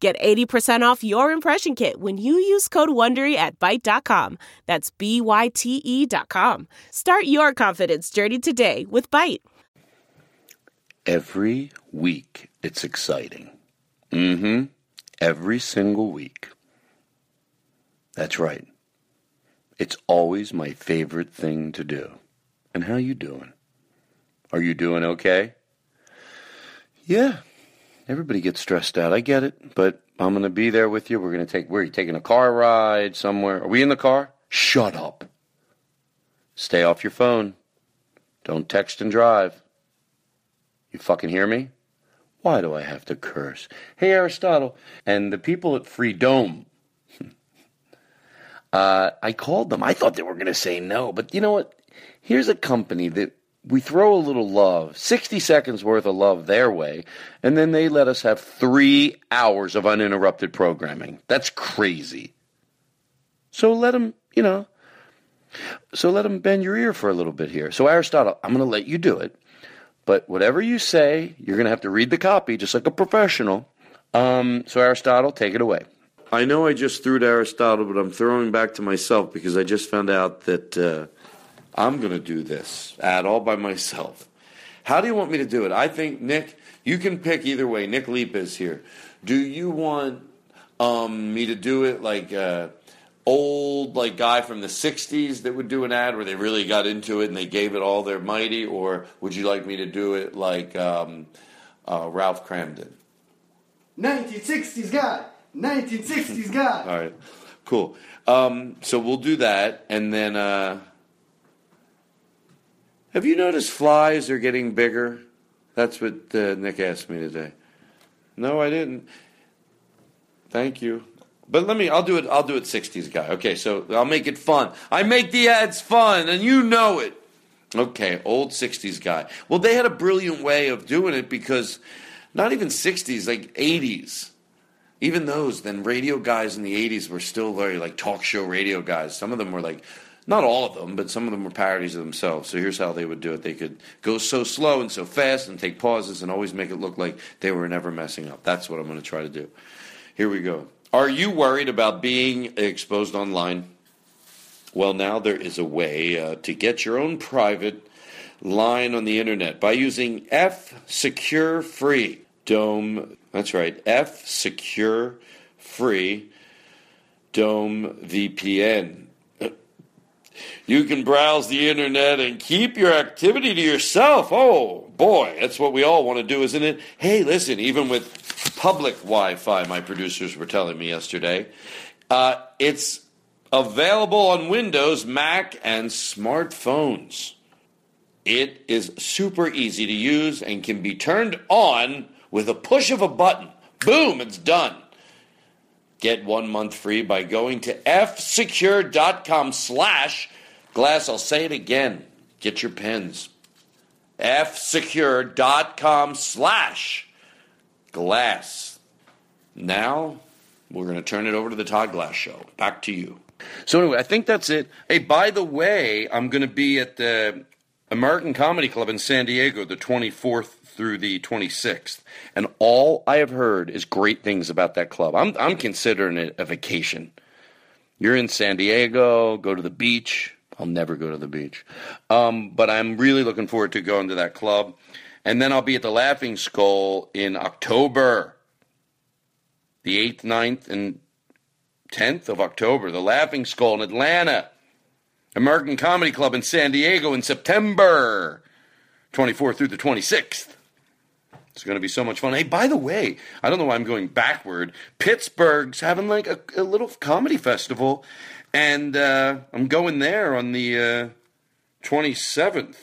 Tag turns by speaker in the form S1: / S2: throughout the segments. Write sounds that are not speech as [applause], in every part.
S1: Get 80% off your impression kit when you use code WONDERY at Byte.com. That's B-Y-T-E dot com. Start your confidence journey today with Byte.
S2: Every week, it's exciting. Mm hmm. Every single week. That's right. It's always my favorite thing to do. And how you doing? Are you doing okay? Yeah. Everybody gets stressed out. I get it, but I'm going to be there with you. We're going to take we're taking a car ride somewhere? Are we in the car? Shut up. Stay off your phone. Don't text and drive. You fucking hear me? Why do I have to curse? Hey, Aristotle. And the people at Freedome, [laughs] uh, I called them. I thought they were going to say no. But you know what? Here's a company that we throw a little love, 60 seconds worth of love their way, and then they let us have three hours of uninterrupted programming. That's crazy. So let them, you know, so let them bend your ear for a little bit here. So, Aristotle, I'm going to let you do it. But whatever you say, you're going to have to read the copy just like a professional. Um, so, Aristotle, take it away. I know I just threw to Aristotle, but I'm throwing back to myself because I just found out that uh, I'm going to do this ad all by myself. How do you want me to do it? I think, Nick, you can pick either way. Nick Leap is here. Do you want um, me to do it like uh, old like guy from the 60s that would do an ad where they really got into it and they gave it all their mighty or would you like me to do it like um, uh, Ralph Kramden
S3: 1960s guy 1960s guy
S2: all right cool um, so we'll do that and then uh, have you noticed flies are getting bigger that's what uh, nick asked me today no i didn't thank you but let me, I'll do it, I'll do it 60s guy. Okay, so I'll make it fun. I make the ads fun, and you know it. Okay, old 60s guy. Well, they had a brilliant way of doing it because not even 60s, like 80s. Even those, then radio guys in the 80s were still very like talk show radio guys. Some of them were like, not all of them, but some of them were parodies of themselves. So here's how they would do it. They could go so slow and so fast and take pauses and always make it look like they were never messing up. That's what I'm going to try to do. Here we go. Are you worried about being exposed online? Well, now there is a way uh, to get your own private line on the internet by using F Secure Free Dome. That's right, F Secure Free Dome VPN. You can browse the internet and keep your activity to yourself. Oh, boy, that's what we all want to do, isn't it? Hey, listen, even with public Wi Fi, my producers were telling me yesterday, uh, it's available on Windows, Mac, and smartphones. It is super easy to use and can be turned on with a push of a button. Boom, it's done. Get one month free by going to fsecure.com slash glass. I'll say it again. Get your pens. fsecure.com slash glass. Now, we're going to turn it over to the Todd Glass Show. Back to you. So, anyway, I think that's it. Hey, by the way, I'm going to be at the American Comedy Club in San Diego the 24th through the 26th. And all I have heard is great things about that club. I'm, I'm considering it a vacation. You're in San Diego, go to the beach. I'll never go to the beach. Um, but I'm really looking forward to going to that club. And then I'll be at the Laughing Skull in October, the 8th, 9th, and 10th of October. The Laughing Skull in Atlanta. American Comedy Club in San Diego in September 24th through the 26th. It's going to be so much fun. Hey, by the way, I don't know why I'm going backward. Pittsburgh's having like a, a little comedy festival, and uh, I'm going there on the uh, 27th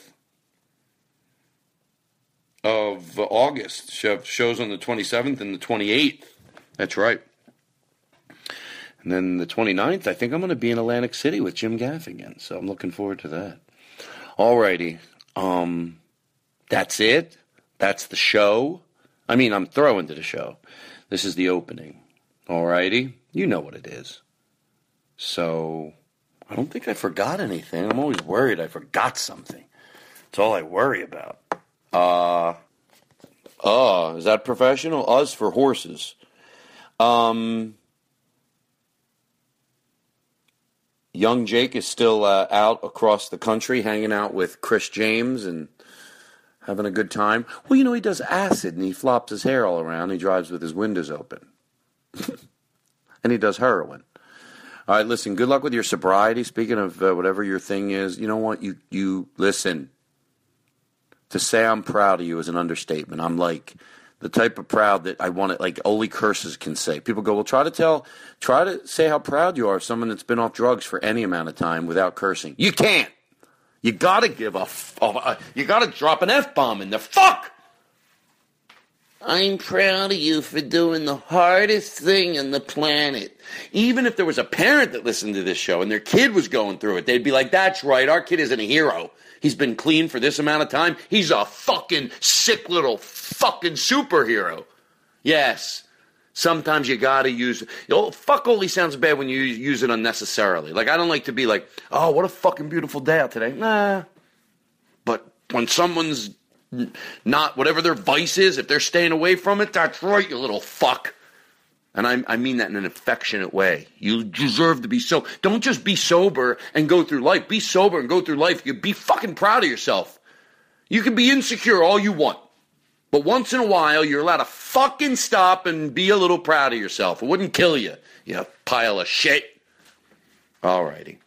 S2: of August. Shows on the 27th and the 28th. That's right. And then the 29th, I think I'm going to be in Atlantic City with Jim Gaffigan. So I'm looking forward to that. All righty. Um, that's it. That's the show. I mean, I'm throwing to the show. This is the opening. All righty. You know what it is. So I don't think I forgot anything. I'm always worried I forgot something. It's all I worry about. Uh, uh, is that professional? Us for horses. Um, young Jake is still uh, out across the country hanging out with Chris James and having a good time. Well, you know, he does acid and he flops his hair all around. He drives with his windows open. [laughs] and he does heroin. All right, listen, good luck with your sobriety. Speaking of uh, whatever your thing is, you know what? You, you listen. To say I'm proud of you is an understatement. I'm like the type of proud that I want it, like only curses can say. People go, well, try to tell, try to say how proud you are of someone that's been off drugs for any amount of time without cursing. You can't. You gotta give a, a you gotta drop an F bomb in there. Fuck! I'm proud of you for doing the hardest thing on the planet. Even if there was a parent that listened to this show and their kid was going through it, they'd be like, that's right, our kid isn't a hero. He's been clean for this amount of time. He's a fucking sick little fucking superhero. Yes. Sometimes you gotta use oh, fuck only sounds bad when you use it unnecessarily. Like I don't like to be like, oh, what a fucking beautiful day out today. Nah. But when someone's not whatever their vice is, if they're staying away from it, that's right, you little fuck. And I, I mean that in an affectionate way. You deserve to be so. Don't just be sober and go through life. Be sober and go through life. You be fucking proud of yourself. You can be insecure all you want. But once in a while, you're allowed to fucking stop and be a little proud of yourself. It wouldn't kill you, you pile of shit. Alrighty.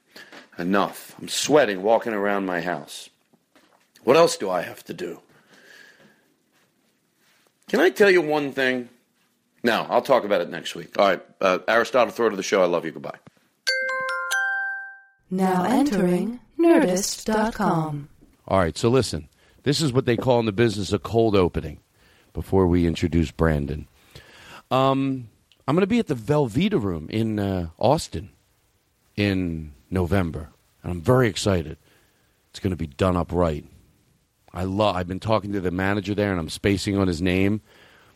S2: Enough. I'm sweating walking around my house. What else do I have to do? Can I tell you one thing? No, I'll talk about it next week. All right. Uh, Aristotle, throw to the show. I love you. Goodbye.
S4: Now entering Nerdist.com.
S5: All right. So listen. This is what they call in the business a cold opening before we introduce Brandon. Um, I'm going to be at the Velveeta Room in uh, Austin in November, and I'm very excited. It's going to be done up right. I love. I've been talking to the manager there, and I'm spacing on his name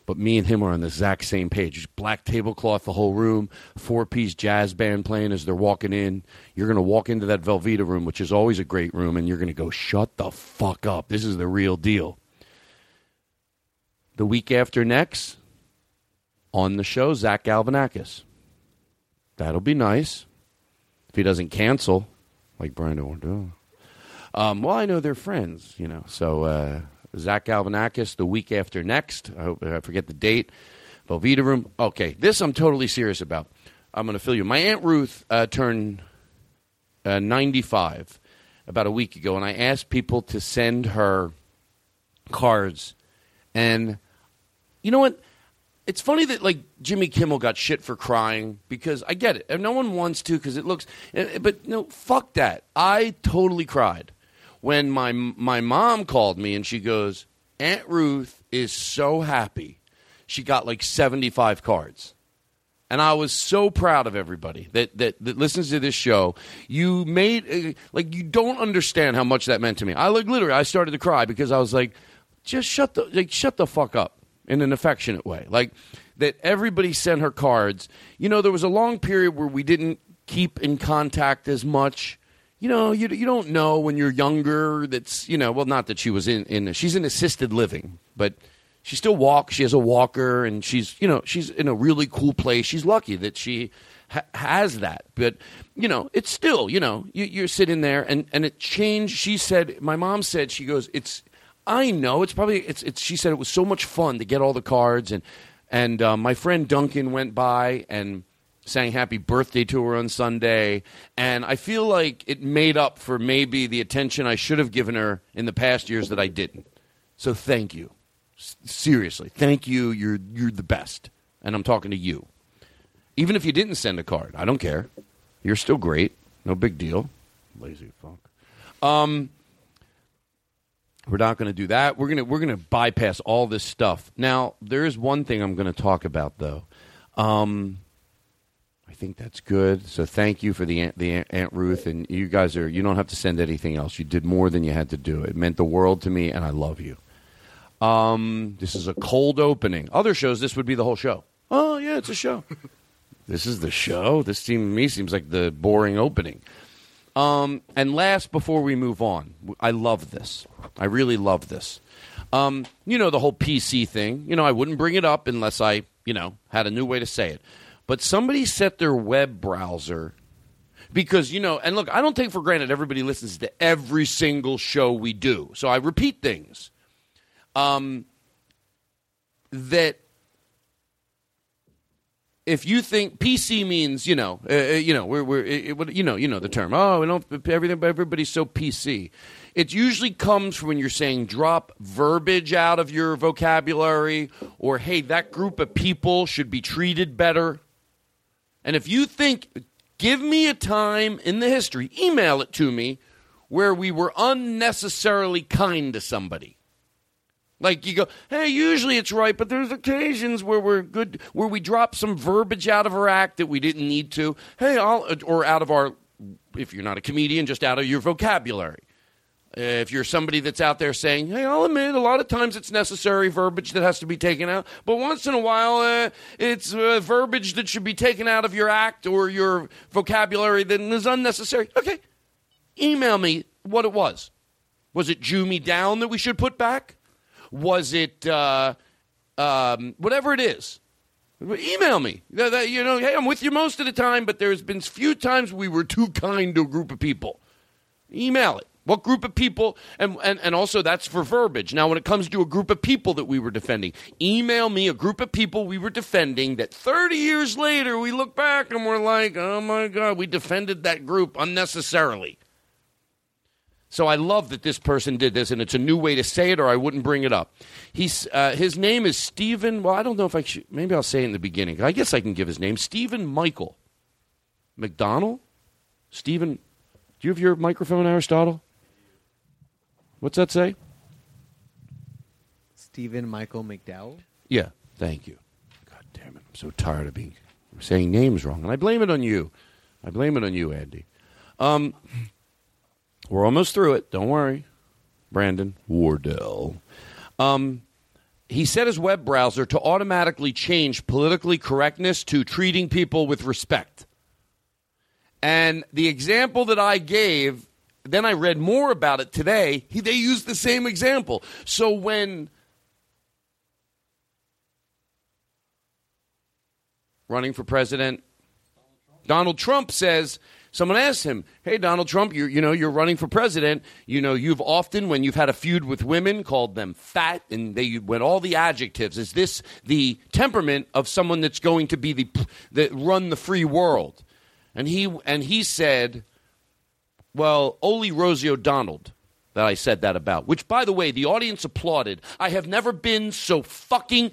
S5: but me and him are on the exact same page. Black tablecloth, the whole room, four piece jazz band playing as they're walking in. You're going to walk into that Velveeta room, which is always a great room, and you're going to go, shut the fuck up. This is the real deal. The week after next, on the show, Zach Galifianakis. That'll be nice. If he doesn't cancel, like Brian do. Um, well, I know they're friends, you know, so uh, Zach Galifianakis the week after next. I, hope, I forget the date. Velveeta Room. Okay, this I'm totally serious about. I'm going to fill you. My Aunt Ruth uh, turned uh, 95 about a week ago, and I asked people to send her cards. And you know what? It's funny that like Jimmy Kimmel got shit for crying because I get it, and no one wants to because it looks. Eh, but no, fuck that. I totally cried when my my mom called me and she goes, Aunt Ruth is so happy. She got like 75 cards.
S2: And I was so proud of everybody that, that, that listens to this show. You made, uh, like, you don't understand how much that meant to me. I, like, literally, I started to cry because I was like, just shut the, like, shut the fuck up in an affectionate way. Like, that everybody sent her cards. You know, there was a long period where we didn't keep in contact as much. You know, you, you don't know when you're younger. That's you know, well, not that she was in in she's in assisted living, but she still walks. She has a walker, and she's you know she's in a really cool place. She's lucky that she ha- has that. But you know, it's still you know you, you're sitting there, and and it changed. She said, my mom said, she goes, it's. I know it's probably it's it's. She said it was so much fun to get all the cards and and uh, my friend Duncan went by and sang happy birthday to her on Sunday. And I feel like it made up for maybe the attention I should have given her in the past years that I didn't. So thank you. Seriously, thank you. You're, you're the best. And I'm talking to you. Even if you didn't send a card, I don't care. You're still great. No big deal. Lazy fuck. Um, we're not going to do that. We're going to we're going to bypass all this stuff. Now, there is one thing I'm going to talk about though. Um, think that's good. So thank you for the Aunt, the Aunt, Ruth and you guys are you don't have to send anything else. You did more than you had to do. It meant the world to me and I love you. Um, this is a cold opening. Other shows this would be the whole show. Oh, yeah, it's a show. [laughs] this is the show. This seems me seems like the boring opening. Um, and last, before we move on, I love this. I really love this. Um, you know, the whole PC thing. You know, I wouldn't bring it up unless I, you know, had a new way to say it. But somebody set their web browser because, you know, and look, I don't take for granted everybody listens to every single show we do. So I repeat things. Um, that if you think PC means, you know, uh, uh, you know, we're, we're it, it, you know, you know the term. Oh, we don't everything. Everybody's so PC. It usually comes from when you're saying drop verbiage out of your vocabulary, or hey, that group of people should be treated better. And if you think, give me a time in the history, email it to me, where we were unnecessarily kind to somebody. Like you go, hey, usually it's right, but there's occasions where we're good, where we drop some verbiage out of our act that we didn't need to. Hey, I'll, or out of our, if you're not a comedian, just out of your vocabulary. If you're somebody that's out there saying, hey, I'll admit a lot of times it's necessary verbiage that has to be taken out, but once in a while uh, it's uh, verbiage that should be taken out of your act or your vocabulary that is unnecessary. Okay, email me what it was. Was it Jew me down that we should put back? Was it uh, um, whatever it is? Email me. You know, hey, I'm with you most of the time, but there's been few times we were too kind to a group of people. Email it. What group of people? And, and, and also, that's for verbiage. Now, when it comes to a group of people that we were defending, email me a group of people we were defending that 30 years later we look back and we're like, oh my God, we defended that group unnecessarily. So I love that this person did this, and it's a new way to say it, or I wouldn't bring it up. He's uh, his name is Stephen. Well, I don't know if I should. Maybe I'll say it in the beginning. I guess I can give his name. Stephen Michael McDonald. Stephen, do you have your microphone, Aristotle? What's that say?
S6: Stephen Michael McDowell.
S2: Yeah, thank you. God damn it! I'm so tired of being saying names wrong, and I blame it on you. I blame it on you, Andy. Um, we're almost through it. Don't worry. Brandon Wardell. Um, he set his web browser to automatically change politically correctness to treating people with respect. And the example that I gave, then I read more about it today. He, they used the same example. So when running for president, Donald Trump says, Someone asked him, "Hey, Donald Trump, you you know you're running for president. You know you've often, when you've had a feud with women, called them fat, and they went all the adjectives. Is this the temperament of someone that's going to be the that run the free world?" And he and he said, "Well, only Rosie O'Donnell." That I said that about, which, by the way, the audience applauded. I have never been so fucking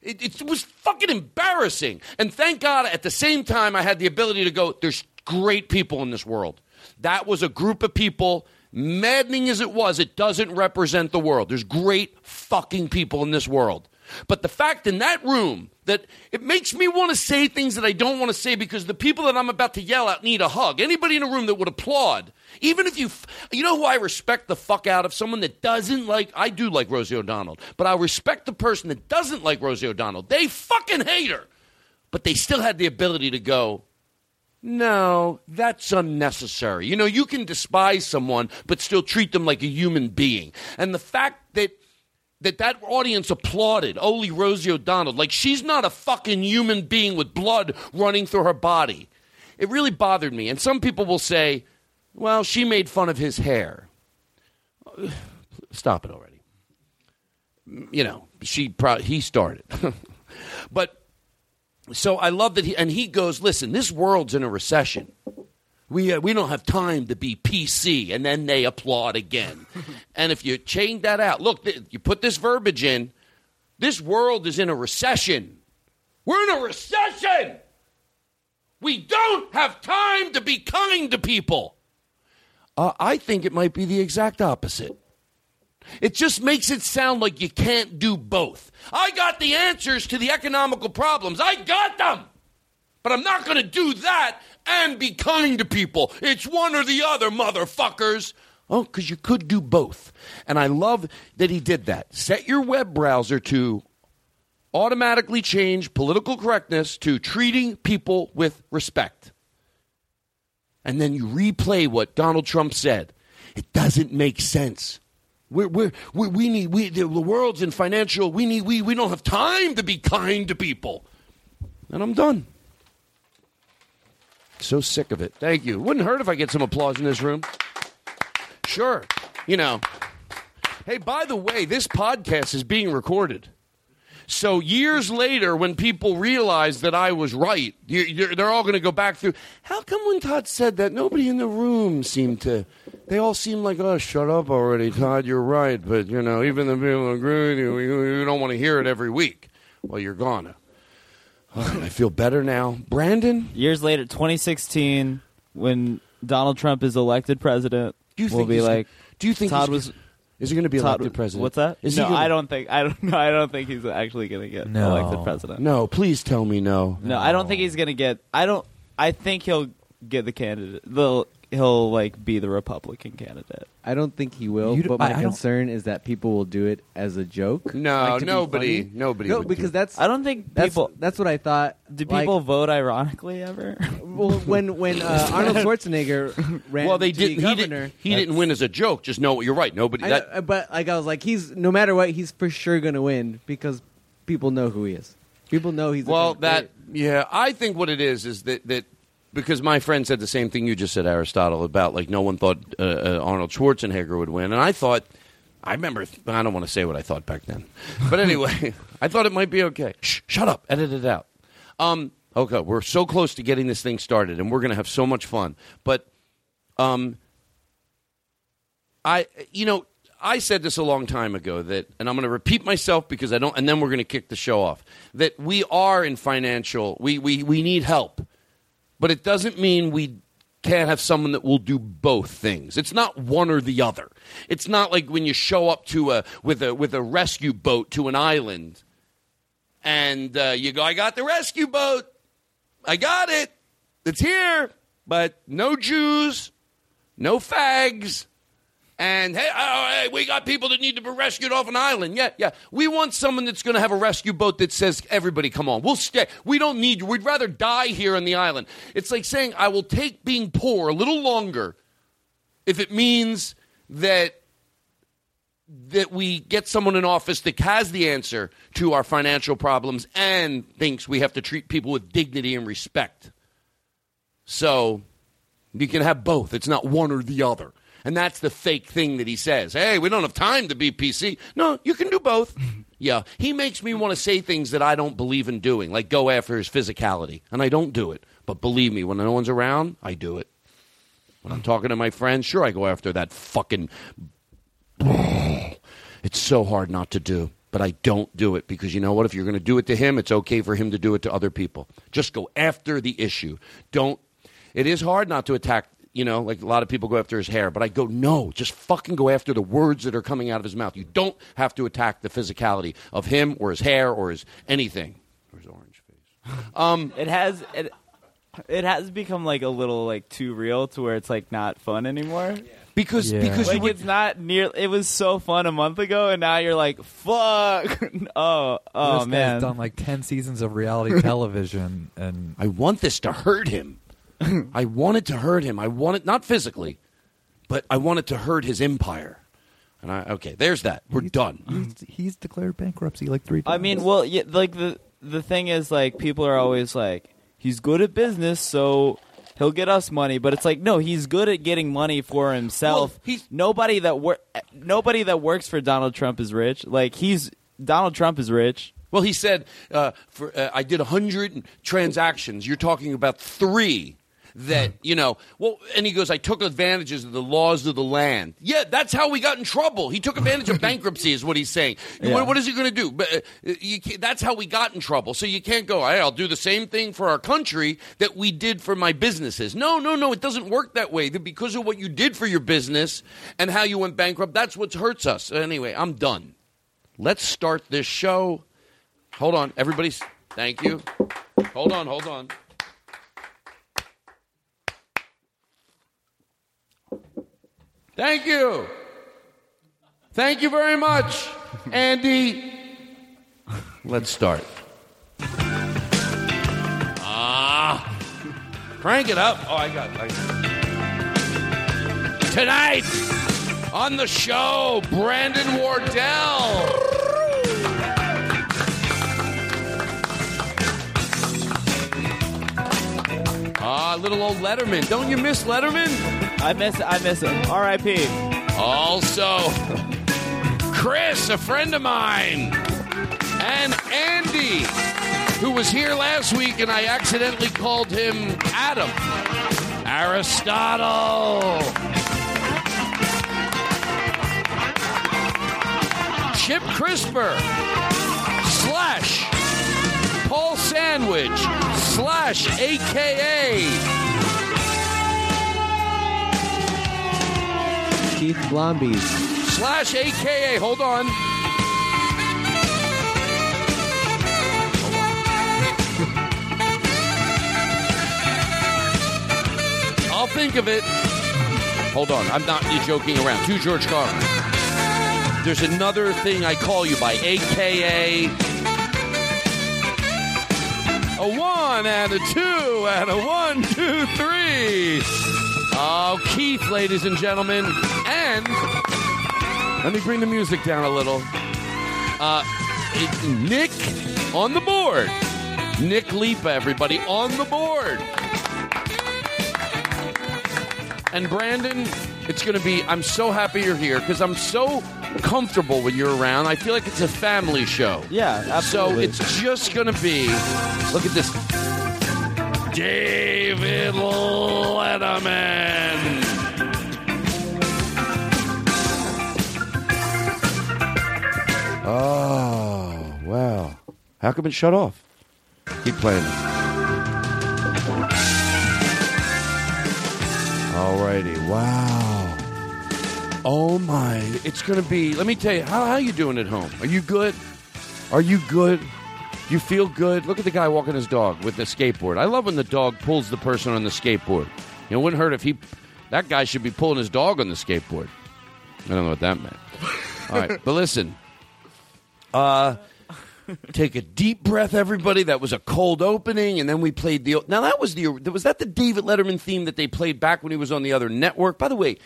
S2: it, it, was fucking embarrassing. And thank God at the same time I had the ability to go, there's great people in this world. That was a group of people, maddening as it was, it doesn't represent the world. There's great fucking people in this world. But the fact in that room that it makes me want to say things that I don't want to say because the people that I'm about to yell at need a hug. Anybody in a room that would applaud, even if you, you know who I respect the fuck out of? Someone that doesn't like, I do like Rosie O'Donnell, but I respect the person that doesn't like Rosie O'Donnell. They fucking hate her. But they still had the ability to go, no, that's unnecessary. You know, you can despise someone, but still treat them like a human being. And the fact that that that audience applauded Oli Rosie O'Donnell like she's not a fucking human being with blood running through her body. It really bothered me. And some people will say, well, she made fun of his hair. [sighs] Stop it already. You know, she pro- he started. [laughs] but so I love that he and he goes, listen, this world's in a recession. We, uh, we don't have time to be PC, and then they applaud again. [laughs] and if you change that out, look, th- you put this verbiage in, this world is in a recession. We're in a recession. We don't have time to be kind to people. Uh, I think it might be the exact opposite. It just makes it sound like you can't do both. I got the answers to the economical problems. I got them. But I'm not going to do that and be kind to people. It's one or the other, motherfuckers. Oh, because you could do both. And I love that he did that. Set your web browser to automatically change political correctness to treating people with respect. And then you replay what Donald Trump said. It doesn't make sense. We're, we're, we we need we the world's in financial. We need we we don't have time to be kind to people. And I'm done. So sick of it. Thank you. Wouldn't hurt if I get some applause in this room. Sure. You know. Hey, by the way, this podcast is being recorded. So years later, when people realize that I was right, you, they're all going to go back through. How come when Todd said that, nobody in the room seemed to? They all seemed like, "Oh, shut up already, Todd. You're right." But you know, even the people agree with you, you, we don't want to hear it every week. Well, you're gonna. I feel better now, Brandon.
S6: Years later, 2016, when Donald Trump is elected president,
S2: Do you
S6: we'll
S2: think
S6: be like,
S2: gonna- do you think
S6: Todd was?
S2: Is he going to be
S6: Todd-
S2: elected president?
S6: What's that?
S2: Is
S6: no,
S2: he gonna-
S6: I don't think. I don't. [laughs] No, I don't think he's actually going to get
S7: No.
S6: elected president.
S2: No, please tell me no.
S6: No, I don't think he's going to get. I don't. I think he'll get the candidate. They'll. He'll like be the Republican candidate.
S8: I don't think he will,
S7: You d-
S8: but my
S7: I- I don't-
S8: concern is that people will do it as a joke.
S2: No,
S8: like, to be
S2: nobody-
S8: funny.
S2: nobody
S8: No,
S2: would
S8: because
S2: do-
S8: that's
S6: I don't think
S8: that's
S6: people.
S8: that's what I thought.
S6: Do
S8: like,
S6: people vote ironically ever?
S8: well, when when uh, [laughs] Arnold Schwarzenegger ran
S2: Well, they
S8: to be
S2: didn't. He,
S8: governor,
S2: didn't, he didn't win as a joke. Just know you're right. Nobody.
S8: I
S2: that,
S8: know, but like I was like, he's no matter what, he's for sure gonna win because people know who he is. People know he's a
S2: Well,
S8: good-
S2: that yeah, I think what it is is that that because my friend said the same thing you just said, Aristotle, about like no one thought uh, uh, Arnold Schwarzenegger would win, and I thought. I remember. I don't want to say what I thought back then, but anyway, [laughs] I thought it might be okay. Shh, shut up. Edit it out. Um, okay, we're so close to getting this thing started, and we're going to have so much fun. But, um, I, you know, I said this a long time ago that, and I'm going to repeat myself because I don't, and then we're going to kick the show off. That we are in financial, we we we need help, but it doesn't mean we can't have someone that will do both things. It's not one or the other. It's not like when you show up to a with a with a rescue boat to an island, and uh, you go, "I got the rescue boat, I got it, it's here, but no Jews, no fags." And hey, oh, oh, hey, we got people that need to be rescued off an island. Yeah, yeah. We want someone that's going to have a rescue boat that says, "Everybody, come on, we'll stay. We don't need you. We'd rather die here on the island." It's like saying, "I will take being poor a little longer if it means that that we get someone in office that has the answer to our financial problems and thinks we have to treat people with dignity and respect." So you can have both. It's not one or the other. And that's the fake thing that he says. Hey, we don't have time to be PC. No, you can do both. [laughs] yeah. He makes me want to say things that I don't believe in doing, like go after his physicality. And I don't do it. But believe me, when no one's around, I do it. When I'm talking to my friends, sure, I go after that fucking. [sighs] It's so hard not to do, but I don't do it because you know what? If you're going to do it to him, it's okay for him to do it to other people. Just go after the issue. Don't. It is hard not to attack you know, like a lot of people go after his hair, but I go, no, just fucking go after the words that are coming out of his mouth. You don't have to attack the physicality of him or his hair or his anything. Or his orange face. [laughs] Um,
S6: It has it. It has become like a little like too real to where it's like not fun anymore.
S2: because
S7: Yeah.
S2: because you
S6: Like
S2: would,
S6: it's not near. It was so fun a month ago, and now you're like, fuck. [laughs] oh, oh
S7: this
S6: man.
S7: guy's done like ten seasons of reality [laughs] television, and
S2: I want this to hurt him. I wanted to hurt him. I wanted not physically, but I wanted to hurt his empire. And I okay, there's that. We're
S7: he's-
S2: done.
S7: He's, he's declared bankruptcy like three times.
S6: I mean, well, yeah, like the the thing is, like people are always like, he's good at business, so he'll get us money. But it's like, no, he's good at getting money for himself.
S2: Well, he's-
S6: nobody that wor- nobody that works for Donald Trump is rich. Like he's Donald Trump is rich.
S2: Well, he said, uh, for, uh, I did 100 transactions. You're talking about three that, you know, well, and he goes, I took advantages of the laws of the land. Yeah, that's how we got in trouble. He took advantage of [laughs] bankruptcy, is what he's saying.
S6: Yeah.
S2: What, what is he going to do? But uh, you can't, that's how we got in trouble. So you can't go, hey, I'll do the same thing for our country that we did for my businesses. No, no, no, it doesn't work that way. Because of what you did for your business and how you went bankrupt, that's what hurts us. Anyway, I'm done. Let's start this show. Hold on, everybody's. Thank you. Hold on, hold on. Thank you. Thank you very much, Andy. Let's start. Ah, crank it up. Oh, I got. Tonight on the show, Brandon Wardell. Ah, little old Letterman. Don't you miss Letterman?
S6: I miss I miss him. R.I.P.
S2: Also, Chris, a friend of mine, and Andy, who was here last week, and I accidentally called him Adam. Aristotle. Chip Crisper slash Paul Sandwich slash AKA
S8: Keith Blombies.
S2: slash AKA. Hold on. I'll think of it. Hold on. I'm not joking around. To George Carlin. There's another thing I call you by, AKA. A one and a two and a one, two, three. Oh, Keith, ladies and gentlemen. Let me bring the music down a little. Uh, Nick on the board. Nick Lipa, everybody, on the board. And Brandon, it's going to be, I'm so happy you're here because I'm so comfortable when you're around. I feel like it's a family show.
S6: Yeah, absolutely.
S2: So it's just going to be, look at this. David Letterman. Oh, wow. How come it shut off? Keep playing. Alrighty, wow. Oh my, it's gonna be, let me tell you, how, how you doing at home? Are you good? Are you good? You feel good? Look at the guy walking his dog with the skateboard. I love when the dog pulls the person on the skateboard. It wouldn't hurt if he, that guy should be pulling his dog on the skateboard. I don't know what that meant. All right, but listen. Uh, take a deep breath, everybody. That was a cold opening, and then we played the. Now that was the. Was that the David Letterman theme that they played back when he was on the other network? By the way,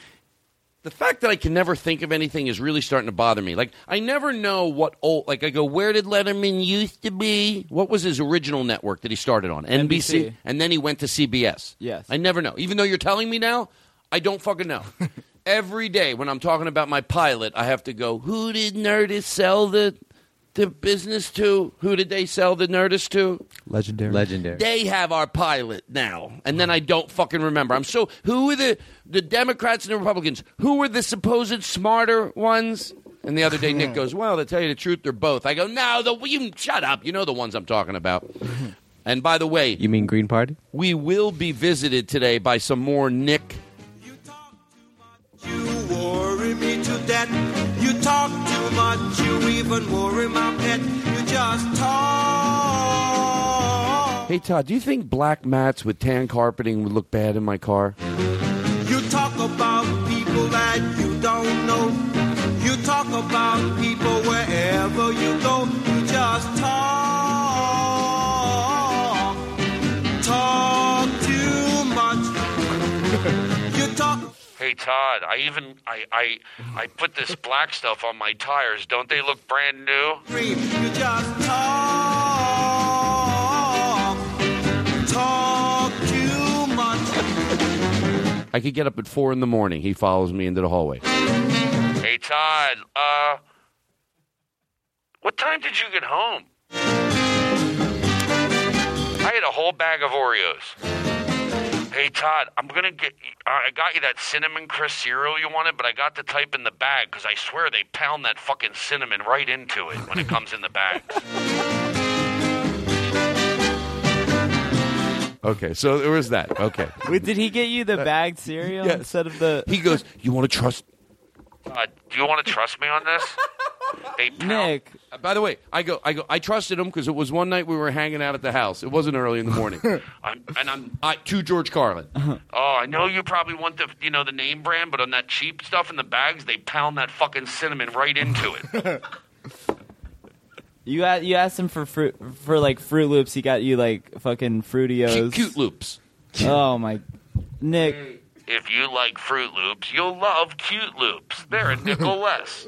S2: the fact that I can never think of anything is really starting to bother me. Like I never know what old. Like I go, where did Letterman used to be? What was his original network that he started on? NBC,
S6: NBC.
S2: and then he went to CBS.
S6: Yes.
S2: I never know. Even though you're telling me now, I don't fucking know. [laughs] Every day when I'm talking about my pilot, I have to go. Who did Nerdist sell the the business to? Who did they sell the Nerdist to?
S7: legendary.
S8: Legendary.
S2: They have our pilot now, and then I don't fucking remember. I'm so who are the the Democrats and the Republicans? Who were the supposed smarter ones? And the other day, Nick [laughs] goes, "Well, to tell you the truth, they're both." I go, "No, the you shut up. You know the ones I'm talking about." [laughs] and by the way,
S8: You mean Green Party?
S2: we will be visited today by some more Nick
S9: much, you even worry my pet. You just talk.
S2: Hey Todd, do you think black mats with tan carpeting would look bad in my car?
S9: You talk about people that you don't know. You talk about people wherever you go.
S10: Hey Todd, I even I I I put this black stuff on my tires. Don't they look brand new?
S9: dream. You just talk. Talk too much.
S2: I could get up at four in the morning. He follows me into the hallway.
S10: Hey Todd, uh what time did you get home? I had a whole bag of Oreos. Hey Todd, I'm gonna get. I got you that cinnamon crisp cereal you wanted, but I got the type in the bag because I swear they pound that fucking cinnamon right into it when it comes in the bags. [laughs]
S2: Okay, so there was that. Okay.
S6: Wait, did he get you the bagged cereal
S2: Yes.
S6: instead of the?
S2: He goes, "You want to trust
S10: Uh, do you want to trust me on this? [laughs] They pound.
S6: Nick,
S2: Uh, By the way, I go, I go, I trusted him because it was one night we were hanging out at the house. It wasn't early in the morning. [laughs]
S10: I'm, and I'm.
S2: I, to George Carlin.
S10: Oh, I know you probably want the you know the name brand, but on that cheap stuff in the bags, they pound that fucking cinnamon right into it. [laughs]
S6: you a- you asked him for fruit for like Froot Loops. He got you like fucking Fruitios.
S2: Cute, cute loops.
S6: Oh my, Nick.
S10: If you like Froot Loops, you'll love Cute Loops. They're a nickel [laughs] less.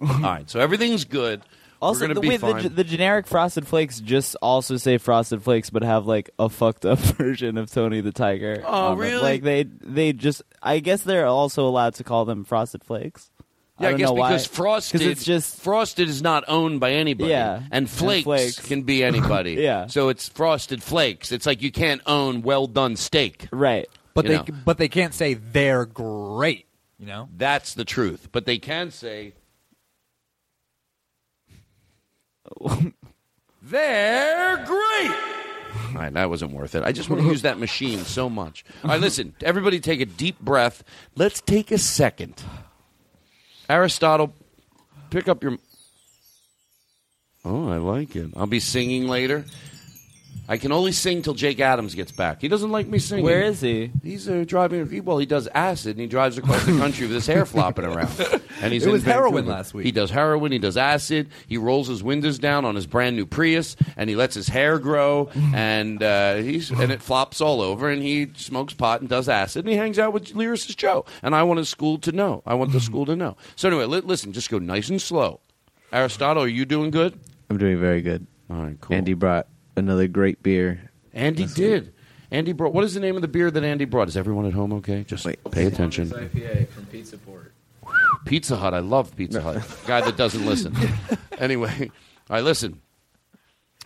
S2: All right, so everything's good.
S6: Also,
S2: we're
S6: the,
S2: be
S6: wait, the,
S2: fine.
S6: ge- the generic Frosted Flakes just also say Frosted Flakes, but have like a fucked up [laughs] version of Tony the Tiger.
S2: Oh,
S6: on them.
S2: really?
S6: Like they they just. I guess they're also allowed to call them Frosted Flakes.
S2: yeah, I,
S6: don't
S2: guess
S6: know why.
S2: because frosted,
S6: it's just
S2: frosted is not owned by anybody.
S6: Yeah,
S2: and
S6: and
S2: flakes,
S6: flakes.
S2: can be anybody. [laughs]
S6: Yeah.
S2: so it's frosted flakes. It's like you can't own well done steak.
S6: right.
S7: But
S2: You
S7: they
S2: know.
S7: but they can't say they're great. You know.
S2: That's the truth. But they can say [laughs] they're great. All right, that wasn't worth it. I just want to use that machine so much. All right, listen, everybody take a deep breath. Let's take a second. Aristotle, pick up your. Oh, I like it. I'll be singing later. I can only sing till Jake Adams gets back. He doesn't like me singing.
S6: Where is he?
S2: He's uh, driving. he- Well, he does acid, and he drives across the country with his hair [laughs] flopping around. And he's
S7: It
S2: in
S7: was heroin last week.
S2: He does heroin. He does acid. He rolls his windows down on his brand new Prius, and he lets his hair grow, [laughs] and uh, he's and it flops all over. And he smokes pot and does acid, and he hangs out with lyricist Joe. And I want his school to know. I want the [laughs] school to know. So anyway, li- listen, just go nice and slow. Aristotle, are you doing good?
S8: I'm doing very good.
S2: All right, cool.
S8: Andy brought another great beer.
S2: Andy did. Andy brought. What is the name of the beer that Andy brought? Is everyone at home okay? Just
S8: Wait.
S2: pay attention.
S11: IPA from Pizza Port.
S2: Pizza Hut. I love Pizza Hut. [laughs] Guy that doesn't listen. [laughs] anyway, I listen.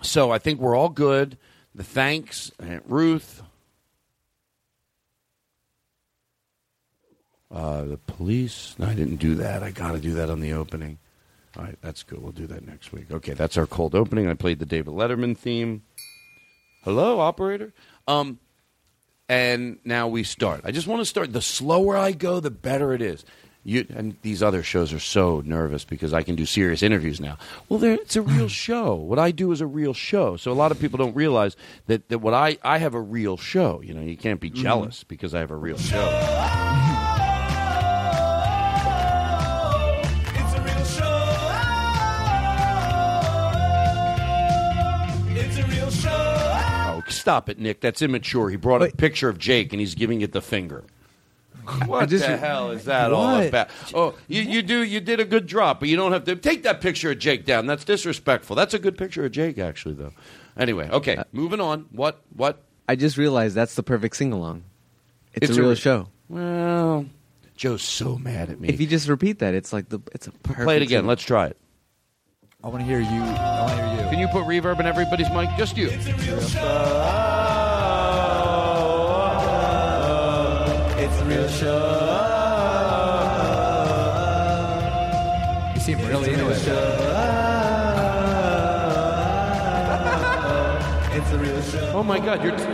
S2: So I think we're all good. The thanks, Aunt Ruth, uh, the police. No, I didn't do that. I got to do that on the opening. All right, that's good. We'll do that next week. Okay, that's our cold opening. I played the David Letterman theme. Hello, operator. Um, and now we start. I just want to start. The slower I go, the better it is. You and these other shows are so nervous because I can do serious interviews now. Well, there, it's a real [sighs] show. What I do is a real show. So a lot of people don't realize that, that what I I have a real show. You know, you can't be jealous because I have a real show. Stop it, Nick. That's immature. He brought a picture of Jake and he's giving it the finger. [laughs] What
S8: just-
S2: the hell is that all about? Oh, you, you do you did a good drop, but you don't have to take that picture of Jake down. That's disrespectful. That's a good picture of Jake, actually, though. Anyway, okay, uh, moving on. What what?
S8: I just realized that's the perfect sing along. It's,
S2: It's
S8: a
S2: a
S8: real
S2: re-
S8: show.
S2: Well, Joe's so mad at me.
S8: If you just repeat that, it's like the it's a perfect.
S2: Play it again.
S8: sing-
S2: Let's try it.
S7: I want to hear you. I want to hear you.
S2: Can you put reverb in everybody's mic? Just you.
S9: It's a real show.
S7: You seem really into it.
S9: It's a real show.
S2: Oh my God, you're. T-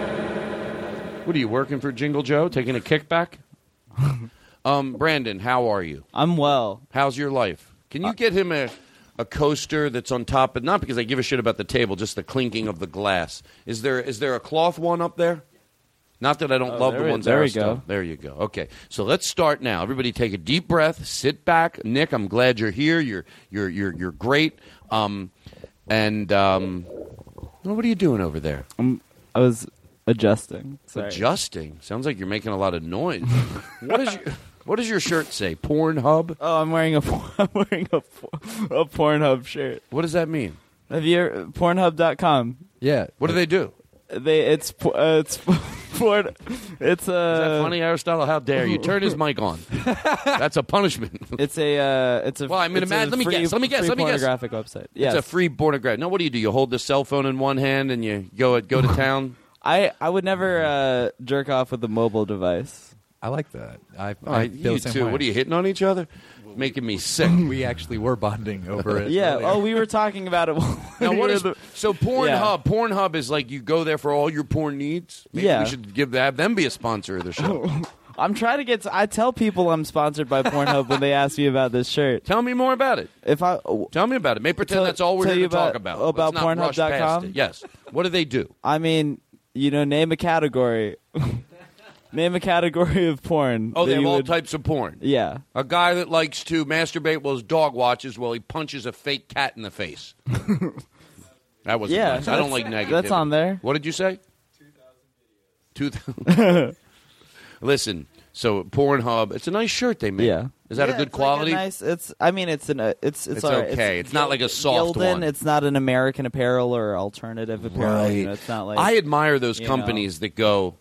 S2: what are you working for, Jingle Joe? Taking a kickback? [laughs] Um, Brandon, how are you?
S6: I'm well.
S2: How's your life? Can you get him a a coaster that's on top of not because I give a shit about the table, just the clinking of the glass. Is there is there a cloth one up there? Not that I don't
S6: Oh,
S2: love the
S6: we-
S2: ones
S6: there we
S2: Aristotle.
S6: go.
S2: There you go. Okay, so let's start now. Everybody, take a deep breath. Sit back, Nick. I'm glad you're here. You're you're you're you're great. Um, and um, what are you doing over there?
S6: I'm, I was adjusting. Sorry.
S2: Adjusting. Sounds like you're making a lot of noise. [laughs] what is your What does your shirt say? Pornhub.
S6: Oh, I'm wearing a [laughs] I'm wearing a, a Pornhub shirt.
S2: What does that mean?
S6: Have you ever, Pornhub.com?
S7: Yeah.
S2: What do they do?
S6: They it's uh, it's [laughs] porn. It's uh,
S2: Is that funny, Aristotle? How dare you? Turn his mic on. [laughs] That's a punishment.
S6: It's a uh, it's a
S2: Well, I mean,
S6: a
S2: imagine- let me
S6: free-
S2: guess, let me guess, let me guess.
S6: pornographic website. Yes.
S2: It's a free pornographic. Now, what do you do? You hold the cell phone in one hand and you go go to town.
S6: I I would never uh, jerk off with a mobile device.
S7: I like that. I,
S2: Oh,
S7: I feel
S2: you
S7: the same
S2: too.
S7: way.
S2: What are you hitting on each other? Making me sick. [laughs]
S7: we actually were bonding over it.
S6: Yeah.
S7: earlier.
S6: Oh, we were talking about it. [laughs]
S2: Now,
S6: we
S2: what
S6: were
S2: is
S6: the-
S2: so Pornhub?
S6: Yeah.
S2: Pornhub is like you go there for all your porn needs. Maybe
S6: Yeah.
S2: we should give have them be a sponsor of the show. [laughs]
S6: I'm trying to get. I tell people I'm sponsored by Pornhub when they ask me about this shirt.
S2: Tell me more about it.
S6: If I
S2: Tell me about it. May pretend
S6: Tell-
S2: that's all we're
S6: tell
S2: here
S6: you
S2: to talk
S6: about-
S2: about.
S6: about
S2: Let's not rush past
S6: Pornhub.com?
S2: Yes. What do they do?
S6: I mean, you know, name a category. Name a category of porn.
S2: Oh,
S6: that
S2: they have
S6: you
S2: all
S6: would-
S2: types of porn.
S6: Yeah.
S2: A guy that likes to masturbate while his dog watches while he punches a fake cat in the face. [laughs] that was
S6: Yeah,
S2: nice. I don't
S6: that's-
S2: like negativity.
S6: that's on there.
S2: What did you say? Two thousand. [laughs] Listen, so Pornhub. It's a nice shirt they made.
S6: Yeah.
S2: Is that
S6: Yeah,
S2: a good
S6: it's like
S2: quality?
S6: nice. It's. I mean, it's an. Uh, it's. It's,
S2: It's
S6: all right.
S2: okay. It's not like a soft
S6: Gildan.
S2: one.
S6: It's not an American Apparel or alternative apparel. You know, it's not like.
S2: I admire those
S6: you
S2: companies that go,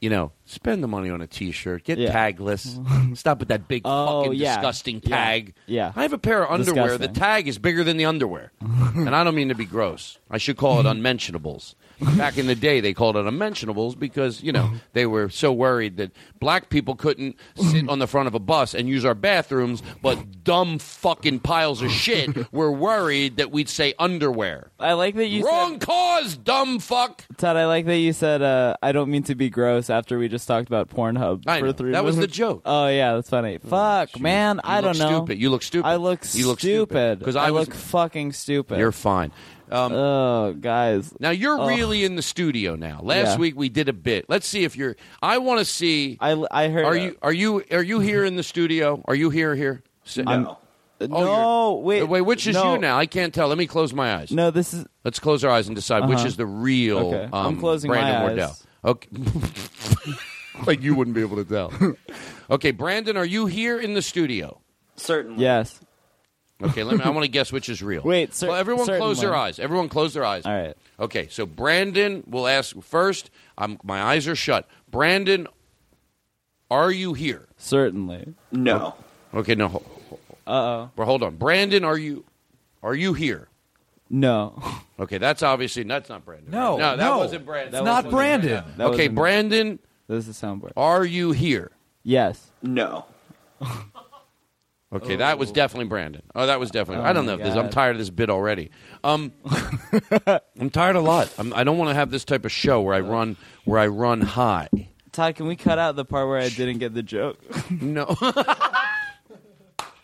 S2: you know, spend the money on a T-shirt, get
S6: Yeah.
S2: tagless, [laughs] stop with that big
S6: Oh,
S2: fucking
S6: yeah.
S2: disgusting
S6: Yeah.
S2: tag.
S6: Yeah.
S2: I have a pair of underwear.
S6: Disgusting.
S2: The tag is bigger than the underwear, [laughs] and I don't mean to be gross. I should call it [laughs] unmentionables. Back in the day, they called it unmentionables because you know they were so worried that black people couldn't sit on the front of a bus and use our bathrooms, but dumb fucking piles of shit [laughs] were worried that we'd say underwear.
S6: I like that you said
S2: Wrong
S6: said,
S2: cause, dumb fuck.
S6: Todd. I like that you said. Uh, I don't mean to be gross. After we just talked about Pornhub
S2: I
S6: for
S2: know.
S6: three.
S2: That was the joke.
S6: Oh yeah, that's funny. Fuck, man.
S2: You
S6: I
S2: look
S6: don't know.
S2: Stupid. You look stupid.
S6: I look
S2: you look
S6: stupid.
S2: because
S6: I,
S2: I, was.
S6: look fucking stupid.
S2: You're fine. Um,
S6: oh, guys.
S2: now you're
S6: Ugh.
S2: really in the studio now. Last
S6: Yeah.
S2: week we did a bit. Let's see if you're. I want to see.
S6: I, I heard.
S2: Are you are you are you here in the studio? Are you here here? Sit-
S6: I'm-
S2: Oh,
S6: no, wait.
S2: Wait, which is
S6: no.
S2: you now? I can't tell. Let me close my eyes.
S6: No, this is.
S2: Let's close our eyes and decide which
S6: Uh-huh.
S2: is the real.
S6: Okay.
S2: Um,
S6: I'm closing my
S2: Brandon
S6: eyes.
S2: Wardell. Okay. [laughs] like you wouldn't be able to tell. [laughs] okay, Brandon, are you here in the studio?
S12: Certainly.
S6: Yes.
S2: Okay, let me. I want to guess which is real.
S6: Wait, cer-
S2: well, everyone close their
S6: certainly.
S2: eyes. Everyone close their eyes.
S6: All right.
S2: Okay, so Brandon will ask first. I'm, my eyes are shut. Brandon, are you here?
S6: Certainly.
S12: No.
S2: Okay, no. ho-
S6: Uh oh.
S2: Well, hold on. Brandon, are you are you here?
S6: No.
S2: Okay, that's obviously that's not Brandon.
S7: No,
S2: no, that
S7: no.
S2: wasn't Brandon.
S7: It's not Brandon.
S6: That
S2: okay,
S6: wasn't-
S2: Brandon,
S6: This is a soundboard.
S2: are you here?
S6: Yes.
S12: No. [laughs]
S2: Okay, that was definitely Brandon. Oh, that was definitely. I don't know if this. I'm tired of this bit already. Um, [laughs] I'm tired a lot. I'm, I don't want to have this type of show where I run where I run high.
S6: Todd, can we cut out the part where I didn't get the joke? [laughs]
S2: No.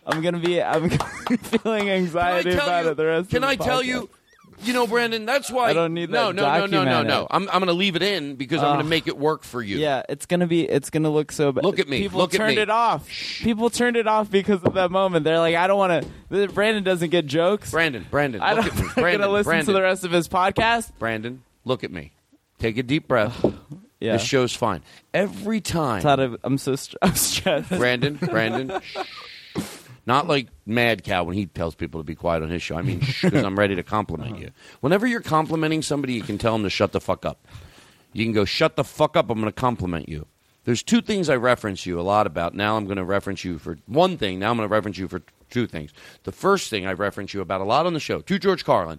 S6: I'm gonna be. I'm [laughs] feeling anxiety about
S2: you?
S6: it the rest.
S2: Can
S6: of the
S2: I tell you? You know, Brandon, that's why
S6: I don't need
S2: no,
S6: that
S2: no, no, no, no,
S6: documented.
S2: no. I'm, I'm going to leave it in because I'm gonna make it work for you.
S6: Yeah, it's gonna be. It's gonna look so bad.
S2: Look at me,
S6: People
S2: look at
S6: turned
S2: me.
S6: it off. People turned it off because of that moment. They're like, I don't want to. Brandon doesn't get jokes.
S2: Brandon, Brandon,
S6: I
S2: look
S6: don't.
S2: at me. [laughs]
S6: I'm
S2: Brandon,
S6: gonna listen
S2: Brandon,
S6: to the rest of his podcast.
S2: Brandon, look at me. Take a deep breath. [sighs]
S6: Yeah.
S2: This show's fine. Every time,
S6: I'm- I'm so str- I'm stressed.
S2: Brandon, [laughs] Brandon, shh. Not like Mad Cow when he tells people to be quiet on his show. I mean, because I'm ready to compliment you. Whenever you're complimenting somebody, you can tell them to shut the fuck up. You can go, shut the fuck up. I'm going to compliment you. There's two things I reference you a lot about. Now I'm going to reference you for one thing. Now I'm going to reference you for two things. The first thing I reference you about a lot on the show to George Carlin.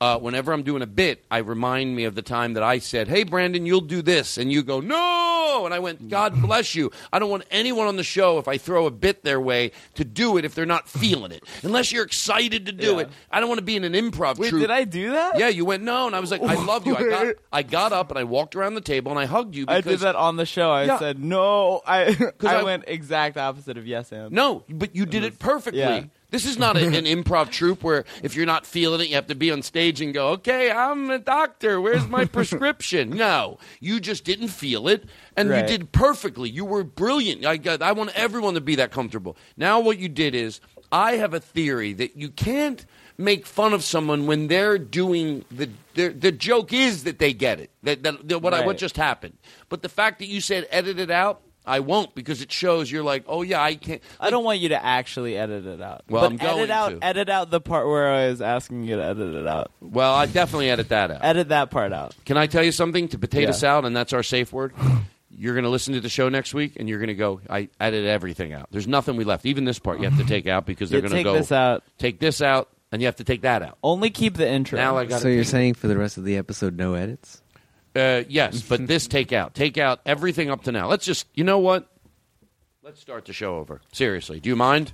S2: Uh, whenever I'm doing a bit, I remind me of the time that I said, "Hey, Brandon, you'll do this," and you go, "No," and I went, "God bless you." I don't want anyone on the show if I throw a bit their way to do it if they're not [laughs] feeling it, unless you're excited to do
S13: Yeah.
S2: it. I don't want to be in an improv
S13: Wait,
S2: troupe.
S13: did I do that?
S2: Yeah, you went no, and I was like, I love you. I got, [laughs] I got up and I walked around the table and I hugged you.
S13: I
S2: Because,
S13: did that on the show. I
S2: Yeah.
S13: said no. I [laughs] I,
S2: I-
S13: went exact opposite of yes and.
S2: No, but you did it perfectly.
S13: Yeah.
S2: This is not a, an [laughs] improv troupe where if you're not feeling it, you have to be on stage and go, "Okay, I'm a doctor. Where's my [laughs] prescription?" no, you just didn't feel it, and
S13: Right.
S2: you did perfectly. You were brilliant. I. I want everyone to be that comfortable. Now, what you did is, I have a theory that you can't make fun of someone when they're doing the the, joke is that they get it that, that, that what I, what just happened but the fact that you said edit it out I won't because it shows you're like oh yeah I can't
S13: I don't want you to actually edit it out.
S2: Well,
S13: but
S2: I'm going
S13: edit out
S2: to.
S13: edit out the part where I was asking you to edit it out.
S2: Well, I definitely edit that out.
S13: Edit that part out.
S2: Can I tell you something to potato
S13: Yeah.
S2: salad, and that's our safe word? [gasps] You're going to listen to the show next week, and you're going to go. I edited everything out. There's nothing we left. Even this part you have to take out because they're going to go.
S13: take
S2: go
S13: this out.
S2: Take this out, and you have to take that out.
S13: Only keep the intro.
S2: Now I got.
S8: So you're saying for the rest of the episode, no edits?
S2: Uh, yes, but [laughs] this take out. Take out everything up to now. Let's just. You know what? Let's start the show over. Seriously, do you mind?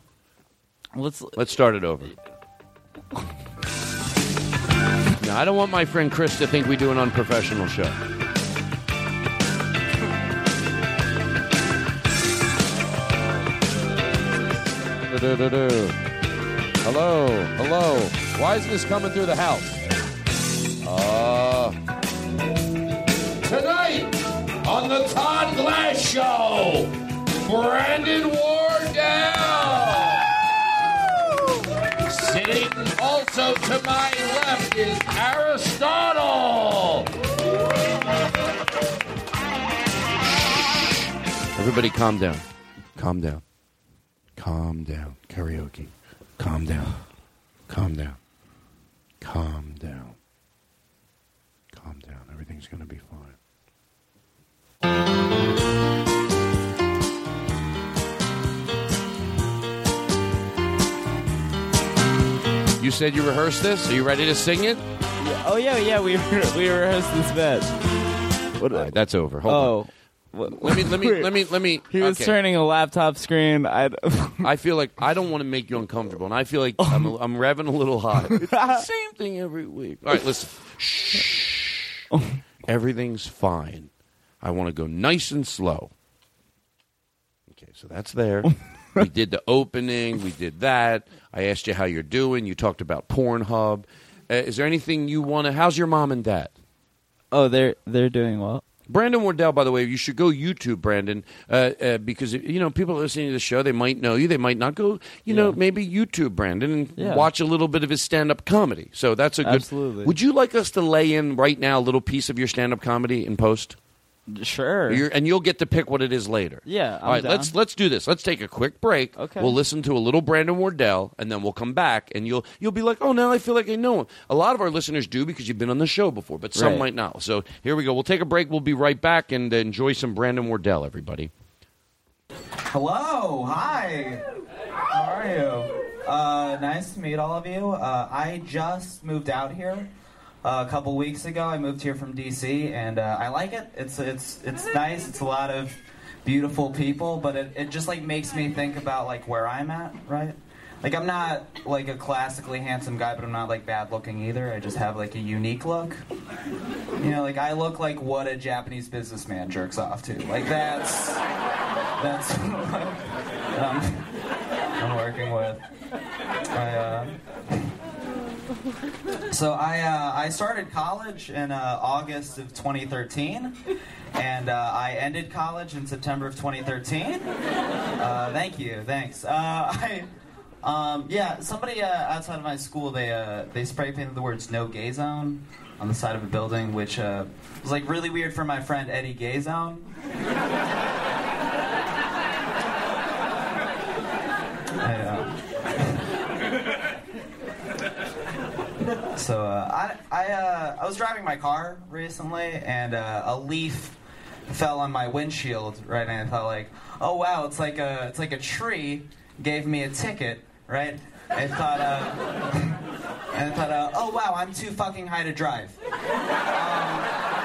S13: Let's
S2: let's start it over. No, I don't want my friend Chris to think we do an unprofessional show. Hello, hello. Why isn't this coming through the house? Uh, tonight on the Todd Glass Show, Brandon Wardell. Sitting also to my left is Aristotle. Everybody calm down. Calm down. Calm down. Karaoke. Calm down. Calm down. Calm down. Calm down. Everything's going to be fine. You said you rehearsed this? Are you ready to sing it?
S13: Oh yeah, yeah. We [laughs] we rehearsed this bit. What?
S2: All right, that's over. Hold
S13: oh.
S2: on. Let me let me [laughs] let me let me.
S13: He was
S2: okay.
S13: turning a laptop screen. I. [laughs]
S2: I feel like I don't want to make you uncomfortable, and I feel like I'm, oh. I'm revving a little hot. It's the same thing every week. All right, listen. Shh. Oh. Everything's fine. I want to go nice and slow. Okay, so that's there. [laughs] we did the opening. We did that. I asked you how you're doing. You talked about Pornhub. Uh, is there anything you want to? How's your mom and dad?
S13: Oh, they're they're doing well.
S2: Brandon Wardell, by the way, you should go YouTube, Brandon, uh, uh, because you know people listening to the show. They might know you, they might not go. You know, maybe YouTube Brandon and
S13: Yeah.
S2: watch a little bit of his stand-up comedy. So that's a good.
S13: Absolutely.
S2: Would you like us to lay in right now a little piece of your stand-up comedy in post?
S13: Sure.
S2: You're, and you'll get to pick what it is later.
S13: Yeah, I'm
S2: All right.
S13: down.
S2: Let's let's do this. Let's take a quick break.
S13: Okay.
S2: We'll listen to a little Brandon Wardell, and then we'll come back, and you'll you'll be like, oh, now I feel like I know him. A lot of our listeners do because you've been on the show before, but some
S13: Right.
S2: might not. So here we go. We'll take a break. We'll be right back and enjoy some Brandon Wardell, everybody.
S6: Hello, hi. How are you? Uh, nice to meet all of you. Uh, I just moved out here uh, a couple weeks ago. I moved here from DC, and uh, I like it. It's it's it's nice. It's a lot of beautiful people, but it, it just like makes me think about like where I'm at, right? Like I'm not like a classically handsome guy, but I'm not like bad looking either. I just have like a unique look. You know, like I look like what a Japanese businessman jerks off to. Like that's that's [laughs] what um, I'm working with. I, uh, so I uh, I started college in uh, August of 2013, and uh, I ended college in September of 2013. Uh, thank you, thanks. Uh, [laughs] I. Um, yeah, somebody uh, outside of my school they they spray painted the words "No Gay Zone" on the side of a building, which was like really weird for my friend Eddie Gay Zone. [laughs] I, so uh, I I, uh, I was driving my car recently, and uh, a leaf fell on my windshield. Right, and I thought like, oh wow, it's like a it's like a tree gave me a ticket. Right, I thought. Uh, [laughs]
S11: And I thought, uh, oh wow, I'm too fucking high to drive. Um,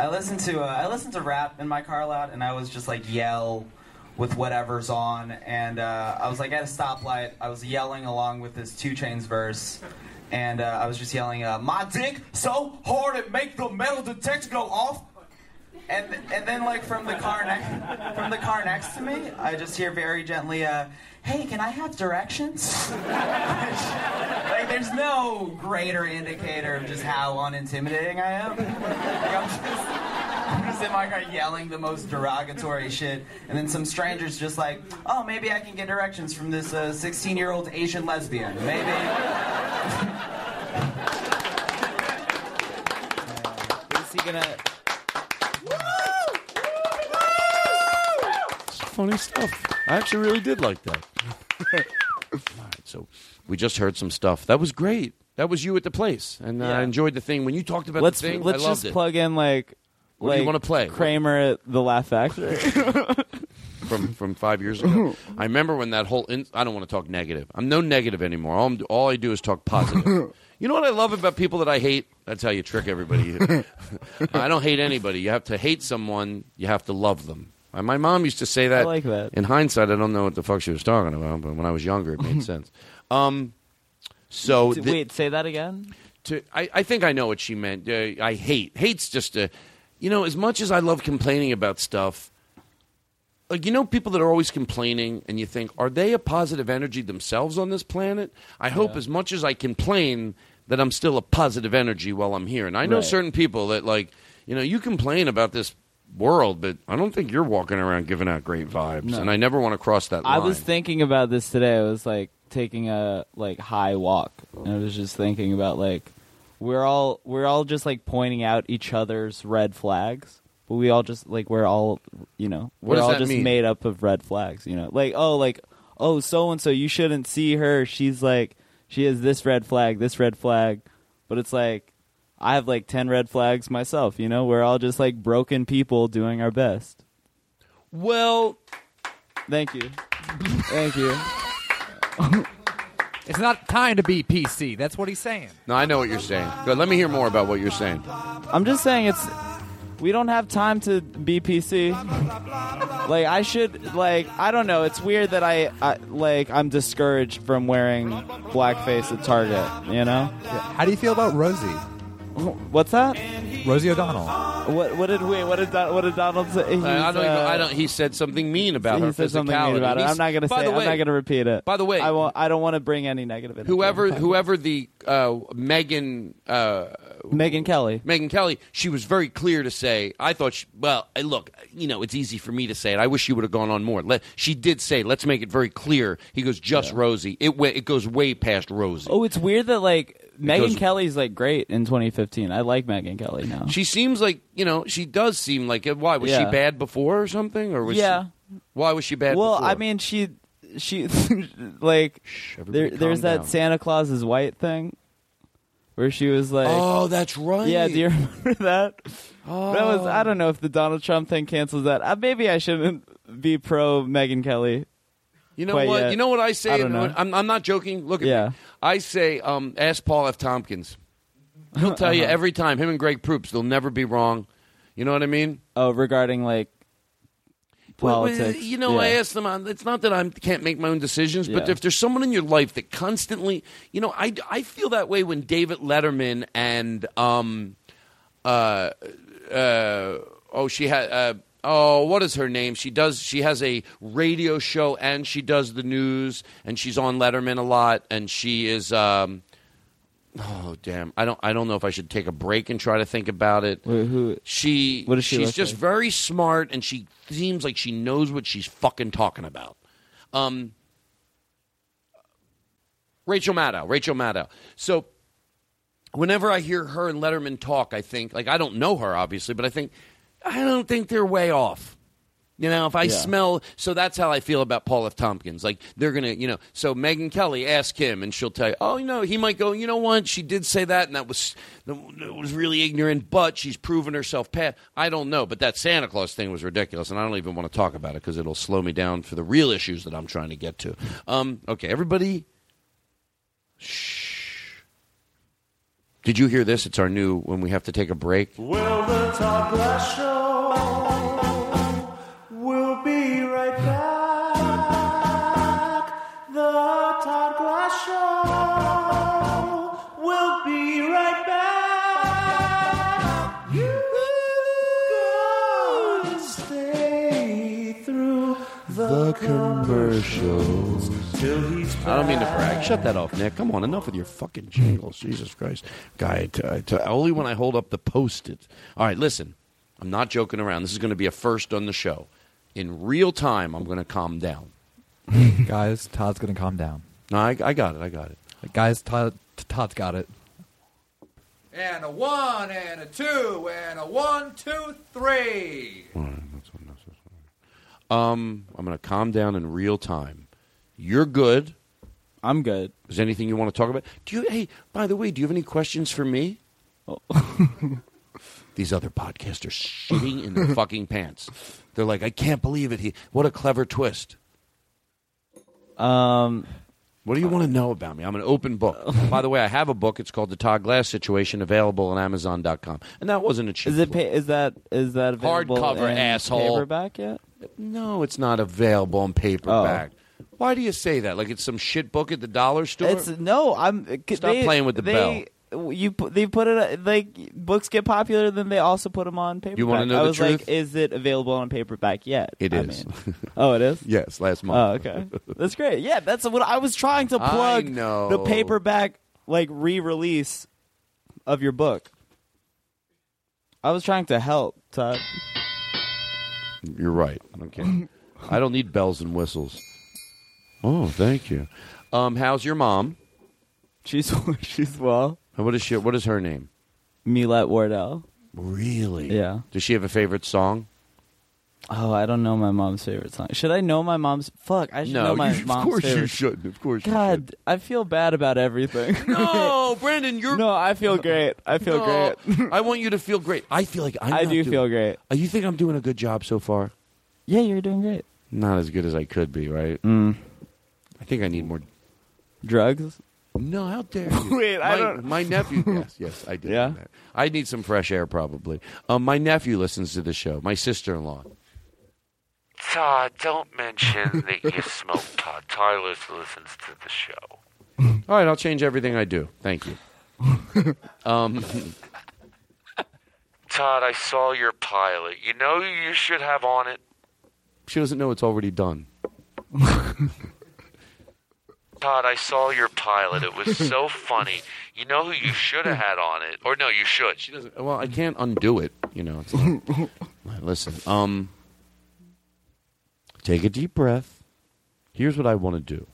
S11: I, listened to uh, I listened to rap in my car a lot, and I was just like yell with whatever's on, and uh, I was like at a stoplight, I was yelling along with this 2 Chainz verse, and uh, I was just yelling, uh, "My dick so hard it make the metal detector go off." And, and then like from the car next from the car next to me, I just hear very gently, uh, "Hey, can I have directions?" [laughs] like there's no greater indicator of just how unintimidating I am. Like, I'm just, I'm in my car yelling the most derogatory shit, and then some strangers just like, "Oh, maybe I can get directions from this 16 year old Asian lesbian. Maybe." [laughs]
S6: Is he gonna?
S2: It's funny stuff. I actually really did like that. [laughs] All right, so we just heard some stuff. That was great. That was you at the place, and uh, I enjoyed the thing when you talked about
S6: Let's
S2: the thing.
S6: let's
S2: I loved
S6: just
S2: it.
S6: plug in like.
S2: What do you
S6: like
S2: wanna play?
S6: Kramer at the Laugh Factory. [laughs]
S2: from from five years ago. I remember when that whole. In- I don't want to talk negative. I'm no negative anymore. All, I'm, all I do is talk positive. [laughs] you know what I love about people that I hate? That's how you trick everybody. I don't hate anybody. You have to hate someone. You have to love them. My mom used to say that.
S6: I like that.
S2: In hindsight, I don't know what the fuck she was talking about, but when I was younger, it made [laughs] sense. Um, so
S6: D-
S2: the-
S6: Wait, say that again.
S2: to I, I think I know what she meant. Uh, I hate hate's just a, you know, as much as I love complaining about stuff. Like you know, people that are always complaining, and you think, are they a positive energy themselves on this planet? I hope, as much as I complain, that I'm still a positive energy while I'm here. And I know
S6: Right.
S2: certain people that like, you know, you complain about this world, but I don't think you're walking around giving out great vibes.
S6: No.
S2: And I never want to cross that line.
S6: I was thinking about this today. I was like taking a like high walk, and I was just thinking about like we're all we're all just like pointing out each other's red flags, but we all just like we're all you know we're all just
S2: mean?
S6: made up of red flags. You know, like oh like oh so and so you shouldn't see her. She's like she has this red flag, this red flag, but it's like. I have like 10 red flags myself, you know? We're all just like broken people doing our best.
S2: Well,
S6: thank you. Thank you. [laughs]
S7: It's not time to be PC. That's what he's saying.
S2: No, I know what you're saying. Good. Let me hear more about what you're saying.
S6: I'm just saying it's we don't have time to be PC. Like I should like I don't know. It's weird that I, I like I'm discouraged from wearing blackface at Target. You know?
S7: How do you feel about Rosie?
S6: What's that?
S7: Rosie O'Donnell.
S6: What what did wait? What did Don, what did Donald say? He's,
S2: I don't. even,
S6: uh,
S2: I don't. He said something mean about
S6: he
S2: her
S6: said something
S2: physicality.
S6: mean about it.
S2: He's-
S6: I'm not gonna
S2: by
S6: say.
S2: the
S6: I'm not gonna repeat it.
S2: By the way,
S6: I won't. I don't want to bring any negative. into
S2: whoever
S6: it. [laughs]
S2: whoever the uh, Megyn uh,
S6: Megyn Kelly.
S2: Megyn Kelly, she was very clear to say. I thought, she, well, uh, look, you know, it's easy for me to say it. I wish she would have gone on more. Let, she did say, let's make it very clear. He goes, just Rosie. It wa- it goes way past Rosie.
S6: Oh, it's weird that like
S2: Megyn
S6: Kelly's like great in 2015. I like Megyn Kelly now.
S2: She seems like you know. She does seem like it. Why was she bad before or something? Or was
S6: Yeah.
S2: She, why was she bad?
S6: well,
S2: before?
S6: I mean, she she [laughs] like there,
S2: calm
S6: there's that
S2: down.
S6: Santa Claus is white thing where she was like,
S2: Oh, that's right.
S6: Yeah, do you [laughs] remember that?
S2: Oh.
S6: That was I don't know if the Donald Trump thing cancels that. Uh, maybe I shouldn't be pro Megyn Kelly.
S2: You know
S6: quite
S2: what?
S6: yet.
S2: You know what I say?
S6: I don't know.
S2: I'm, I'm not joking. Look at
S6: Yeah.
S2: me. I say, um, ask Paul F. Tompkins. He'll tell you
S6: Uh-huh.
S2: every time. Him and Greg Proops, they'll never be wrong. You know what I mean?
S6: Oh, regarding like politics.
S2: you know, I
S6: Yeah.
S2: ask them. uh, It's not that I can't make my own decisions, but
S6: Yeah.
S2: if there's someone in your life that constantly, you know, I, I feel that way when David Letterman and um, uh, uh, oh, she had. Uh, Oh, what is her name? She does. She has a radio show and she does the news and she's on Letterman a lot and she is. Um, oh damn! I don't. I don't know if I should take a break and try to think about it.
S6: who?
S2: She.
S6: What does she
S2: She's just
S6: like?
S2: very smart and she seems like she knows what she's fucking talking about. Um, Rachel Maddow. Rachel Maddow. So whenever I hear her and Letterman talk, I think like I don't know her obviously, but I think I don't think they're way off. You know, if I
S6: Yeah.
S2: smell, so that's how I feel about Paul F. Tompkins. Like they're gonna, you know, so Megyn Kelly, ask him, and she'll tell you, oh, you know, he might go, you know what, she did say that, and that was that was really ignorant, but she's proven herself Pat, I don't know, but that Santa Claus thing was ridiculous, and I don't even want to talk about it because it'll slow me down for the real issues that I'm trying to get to. Um, okay, everybody, shh. Did you hear this? It's our new when we have to take a break.
S9: Well, the Todd Glass Show will be right back. The Todd Glass Show will be right back. You gotta stay through the commercials till he's
S2: I don't mean to brag. Shut that off, Nick. Come on, enough with your fucking jingles. Jesus Christ, guy. T- t- only when I hold up the post-it. All right, listen. I'm not joking around. This is going to be a first on the show. In real time, I'm going to calm down. [laughs]
S7: Guys, Todd's gonna calm down.
S2: No, I, I got it. I got it.
S7: Guys, Todd, Todd's got it.
S14: And a one, and a two, and a one, two, three.
S2: Um, I'm going to calm down in real time. You're good.
S6: I'm good.
S2: Is there anything you want to talk about? Do you? Hey, by the way, do you have any questions for me?
S6: Oh. [laughs] [laughs]
S2: These other podcasts are shitting in their fucking pants. They're like, I can't believe it. He, what a clever twist.
S6: Um,
S2: what do you want to know about me? I'm an open book. [laughs] By the way, I have a book. It's called The Todd Glass Situation, available on Amazon.com. And that wasn't a cheap.
S6: Is it? Pa- is that? Is that available
S2: Hardcover, asshole.
S6: Paperback yet?
S2: No, it's not available on paperback. Why do you say that? Like it's some shit book at the dollar store?
S6: It's no. I'm
S2: Stop
S6: they-
S2: playing with the
S6: they, You they put it like books get popular, then they also put them on paperback.
S2: wanna know
S6: I
S2: the
S6: was like, is it available on paperback yet?
S2: It
S6: I
S2: is.
S6: mean- [laughs] oh, it is.
S2: yes, last month.
S6: Oh, okay. That's great. Yeah, that's what I was trying to plug. the paperback like re-release of your book. I was trying to help Todd.
S2: You're right. Okay. I don't need bells and whistles. Oh, thank you. Um, how's your mom?
S6: She's [laughs] she's well.
S2: And what is she? What is her name?
S6: Milet Wardell.
S2: Really?
S6: Yeah.
S2: Does she have a favorite song?
S6: Oh, I don't know my mom's favorite song. Should I know my mom's? Fuck, I should
S2: No,
S6: know my
S2: you- of
S6: mom's
S2: course you shouldn't. Of course you
S6: God, I feel bad about everything. [laughs]
S2: No, [laughs] Brandon, you're.
S6: No, I feel great. I feel
S2: No,
S6: great.
S2: I want you to feel great. I feel like I'm
S6: I
S2: not
S6: do
S2: doing-
S6: feel great.
S2: Uh, You think I'm doing a good job so far?
S6: Yeah, you're doing great.
S2: Not as good as I could be, right?
S6: Mm.
S2: I think I need more
S6: drugs.
S2: No, how dare [laughs] you?
S6: Wait,
S2: my,
S6: I don't-
S2: My nephew. [laughs] Yes, yes, I did.
S6: Yeah?
S2: do that. I need some fresh air, probably. Um, my nephew listens to the show. My sister-in-law.
S10: Todd, don't mention that you [laughs] smoke Todd. Tyler listens to the show.
S2: All right, I'll change everything I do. Thank you. um,
S10: Todd, I saw your pilot. You know who you should have on it?
S2: she doesn't know it's already done.
S10: Todd, I saw your pilot. It was so [laughs] funny. You know who you should have had on it? Or no, you should. She
S2: doesn't. Well, I can't undo it. You know. It's like, [laughs] listen. Um, take a deep breath. Here's what I want to do.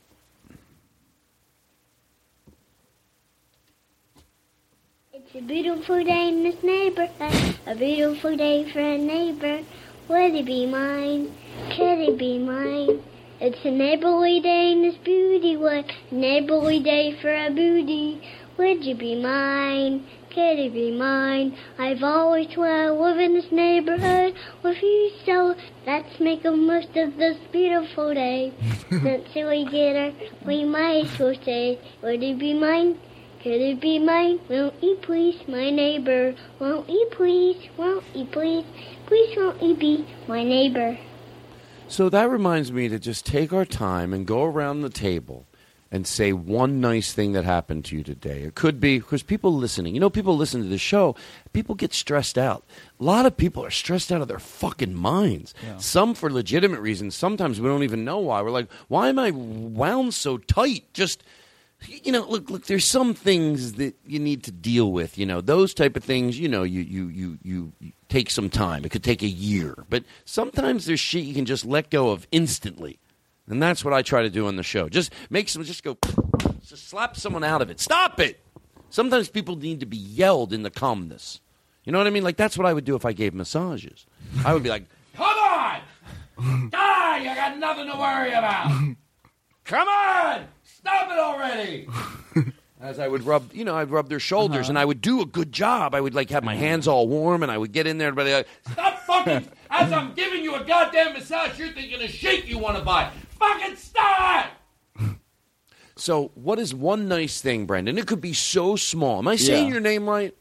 S15: It's a beautiful day in this neighborhood, a beautiful day for a neighbor. Would it be mine? Could it be mine? It's a neighborly day in this beauty wood, neighborly day for a booty. Would you be mine? Could it be mine? I've always wanted to live in this neighborhood with you, so let's make the most of this beautiful day. [laughs] Since we get her, we might as well say, would it be mine? Could it be mine? Won't you please, my neighbor? Won't you please? Won't you please? Please won't you be my neighbor?
S2: So that reminds me to just take our time and go around the table and say one nice thing that happened to you today. It could be because people listening, you know, people listen to the show, people get stressed out. A lot of people are stressed out of their fucking minds. Some for legitimate reasons. Sometimes we don't even know why. We're like, why am I wound so tight? Just you know, look, look. There's some things that you need to deal with. You know, those type of things. You know, you you you you, you take some time. It could take a year, but sometimes there's shit you can just let go of instantly, and that's what I try to do on the show. Just make some, just go, just slap someone out of it. Stop it. Sometimes people need to be yelled in the calmness. You know what I mean? Like that's what I would do if I gave massages. I would be like, "Come on, Die! You got nothing to worry about. [laughs] Come on! Stop it already! [laughs] As I would rub, you know, I'd rub their shoulders, and I would do a good job. I would like have my hands all warm, and I would get in there and be like, "Stop fucking!" [laughs] As I'm giving you a goddamn massage, you're thinking of shit you want to buy. Fucking stop! [laughs] So, what is one nice thing, Brendan? It could be so small. Am I saying
S6: Yeah.
S2: your name right?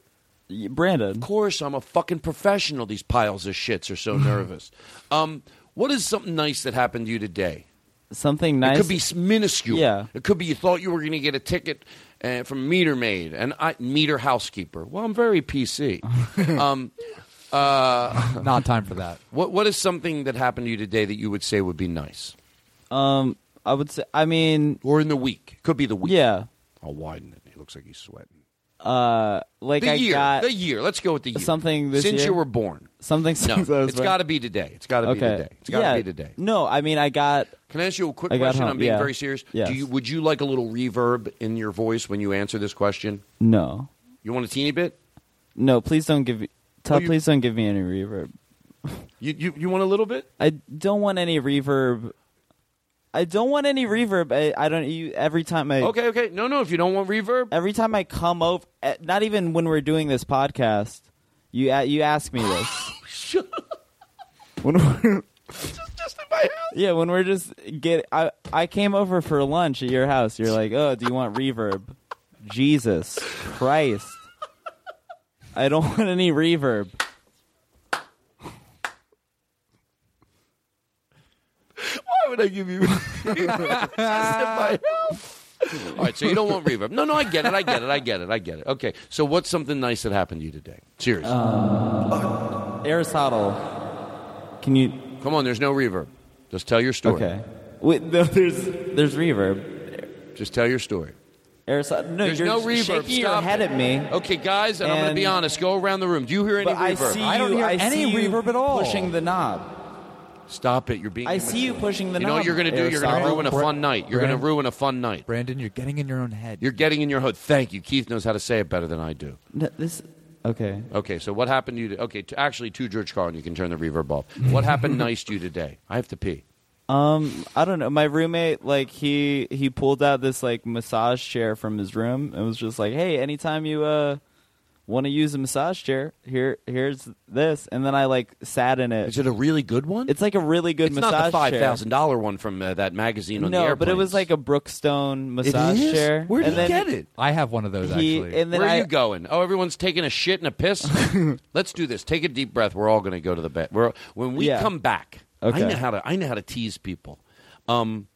S6: Brandon.
S2: Of course, I'm a fucking professional. These piles of shits are so nervous. Um, what is something nice that happened to you today?
S6: Something nice.
S2: It could be minuscule.
S6: Yeah.
S2: It could be you thought you were going to get a ticket uh, from Meter Maid and I, Meter Housekeeper. Well, I'm very PC. [laughs] um, uh,
S7: Not time for that. [laughs]
S2: What What is something that happened to you today that you would say would be nice?
S6: Um, I would say. I mean,
S2: or in the week. Could be the week.
S6: Yeah.
S2: I'll widen it. He looks like he's sweating.
S6: Uh, like
S2: the
S6: I
S2: year.
S6: got
S2: the year. Let's go with the year.
S6: something this
S2: since
S6: year?
S2: you were born.
S6: Something
S2: No,
S6: since I was
S2: it's
S6: born.
S2: got to be today. It's got to be
S6: Okay.
S2: today. It's got to
S6: Yeah.
S2: be today.
S6: No, I mean I got.
S2: Can I ask you a quick
S6: I got
S2: question?
S6: home,
S2: I'm being
S6: yeah.
S2: very serious.
S6: Yes.
S2: Do you would you like a little reverb in your voice when you answer this question?
S6: No.
S2: You want a teeny bit?
S6: No, please don't give. me- Tell,
S2: you-
S6: please don't give me any reverb.
S2: You, you you want a little bit?
S6: I don't want any reverb. I don't want any reverb. I, I don't. You every time I.
S2: Okay, okay. No, no. If you don't want reverb,
S6: Every time I come over, eh, not even when we're doing this podcast, you a- you ask me this. [laughs] when we're,
S2: just in my house.
S6: yeah, when we're just get. I I came over for lunch at your house. You're like, oh, do you want reverb? Jesus Christ! I don't want any reverb.
S2: Why would I give you? [laughs] Just my [laughs] house. All right, so you don't want reverb. No, no, I get it. I get it. I get it. I get it. Okay, so what's something nice that happened to you today? Seriously.
S6: Um, Aristotle, can you?
S2: Come on, there's no reverb. Just tell your story.
S6: Okay. Wait, no, there's there's reverb.
S2: Just tell your story.
S6: Aristotle, no,
S2: There's
S6: you're
S2: no reverb.
S6: shaking your
S2: Stop
S6: head
S2: it.
S6: at me.
S2: Okay, guys, and, I'm going to be honest. Go around the room. Do you hear any
S6: But I
S2: reverb?
S6: see
S7: I don't hear
S6: I
S7: any
S6: see
S7: reverb at all.
S6: Pushing the knob.
S2: Stop it. You're being.
S6: I see you pushing the
S2: You know what you're going to do? You're going to ruin a fun night. You're going to
S7: Brand-
S2: ruin a fun night.
S7: Brandon, you're getting in your own head.
S2: You're getting in your hood. Thank you. Keith knows how to say it better than I do.
S6: No, this. Okay.
S2: Okay, so what happened to you? To, okay, to, actually, to George Carlin, you can turn the reverb off. What happened [laughs] nice to you today? I have to pee.
S6: Um, I don't know. My roommate, like he he pulled out this like massage chair from his room and was just like, "Hey, anytime you uh want to use a massage chair, here here's this." And then I like sat in it.
S2: Is it a really good one?
S6: It's like a really good
S2: It's
S6: massage
S2: not the five
S6: chair.
S2: thousand dollar one from uh, that magazine on the
S6: No,
S2: airplane.
S6: but it was like a Brookstone massage chair.
S2: Where did
S6: and
S2: he
S6: then
S2: get it?
S7: I have one of those
S6: He
S7: actually.
S6: and then
S2: Where are you going? Oh, everyone's taking a shit and a piss. [laughs] Let's do this. Take a deep breath. We're all going to go to the bed. We're, when we
S6: Yeah.
S2: come back,
S6: Okay.
S2: I know how to. I know how to tease people. Um,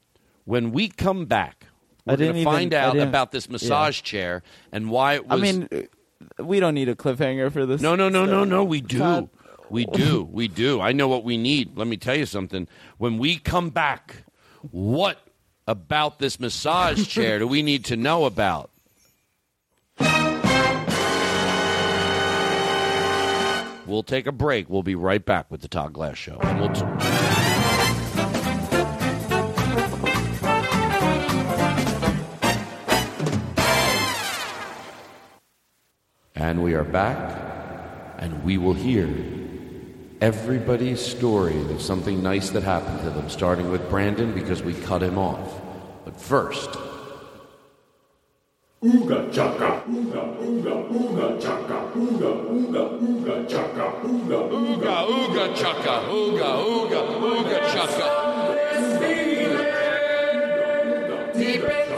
S2: when we come back,
S6: I
S2: we're going
S6: didn't
S2: to find out about this massage chair and why it
S6: I
S2: was.
S6: mean, uh, we don't need a cliffhanger for this.
S2: no, no, no, no, no. We do.
S6: Todd.
S2: We do. We do. I know what we need. Let me tell you something. When we come back, what about this massage [laughs] chair do we need to know about? We'll take a break. We'll be right back with the Todd Glass Show. And we'll t- and we are back, and we will hear everybody's story of something nice that happened to them, starting with Brandon because we cut him off. But first,
S16: Ooga chaka, ooga, ooga, ooga chaka, ooga, ooga, ooga chaka, ooga,
S2: ooga, ooga chaka, ooga, ooga, ooga chaka.
S9: Deep inside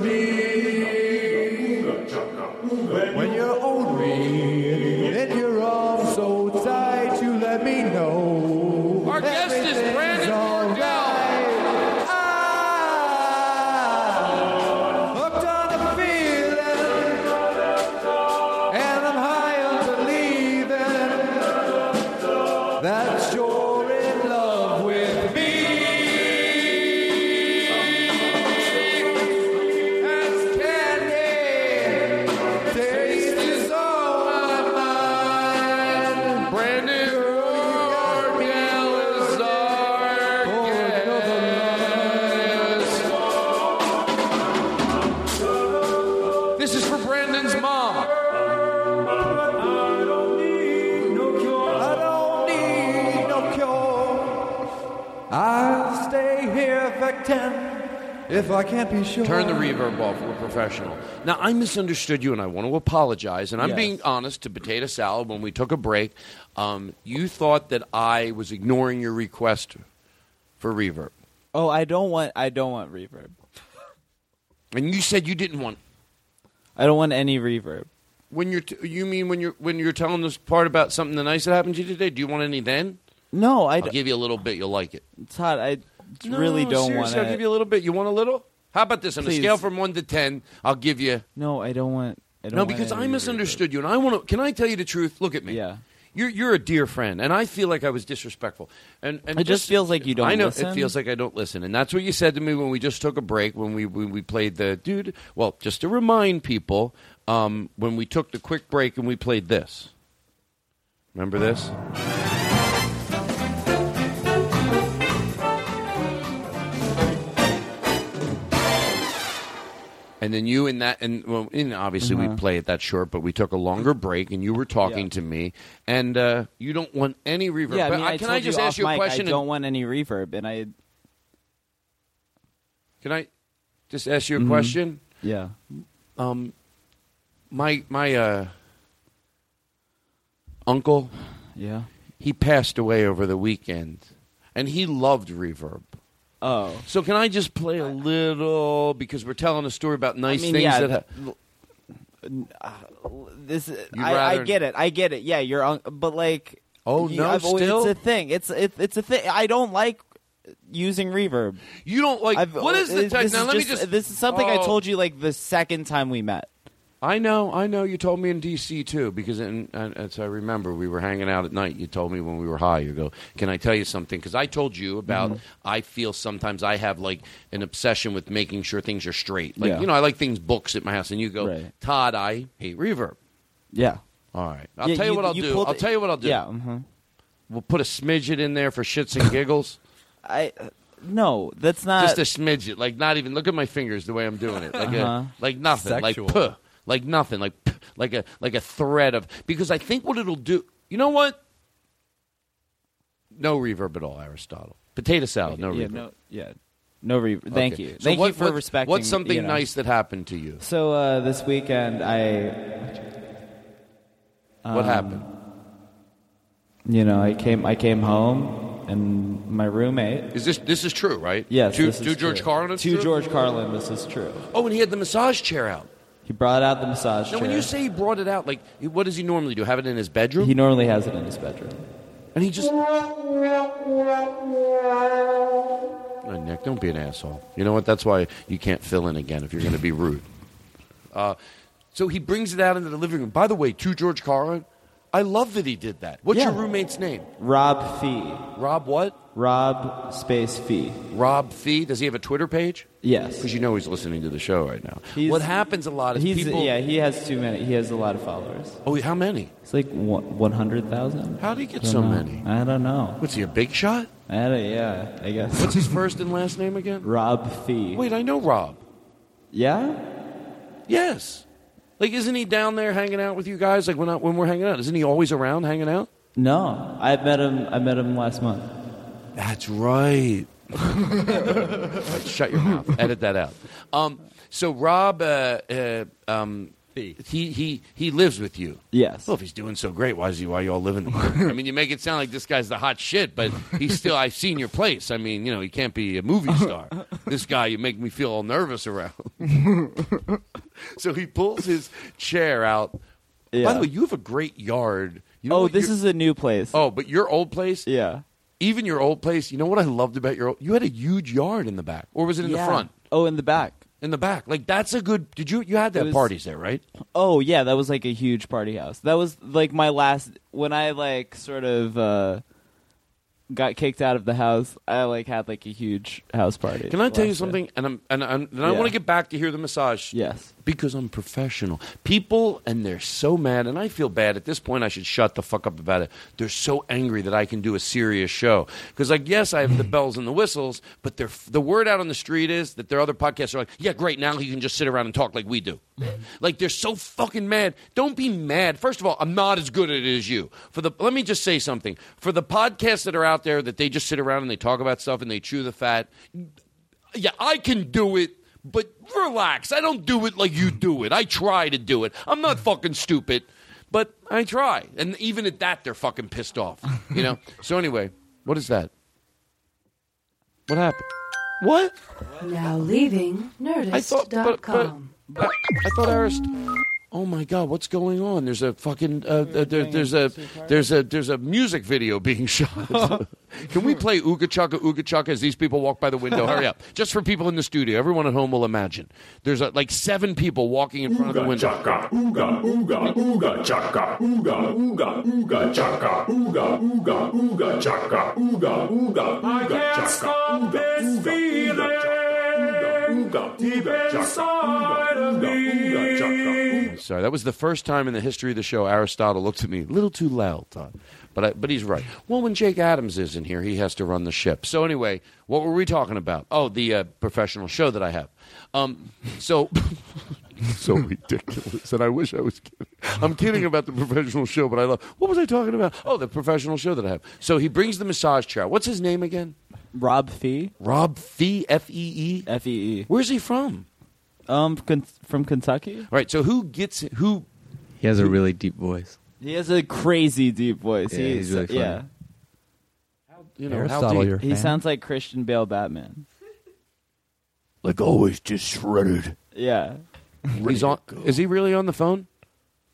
S9: me.
S7: Sure.
S2: Turn the reverb off. We're professional. Now, I misunderstood you, and I want to apologize. And I'm
S6: Yes.
S2: being honest to Potato Salad when we took a break. Um, you thought that I was ignoring your request for reverb.
S6: Oh, I don't want. I don't want reverb.
S2: And you said you didn't want.
S6: I don't want any reverb.
S2: When you're, t- you mean when you're when you're telling this part about something the nice that happened to you today? Do you want any then?
S6: No, I
S2: I'll give you a little bit. You'll like it.
S6: Todd, I
S2: No,
S6: really don't want
S2: seriously, I'll give you a little bit. You want a little? How about this? On a scale from one to ten, I'll give you.
S6: No, I don't want. I don't
S2: No, because
S6: any
S2: I misunderstood you, and I want to. Can I tell you the truth? Look at me.
S6: Yeah.
S2: You're you're a dear friend, and I feel like I was disrespectful. And and
S6: It just feels like you don't
S2: I know
S6: listen.
S2: it feels like I don't listen, and that's what you said to me when we just took a break when we when we played the dude. Well, just to remind people, um, when we took the quick break and we played this. Remember this? And then you and that, and well, and obviously we
S6: Uh-huh.
S2: play it that short, but we took a longer break, and you were talking to me, and uh, you don't want any reverb.
S6: Yeah, I mean,
S2: I- can I just
S6: you
S2: ask you a
S6: mic,
S2: question?
S6: I don't want any reverb, and I.
S2: Can I just ask you a
S6: Mhm.
S2: question?
S6: Yeah.
S2: Um, my my uh, uncle,
S6: Yeah.
S2: he passed away over the weekend, and he loved reverb.
S6: Oh.
S2: So can I just play a little because we're telling a story about nice
S6: I mean,
S2: things
S6: yeah,
S2: that.
S6: th-
S2: Ha- uh,
S6: This
S2: You'd
S6: I, I get it. I get it. Yeah, you're on, but like.
S2: Oh,
S6: you-
S2: no,
S6: I've always-
S2: still?
S6: it's a thing. It's it, it's a thing. I don't like using reverb.
S2: You don't like
S6: I've,
S2: what is the
S6: this
S2: tech? Now let me just.
S6: This is something I
S2: Oh.
S6: told you like the second time we met.
S2: I know, I know. You told me in D.C. too, because in, and as I remember, we were hanging out at night. You told me when we were high. You go, "Can I tell you something?" Because I told you about.
S6: Mhm.
S2: I feel sometimes I have like an obsession with making sure things are straight. Like
S6: Yeah.
S2: you know, I like things books at my house, and you go,
S6: Right.
S2: "Todd, I hate reverb."
S6: Yeah.
S2: All right, I'll
S6: Yeah,
S2: tell you,
S6: you-
S2: what I'll
S6: you
S2: do. I'll
S6: it-
S2: tell you what I'll do.
S6: Yeah, mhm.
S2: we'll put a smidget in there for shits and [laughs] giggles.
S6: I no, that's not
S2: just a smidget, like not even. Look at my fingers, the way I'm doing it, like
S6: Uh-huh.
S2: a, like nothing,
S7: Sexual.
S2: like puh, like nothing, like like a like a thread of. Because I think what it'll do. You know what? No reverb at all, Aristotle. Potato salad, no
S6: yeah,
S2: reverb.
S6: no, yeah, no reverb. Thank
S2: Okay.
S6: you.
S2: So
S6: Thank
S2: what-
S6: you for
S2: what-
S6: respecting.
S2: What's something
S6: you know.
S2: nice that happened to you?
S6: So uh, this weekend, I.
S2: What
S6: um,
S2: happened?
S6: You know, I came. I came home, and my roommate.
S2: Is this this is true, right?
S6: Yes,
S2: To,
S6: this is
S2: to George
S6: true.
S2: Carlin.
S6: To
S2: true?
S6: George Carlin, this is true.
S2: Oh, and he had the massage chair out.
S6: He brought out the massage
S2: Now,
S6: chair.
S2: when you say he brought it out, like, what does he normally do? Have it in his bedroom?
S6: he normally has it in his bedroom.
S2: and he just. Oh, Nick, don't be an asshole. You know what? That's why you can't fill in again if you're going to be rude. [laughs] Uh, so he brings it out into the living room. By the way, to George Carlin, I love that he did that. What's
S6: Yeah.
S2: your roommate's name?
S6: Rob Fee.
S2: Rob what?
S6: Rob Space Fee.
S2: Rob Fee. Does he have a Twitter page?
S6: Yes.
S2: Because you know he's listening to the show right now.
S6: He's-
S2: what happens a lot is
S6: He's
S2: people.
S6: yeah. He has too many. He has a lot of followers.
S2: Oh, how many?
S6: It's like one hundred thousand.
S2: How did he get so many?
S6: I don't know.
S2: What's he, a big shot?
S6: I don't, yeah, I guess.
S2: What's his first and [laughs] last name again?
S6: Rob Fee.
S2: Wait, I know Rob.
S6: Yeah.
S2: Yes. Like, isn't he down there hanging out with you guys? Like when I, when we're hanging out, isn't he always around hanging out?
S6: No, I met him. I met him last month.
S2: That's right. Right, [laughs] shut your mouth. Edit that out. Um, so Rob, uh, uh, um, he he he lives with you.
S6: Yes.
S2: Well, if he's doing so great, why is he? Why are you all living together? [laughs] I mean, you make it sound like this guy's the hot shit, but he's still. I've seen your place. I mean, you know, he can't be a movie star. this guy, you make me feel all nervous around. [laughs] so he pulls his chair out. By the way, you have a great yard. You know
S6: oh, this is a new place.
S2: Oh, but your old place?
S6: Yeah.
S2: Even your old place, you know what I loved about your old You had a huge yard in the back. Or was it in
S6: Yeah.
S2: the front?
S6: Oh, in the back.
S2: In the back. Like that's a good Did you you had that
S6: was-
S2: parties there, right?
S6: Oh yeah, that was like a huge party house. That was like my last when I like sort of uh got kicked out of the house. I like had like a huge house party.
S2: Can I tell you
S6: last
S2: something? And I'm and, I'm, and I
S6: Yeah.
S2: want to get back to hear the massage.
S6: Yes.
S2: Because I'm professional. People and they're so mad, and I feel bad at this point. I should shut the fuck up about it. They're so angry that I can do a serious show. Because like, yes, I have the [laughs] bells and the whistles, but they're, the word out on the street is that their other podcasts are like, yeah, great. Now you can just sit around and talk like we do. Mm-hmm. like they're so fucking mad. Don't be mad. First of all, I'm not as good at it as you. For the let me just say something. For the podcasts that are out there that they just sit around and they talk about stuff and they chew the fat. yeah, I can do it, but relax. I don't do it like you do it. I try to do it. I'm not fucking stupid, but I try. And even at that, they're fucking pissed off. You know. [laughs] so anyway, what is that? What happened? What?
S4: Now leaving Nerdist.com.
S2: I thought, but, but, but I thought Arist. Oh my God, what's going on? There's a fucking uh, uh, there, there's a there's a there's a music video being [laughs] shot. [laughs] Can we play Ooga Chaka Ooga Chaka as these people walk by the window? Hurry up! [laughs] Just for people in the studio, everyone at home will imagine. There's uh like seven people walking in front of the window.
S16: chaka, ooga, ooga, ooga chaka, ooga, ooga, ooga chaka, ooga, ooga, ooga chaka, ooga, ooga, ooga chaka, ooga, ooga,
S9: feeling
S16: ooga,
S9: deep
S16: ooga chaka,
S9: inside of
S16: ooga, ooga chaka,
S9: me.
S2: Sorry, that was the first time in the history of the show Aristotle looked at me a little too loud, Todd. But I, but he's right. Well, when Jake Adams isn't here, he has to run the ship. So anyway, what were we talking about? Oh, the uh, professional show that I have. Um, so [laughs] so ridiculous, and I wish I was kidding. I'm kidding about the professional show, but I love. What was I talking about? Oh, the professional show that I have. So he brings the massage chair. What's his name again?
S6: Rob Fee.
S2: Rob Fee. F E E.
S6: F E E.
S2: Where's he from?
S6: Um, con- from Kentucky.
S2: Right. So who gets who?
S8: He has a really deep voice.
S6: He has a crazy deep voice.
S8: Yeah,
S6: He-
S8: he's really funny.
S6: yeah.
S2: You know, how
S7: Aristotle,
S2: deep?
S6: He
S7: fan?
S6: sounds like Christian Bale Batman. [laughs]
S2: Like always, just shredded.
S6: Yeah.
S2: He's on. Is he really on the phone?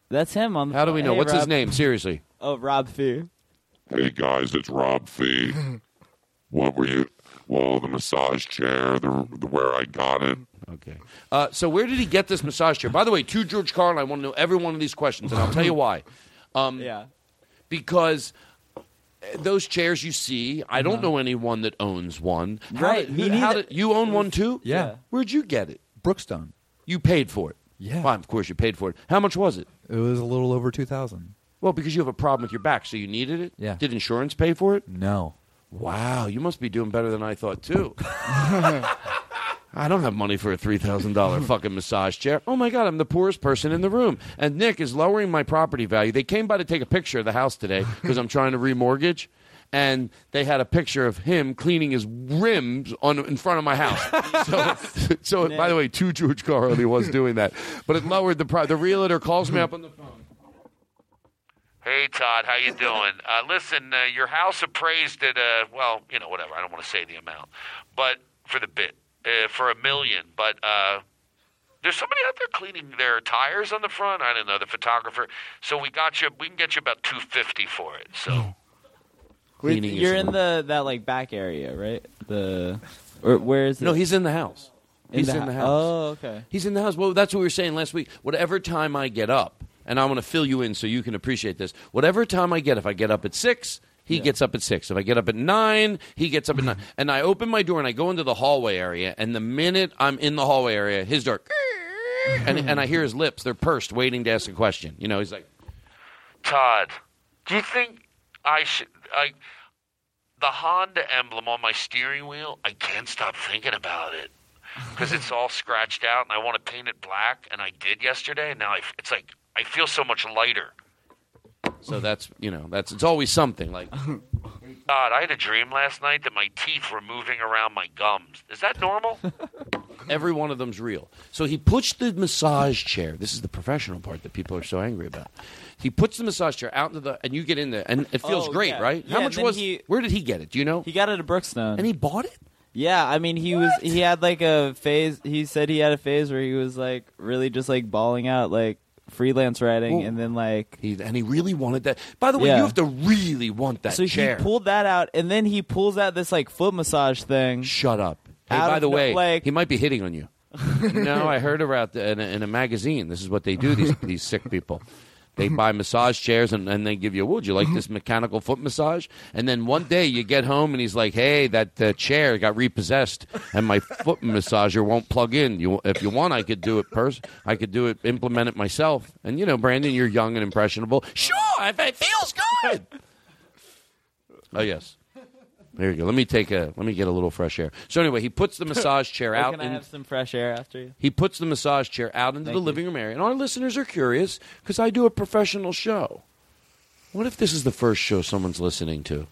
S6: That's him on the phone.
S2: How do we know?
S6: Hey,
S2: What's his
S6: Rob.
S2: name? Seriously.
S6: Oh, Rob Fee.
S10: Hey guys, it's Rob Fee. [laughs] what were you? Well, the massage chair, the, the where I got it.
S2: Okay. Uh, so where did he get this massage chair? By the way, to George Carlin, I want to know every one of these questions, and I'll tell you why. Um,
S6: Yeah.
S2: Because uh, those chairs you see, I don't know anyone that owns one. How
S6: Right,
S2: did-
S6: me
S2: how
S6: neither.
S2: did- you own one too?
S7: Yeah.
S2: Where'd you get it?
S7: Brookstone.
S2: You paid for it.
S7: Yeah.
S2: Well, of course you paid for it. How much was it?
S7: It was a little over 2000
S2: Well, because you have a problem with your back, so you needed it.
S7: Yeah.
S2: Did insurance pay for it?
S7: No.
S2: Wow, you must be doing better than I thought too. [laughs] I don't have money for a three thousand dollar fucking massage chair. Oh my god, I'm the poorest person in the room. And Nick is lowering my property value. They came by to take a picture of the house today [laughs] because I'm trying to remortgage. And they had a picture of him cleaning his rims on in front of my house. So, [laughs] so by the way, to George Carlin, he was doing that, but it lowered the price. The realtor calls me up on the phone.
S10: Hey Todd, how you doing? [laughs] Uh, listen, uh, your house appraised at uh, well, you know, whatever. I don't want to say the amount, but for the bit, uh, for a million. But uh, there's somebody out there cleaning their tires on the front. I don't know the photographer. So we got you. We can get you about two fifty for it. So
S6: Wait,
S2: Cleaning
S6: you're in the that like back area, right? The or where is it?
S2: No, he's in the house.
S6: In
S2: He's
S6: the
S2: in the house.
S6: Oh, okay.
S2: He's in the house. Well, that's what we were saying last week. Whatever time I get up, and I want to fill you in so you can appreciate this. Whatever time I get, if I get up at six, he gets up at six. If I get up at nine, he gets up at nine. [laughs] And I open my door and I go into the hallway area. And the minute I'm in the hallway area, his door, and, and I hear his lips. They're pursed, waiting to ask a question. You know, he's like,
S10: Todd, do you think I should I the Honda emblem on my steering wheel? I can't stop thinking about it because it's all scratched out, and I want to paint it black. And I did yesterday, and now I, it's like I feel so much lighter.
S2: so that's you know, that's it's always something. Like, [laughs]
S10: God, I had a dream last night that my teeth were moving around my gums. Is that normal? [laughs]
S2: Every one of them's real. So he puts the massage chair. This is the professional part that people are so angry about. He puts the massage chair out into the, and you get in there, and it feels
S6: Oh,
S2: great,
S6: yeah.
S2: right? How
S6: Yeah,
S2: much
S6: then
S2: was?
S6: he-
S2: where did he get it? Do you know?
S6: He got it at Brookstone.
S2: and he bought it.
S6: Yeah, I mean he was he had like a phase he said he had a phase where he was like really just like bawling out like freelance writing
S2: Well,
S6: and then like
S2: He and he really wanted that. By the way,
S6: Yeah.
S2: you have to really want that
S6: so
S2: chair.
S6: he pulled that out and then he pulls out this like foot massage thing.
S2: Shut up. Hey,
S6: Out
S2: by
S6: of
S2: the
S6: no-
S2: way,
S6: like-
S2: he might be hitting on you. [laughs] no, I heard about the, in, a, in a magazine. This is what they do. These these sick people. They buy massage chairs and, and they give you, would you like this mechanical foot massage? And then one day you get home and he's like, hey, that uh, chair got repossessed and my [laughs] foot massager won't plug in. You, if you want, I could do it. Pers- I could do it, implement it myself. And you know, Brandon, you're young and impressionable. Sure, if it feels good. [laughs] Oh yes. There you go. Let me take a. Let me get a little fresh air. So anyway, he puts the [laughs] massage chair out.
S6: can I
S2: in-
S6: have some fresh air after you?
S2: he puts the massage chair out into
S6: Thank
S2: the
S6: you.
S2: living room area, and our listeners are curious because I do a professional show. What if this is the first show someone's listening to?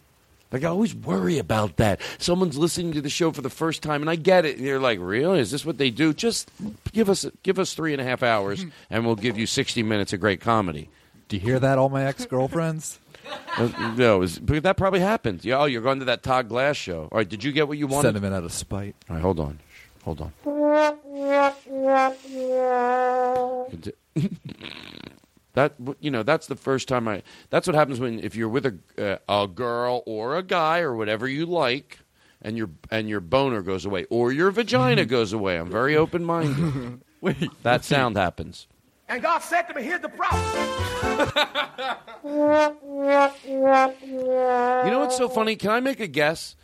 S2: Like I always worry about that. Someone's listening to the show for the first time, and I get it. And you're like, "Really? Is this what they do?" Just give us give us three and a half hours, and we'll give you sixty minutes of great comedy.
S7: Do you hear that, all my ex girlfriends? [laughs]
S2: No, is, but that probably happens. Yeah, oh, you're going to that Todd Glass show. All right, did you get what you wanted?
S7: Sentiment out of spite.
S2: All right, hold on, Shh, hold on. [laughs] That you know that's the first time I. That's what happens when if you're with a uh, a girl or a guy or whatever you like, and your and your boner goes away or your vagina goes away. I'm very open minded. Wait, [laughs] that sound happens.
S9: And God said to me, here's the problem.
S2: You know what's so funny? Can I make a guess?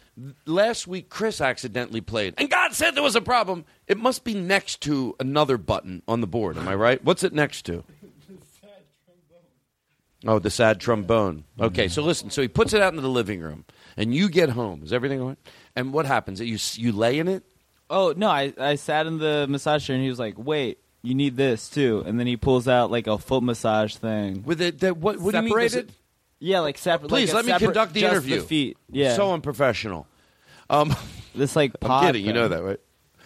S2: Last week, Chris accidentally played, and God said there was a problem. It must be next to another button on the board. Am I right? What's it next to? Oh, the sad trombone. Okay, so listen. So he puts it out into the living room, and you get home. Is everything all right? And what happens? You you lay in it.
S6: Oh no, I I sat in the massage chair and he was like, "Wait, you need this too." And then he pulls out like a foot massage thing.
S2: With it, that what? What do you mean? It-
S6: Yeah, like separate.
S2: Please
S6: like a
S2: let me conduct the
S6: just
S2: interview.
S6: The feet. Yeah.
S2: So unprofessional. Um, [laughs]
S6: this like
S2: I'm
S6: pod
S2: kidding. You know that, right?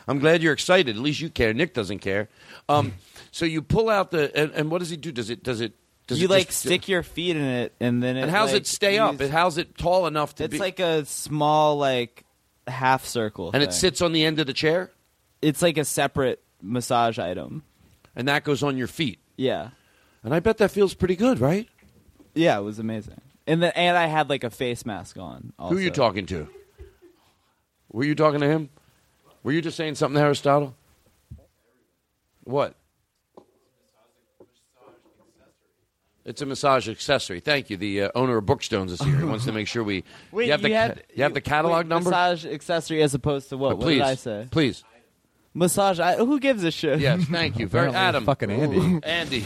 S2: I'm glad you're excited. At least you care. Nick doesn't care. Um, [laughs] so you pull out the and, and what does he do? Does it? Does it? Does
S6: you
S2: it
S6: like
S2: just-
S6: stick your feet in it, and then it,
S2: And how's
S6: like,
S2: it stay up? It, how's it tall enough to
S6: It's
S2: be?
S6: like a small like half circle,
S2: and it sits on the end of the chair,
S6: It's like a separate massage item.
S2: and that goes on your feet.
S6: Yeah,
S2: and I bet that feels pretty good, right?
S6: Yeah, it was amazing. And then and I had like a face mask on. Also.
S2: Who are you talking to? Were you talking to him? Were you just saying something to Aristotle? What? It's a massage accessory. Thank you. The uh, owner of Brookstone's is here. He wants to make sure we. [laughs]
S6: Wait,
S2: you have the,
S6: had
S2: you have the catalog
S6: wait,
S2: number.
S6: Massage accessory as opposed to what?
S2: Uh,
S6: what
S2: please,
S6: did I say?
S2: Please.
S6: Massage. I, who gives a shit?
S2: Yes, thank you. Very
S7: Apparently
S2: Adam.
S7: fucking Andy. [laughs]
S2: Andy,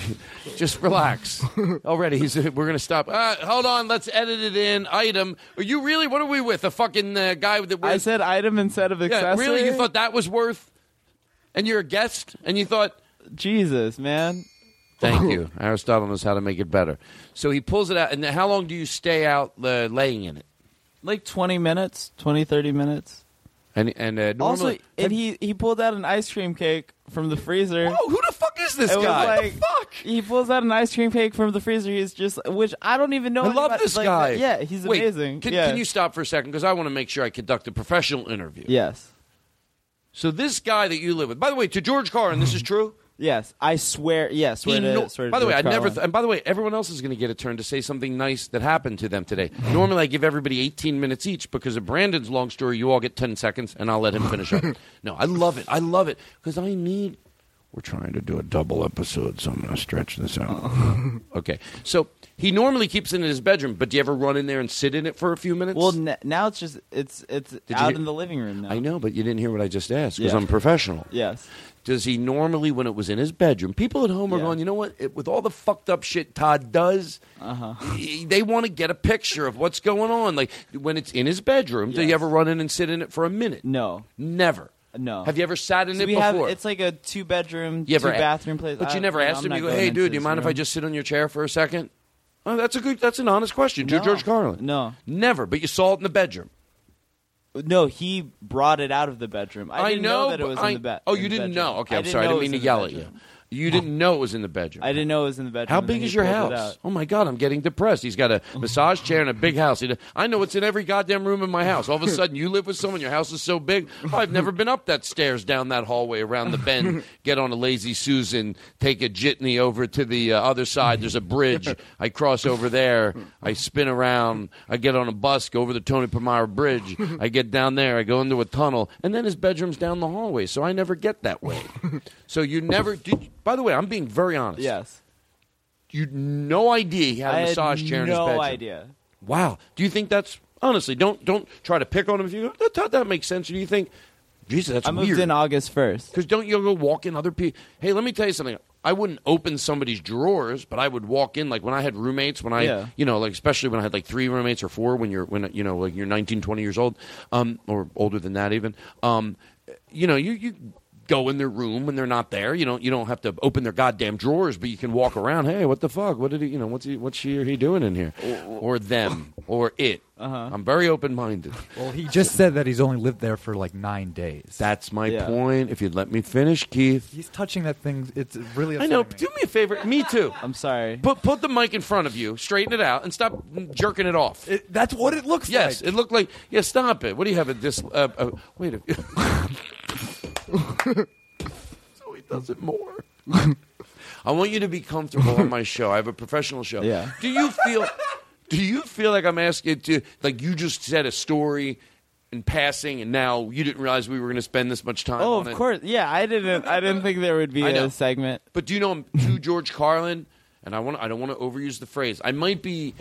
S2: just relax. Already, he's. We're gonna stop. Uh, hold on. Let's edit it in. Item. Are you really? What are we with? A fucking uh, guy that
S6: I
S2: wears.
S6: said item instead of
S2: yeah,
S6: accessory.
S2: really? You thought that was worth? And you're a guest, and you thought.
S6: Jesus, man.
S2: Thank you. Aristotle knows how to make it better. So he pulls it out, and how long do you stay out uh, laying in it?
S6: Like 20 minutes, 20, 30 minutes.
S2: And and uh,
S6: Also, and he he pulled out an ice cream cake from the freezer.
S2: Whoa, who the fuck is this
S6: It was
S2: guy?
S6: Like- He pulls out an ice cream cake from the freezer. He's just, which I don't even know.
S2: I love
S6: anybody-
S2: this
S6: like,
S2: guy.
S6: Yeah, he's
S2: Wait,
S6: amazing.
S2: Can,
S6: yeah.
S2: can you stop for a second? Because I want to make sure I conduct a professional interview.
S6: Yes.
S2: So this guy that you live with, by the way, to George Carlin, this is [clears throat] true.
S6: Yes, I swear. Yes,
S2: He
S6: swear to,
S2: no- by the way, I never. Th- and by the way, everyone else is going to get a turn to say something nice that happened to them today. [laughs] Normally, I give everybody 18 minutes each because of Brandon's long story. You all get 10 seconds, and I'll let him finish up. [laughs] No, I love it. I love it because I need. We're trying to do a double episode, so I'm going to stretch this out. [laughs] okay, so he normally keeps it in his bedroom, but do you ever run in there and sit in it for a few minutes?
S6: well, n- now it's just it's it's
S2: you
S6: out
S2: hear-
S6: in the living room now.
S2: I know, but you didn't hear what I just asked because
S6: Yeah.
S2: I'm professional.
S6: Yes.
S2: Does he normally, when it was in his bedroom, people at home are
S6: Yeah.
S2: going, you know what? It, with all the fucked up shit Todd does,
S6: Uh-huh.
S2: he- they want to get a picture of what's going on. Like when it's in his bedroom, do you ever run in and sit in it for a minute?
S6: No,
S2: Never.
S6: no.
S2: Have you ever sat in
S6: So
S2: it
S6: we
S2: before?
S6: have it's like a two bedroom,
S2: you ever
S6: bathroom place.
S2: But you never asked him. You go, hey, dude, do you mind if I just sit on your chair for a second? Oh, that's a good. That's an honest question. To
S6: No.
S2: George Carlin.
S6: No.
S2: Never. But you saw it in the bedroom.
S6: No, he brought it out of the bedroom. I, didn't
S2: know,
S6: that it was
S2: I-
S6: in the bed.
S2: Oh, you didn't
S6: bedroom.
S2: know. Okay,
S6: I
S2: I'm sorry. I didn't mean to yell at you. You didn't know it was in the bedroom.
S6: I didn't know it was in the bedroom.
S2: How
S6: and
S2: big is your
S6: pulled it
S2: house?
S6: out.
S2: Oh my God, I'm getting depressed. He's got a massage chair and a big house. He- I know it's in every goddamn room in my house. All of a [laughs] sudden, you live with someone. Your house is so big. Oh, I've never been up that stairs, down that hallway, around the bend, [laughs] get on a lazy Susan, take a jitney over to the uh, other side. There's a bridge. I cross over there. I spin around. I get on a bus, go over the Tony Palmyra Bridge. I get down there. I go into a tunnel, and then his bedroom's down the hallway. So I never get that way. So you never. Did, by the way, I'm being very honest.
S6: Yes.
S2: You no idea he had a
S6: I had
S2: massage chair in his bedroom.
S6: no idea.
S2: Wow. Do you think that's honestly? Don't don't try to pick on him if you go. That, that, that makes sense. Or do you think, Jesus, that's
S6: I moved
S2: weird?
S6: in August first.
S2: Because don't you go walk in other people? Hey, let me tell you something. I wouldn't open somebody's drawers, but I would walk in like when I had roommates. When I,
S6: Yeah.
S2: you know, like especially when I had like three roommates or four. When you're when you know like you're 19, 20 years old, um, or older than that even. Um, you know, you you go in their room when they're not there. You don't you don't have to open their goddamn drawers, but you can walk around. Hey, what the fuck? What did he? You know, what's he? What's she or he doing in here? Or them or it.
S6: Uh-huh.
S2: I'm very open minded.
S7: Well, he just said that he's only lived there for like nine days.
S2: That's my
S7: Yeah.
S2: point. If you'd let me finish, Keith.
S7: He's touching that thing. It's really.
S2: I know.
S7: upsetting
S2: Do me a favor. Me too. [laughs]
S6: I'm sorry.
S2: Put put the mic in front of you, straighten it out, and stop jerking it off.
S7: that's what it looks like.
S2: yes, it looked like. Yeah, stop it. What do you have at this? Uh, uh, wait a. [laughs] [laughs] [laughs] so he does it more. [laughs] I want you to be comfortable on my show. I have a professional show.
S6: Yeah.
S2: Do you feel? Do you feel like I'm asking to like you just said a story in passing, and now you didn't realize we were going to spend this much time?
S6: Oh,
S2: on
S6: of
S2: it?
S6: course. Yeah, I didn't. I didn't think there would be [laughs] a segment.
S2: But do you know I'm to George Carlin? And I want I don't want to overuse the phrase. I might be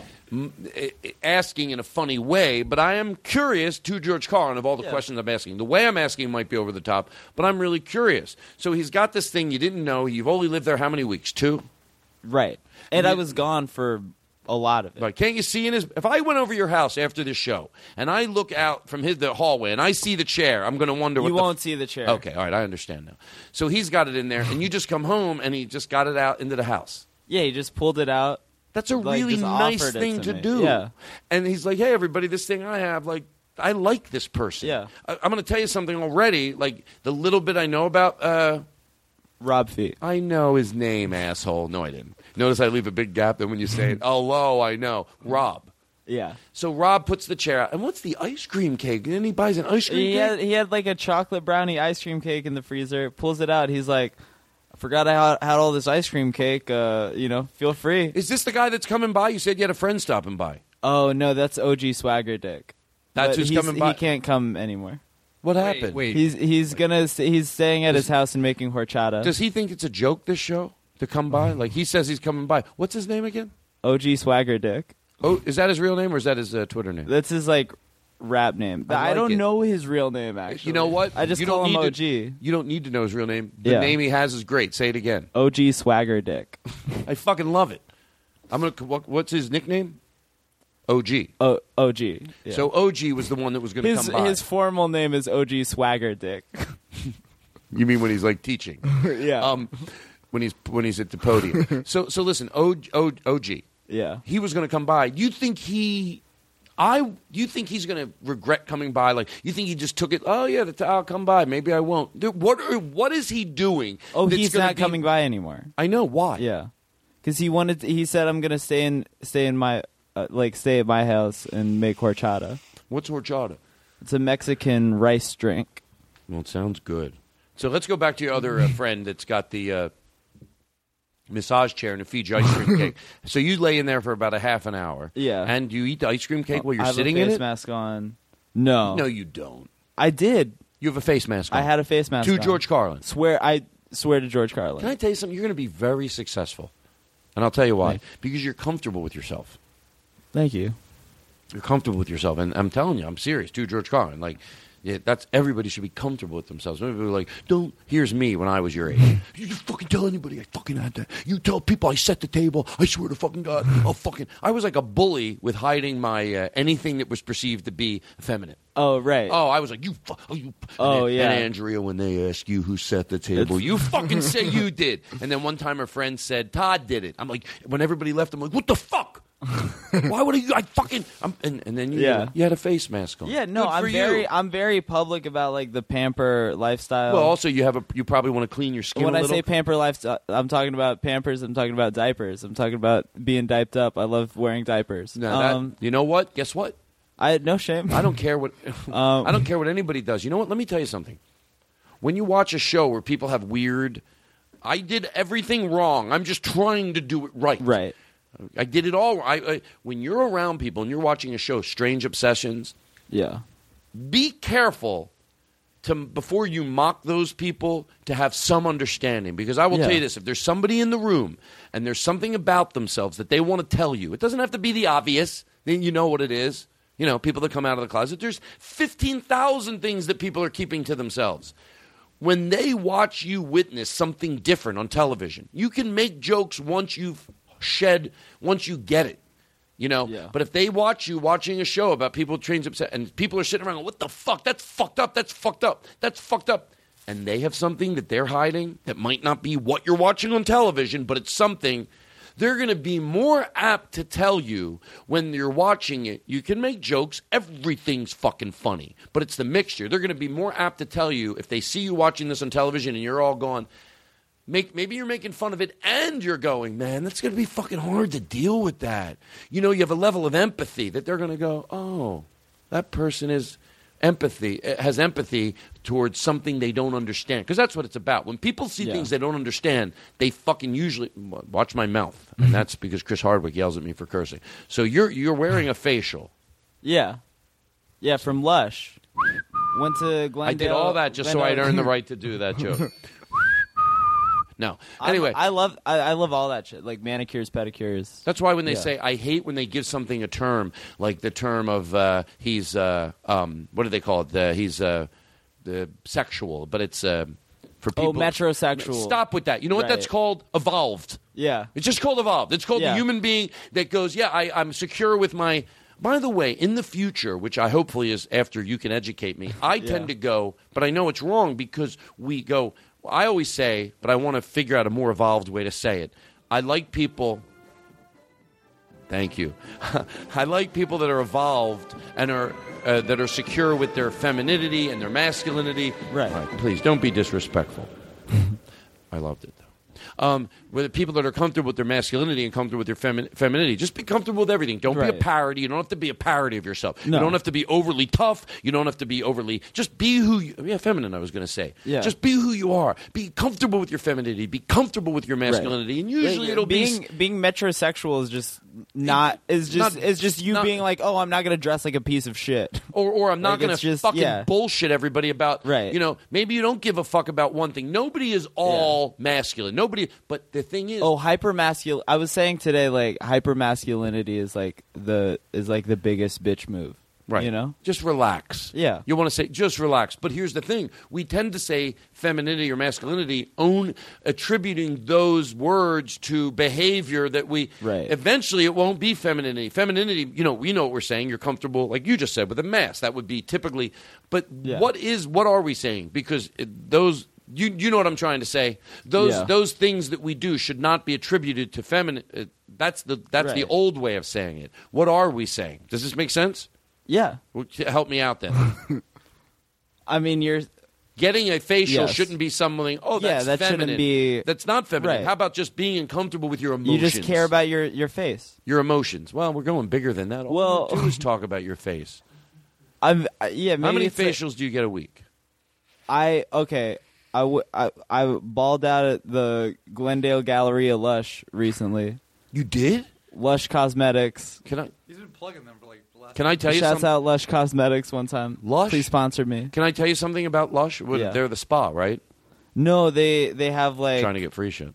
S2: asking in a funny way, but I am curious to George Carlin of all the
S6: Yeah.
S2: questions I'm asking. The way I'm asking might be over the top, but I'm really curious. So he's got this thing you didn't know. You've only lived there how many weeks? Two.
S6: Right. And I was gone for a lot of it.
S2: Right. Can't you see in his? If I went over your house after this show and I look out from his the hallway and I see the chair, I'm going to wonder.
S6: You won't see the chair.
S2: Okay. All right. I understand now. So he's got it in there, and you just come home and he just got it out into the house.
S6: Yeah, he just pulled it out.
S2: That's a
S6: like,
S2: really nice thing to,
S6: me.
S2: do.
S6: Yeah.
S2: And he's like, hey, everybody, this thing I have, like, I like this person.
S6: Yeah.
S2: I, I'm going to tell you something already. Like, the little bit I know about. Uh,
S6: Rob Fee.
S2: I know his name, asshole. No, I didn't. Notice I leave a big gap. Then when you say it, [laughs] hello, I know. Rob.
S6: Yeah.
S2: So Rob puts the chair out. And what's the ice cream cake? And then he buys an ice cream
S6: He
S2: cake.
S6: had, he had like a chocolate brownie ice cream cake in the freezer. Pulls it out. He's like, forgot I had, had all this ice cream cake. Uh, you know, feel free.
S2: Is this the guy that's coming by? You said you had a friend stopping by.
S6: Oh no, that's OG Swagger Dick.
S2: That's
S6: But
S2: who's
S6: he's-
S2: coming by?
S6: He can't come anymore.
S2: What happened?
S6: Wait, He's he's gonna s- he's staying at his house and making horchata.
S2: Does he think it's a joke, this show, to come by? [laughs] Like, he says he's coming by. What's his name again?
S6: OG Swagger Dick.
S2: Oh, is that his real name or is that his uh, Twitter name?
S6: That's his like rap name.
S2: I
S6: I, don't
S2: it.
S6: know his real name actually.
S2: You know what?
S6: I just
S2: you
S6: call
S2: don't
S6: him OG.
S2: To, you don't need to know his real name. The
S6: Yeah.
S2: name he has is great. Say it again.
S6: OG Swagger Dick. [laughs]
S2: I fucking love it. I'm gonna. What, what's his nickname? OG.
S6: O- OG. yeah.
S2: So OG was the one that was going to come by.
S6: his formal name is OG Swagger Dick. [laughs]
S2: You mean when he's like teaching? [laughs]
S6: Yeah.
S2: Um, when he's when he's at the podium. so so listen, OG. OG
S6: yeah.
S2: he was going to come by. You think he? I you think he's going to regret coming by? Like you think he just took it? Oh yeah, the- I'll come by. Maybe I won't. Dude, what are- what is he doing?
S6: Oh,
S2: that's
S6: he's not
S2: be-
S6: coming by anymore.
S2: I know why.
S6: Yeah, because he wanted. he said, "I'm gonna stay in stay in my uh, like stay at my house and make horchata."
S2: What's horchata?
S6: It's a Mexican rice drink.
S2: Well, it sounds good. So let's go back to your other uh, friend that's got the uh, massage chair and a Fiji ice cream cake. [laughs] So you lay in there for about a half an hour.
S6: Yeah.
S2: And you eat the ice cream cake while you're
S6: I have
S2: sitting
S6: a
S2: in
S6: face
S2: it?
S6: mask on. No,
S2: No, you don't.
S6: I did.
S2: You have a face mask on.
S6: I had a face mask
S2: To
S6: on.
S2: George Carlin.
S6: Swear, I swear to George Carlin.
S2: Can I tell you something? You're going to be very successful. And I'll tell you why.
S6: Thanks.
S2: Because you're comfortable with yourself.
S6: Thank you.
S2: You're comfortable with yourself. And I'm telling you, I'm serious. To George Carlin. Like, yeah, that's everybody should be comfortable with themselves. Maybe like, don't. Here's me when I was your age. [laughs] you just fucking tell anybody I fucking had that. You tell people I set the table. I swear to fucking God, [laughs] I'll fucking. I was like a bully with hiding my uh, anything that was perceived to be effeminate.
S6: Oh right.
S2: Oh, I was like, you. Fu- oh, you.
S6: Oh,
S2: and,
S6: yeah.
S2: And Andrea, when they ask you who set the table,
S6: It's-
S2: you [laughs] fucking say you did. And then one time, her friend said Todd did it. I'm like, when everybody left, I'm like, what the fuck? [laughs] Why would I? I fucking. I'm, and and then you,
S6: Yeah.
S2: you had a face mask on.
S6: Yeah, no,
S2: Good
S6: I'm
S2: for you.
S6: very, I'm very public about like the pamper lifestyle.
S2: Well, also you have a. You probably want to clean your skin.
S6: when
S2: a
S6: I
S2: little.
S6: say pamper lifestyle, I'm talking about pampers. I'm talking about diapers. I'm talking about being diped up. I love wearing diapers.
S2: No, that-
S6: um,
S2: you know what? Guess what?
S6: I no shame.
S2: I don't care what. [laughs] [laughs]
S6: Um,
S2: I don't care what anybody does. You know what? Let me tell you something. When you watch a show where people have weird, I did everything wrong. I'm just trying to do it right.
S6: Right.
S2: I did it all. I, I when you're around people and you're watching a show, Strange Obsessions.
S6: Yeah.
S2: Be careful to before you mock those people to have some understanding because I will
S6: Yeah.
S2: tell you this: if there's somebody in the room and there's something about themselves that they want to tell you, it doesn't have to be the obvious. Then you know what it is. You know, people that come out of the closet. There's fifteen thousand things that people are keeping to themselves. When they watch you witness something different on television, you can make jokes once you've shed, once you get it. You know,
S6: Yeah.
S2: but if they watch you watching a show about people trains upset and people are sitting around, going, what the fuck? That's fucked up. That's fucked up. That's fucked up. and they have something that they're hiding that might not be what you're watching on television, but it's something. They're going to be more apt to tell you when you're watching it. You can make jokes. Everything's fucking funny, but it's the mixture. They're going to be more apt to tell you if they see you watching this on television and you're all going, make maybe you're making fun of it and you're going, man, that's going to be fucking hard to deal with that. You know, you have a level of empathy that they're going to go, oh, that person is empathy uh, has empathy towards something they don't understand because that's what it's about. When people see
S6: Yeah.
S2: things they don't understand, they fucking usually watch my mouth, and that's because Chris Hardwick yells at me for cursing. So you're you're wearing a facial.
S6: Yeah, yeah, from Lush. Went to Glendale.
S2: I did all that just so I'd earn the [laughs] right to do that joke. [laughs] no, anyway,
S6: I love I, I love all that shit, like manicures, pedicures.
S2: That's why when they
S6: Yeah.
S2: say I hate when they give something a term like the term of uh, he's uh, um, what do they call it? The, he's uh, the sexual, but it's uh, for people.
S6: Oh,
S2: people.
S6: metrosexual.
S2: Stop with that. You know what that's called? Evolved.
S6: Yeah.
S2: It's just called evolved. It's called
S6: Yeah.
S2: the human being that goes, yeah, I, I'm secure with my. By the way, in the future, which I hopefully is after you can educate me, I
S6: Yeah.
S2: tend to go, but I know it's wrong because we go. I always say, but I want to figure out a more evolved way to say it. I like people. Thank you. [laughs] I like people that are evolved and are uh, that are secure with their femininity and their masculinity.
S6: Right.
S2: Please don't be disrespectful. [laughs] I loved it though. Um, with the people that are comfortable with their masculinity and comfortable with their femi- femininity, just be comfortable with everything. Don't be a parody. You don't have to be a parody of yourself.
S6: No.
S2: You don't have to be overly tough. You don't have to be overly. Just be who. you Yeah, feminine. I was going to say.
S6: Yeah.
S2: Just be who you are. Be comfortable with your femininity. Be comfortable with your masculinity, and usually it'll
S6: being
S2: be.
S6: being metrosexual is just not is just
S2: Not-
S6: is just you
S2: not-
S6: being like, oh, I'm not gonna dress like a piece of shit.
S2: Or, or I'm not
S6: Like,
S2: going to fucking
S6: yeah.
S2: bullshit everybody about,
S6: Right.
S2: you know, maybe you don't give a fuck about one thing. Nobody is all masculine. Nobody, but the thing is,
S6: Oh, hyper masculine. I was saying today, like hyper masculinity is like the is like the biggest bitch move.
S2: Right.
S6: You know.
S2: Just relax.
S6: Yeah.
S2: You want to say, just relax. But here's the thing we tend to say femininity or masculinity, own attributing those words to behavior that we.
S6: Right.
S2: Eventually, it won't be femininity. Femininity, you know, we know what we're saying. You're comfortable, like you just said, with a mask. That would be typically. But
S6: Yeah.
S2: what is, what are we saying? Because it, those. You, you know what I'm trying to say. Those
S6: Yeah.
S2: those things that we do should not be attributed to feminine. Uh, that's the that's the old way of saying it. What are we saying? Does this make sense?
S6: Yeah.
S2: Well, Help me out then. [laughs]
S6: I mean, you're
S2: Getting a facial
S6: Yes.
S2: shouldn't be something. Oh,
S6: Yeah,
S2: that's
S6: that shouldn't
S2: feminine.
S6: be-
S2: That's not feminine.
S6: Right.
S2: How about just being uncomfortable with your emotions?
S6: you just care about your your face.
S2: your emotions. Well, we're going bigger than that. All
S6: Well-
S2: we do is [laughs] talk about your face.
S6: I'm yeah. Maybe
S2: How many
S6: like-
S2: facials do you get a week?
S6: I okay. I, w- I I balled out at the Glendale Galleria Lush recently.
S2: You did?
S6: Lush Cosmetics.
S2: Can I?
S14: He's been plugging them for like the last.
S2: Can I tell you
S6: Shouts
S2: something?
S6: out Lush Cosmetics one time.
S2: Lush?
S6: please sponsor me.
S2: Can I tell you something about Lush? What-
S6: Yeah.
S2: They're the spa, right?
S6: No, they they have like
S2: Trying to get free shit.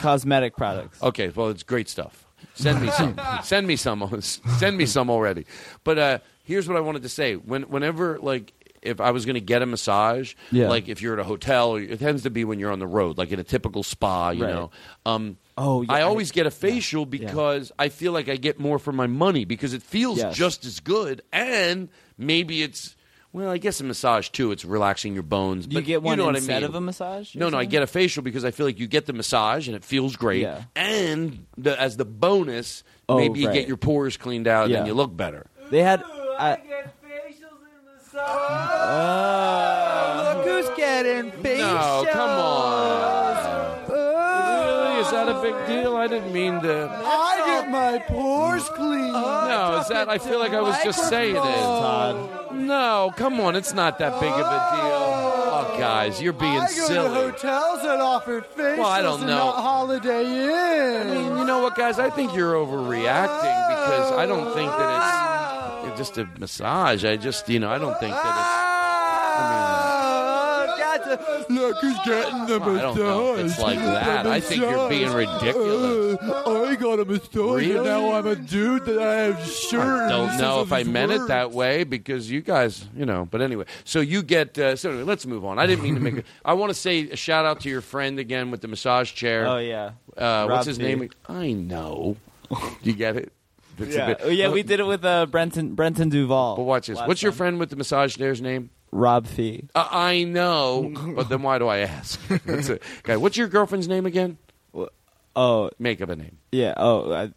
S6: cosmetic products.
S2: Okay, well, it's great stuff. Send me some. [laughs] Send me some. [laughs] Send me some already. But uh, here's what I wanted to say. When, whenever, like, if I was going to get a massage,
S6: Yeah.
S2: like if you're at a hotel, it tends to be when you're on the road, like in a typical spa, you
S6: Right.
S2: know. Um,
S6: Oh, yeah,
S2: I
S6: I-
S2: always get a facial because I feel like I get more for my money because it feels
S6: Yes.
S2: just as good, and maybe it's. Well, I guess a massage too. It's relaxing your bones.
S6: Do you get one
S2: know what I
S6: instead
S2: mean.
S6: of a massage?
S2: No,
S6: or
S2: no, I get a facial because I feel like you get the massage and it feels great.
S6: Yeah.
S2: And the, as the bonus,
S6: Oh,
S2: maybe you
S6: right.
S2: get your pores cleaned out
S6: Yeah.
S2: and you look better.
S6: They had. I, Oh,
S14: look who's getting facials.
S2: No, come on. Really? Is that a big deal? I didn't mean to.
S12: I get my pores clean.
S2: No, is that? I feel like I was just saying it.
S6: Todd.
S2: No, come on. It's not that big of a deal. Oh, guys, you're being
S12: I go to
S2: silly.
S12: hotels that offer facials
S2: Well, I don't
S12: and
S2: know.
S12: not Holiday Inn.
S2: I mean, you know what, guys? I think you're overreacting because I don't think that it's just a massage. I just, you know, I don't think that
S12: Ah, got to- Look who's getting the massage.
S2: I don't know if it's like that. I think you're being ridiculous.
S12: I got a massage
S2: Really?
S12: and now I'm a dude that I have
S2: it's.
S12: shirt.
S2: I don't know if I meant it that way because you guys, you know. But anyway, so you get. Uh, so anyway, let's move on. I didn't mean to make it. I want to say a shout out to your friend again with the massage chair.
S6: Oh yeah.
S2: Uh, what's his
S6: T.
S2: name? I know. Do you get it. It's
S6: Yeah.
S2: bit-
S6: Oh, yeah, we did it with uh, Brenton Brenton Duval.
S2: But watch this. What's your
S6: time.
S2: friend with the massage chair's name?
S6: Rob Fee.
S2: Uh, I know, but then why do I ask? [laughs] That's it. Okay, what's your girlfriend's name again?
S6: Oh,
S2: Make up a name.
S6: yeah. Oh, I,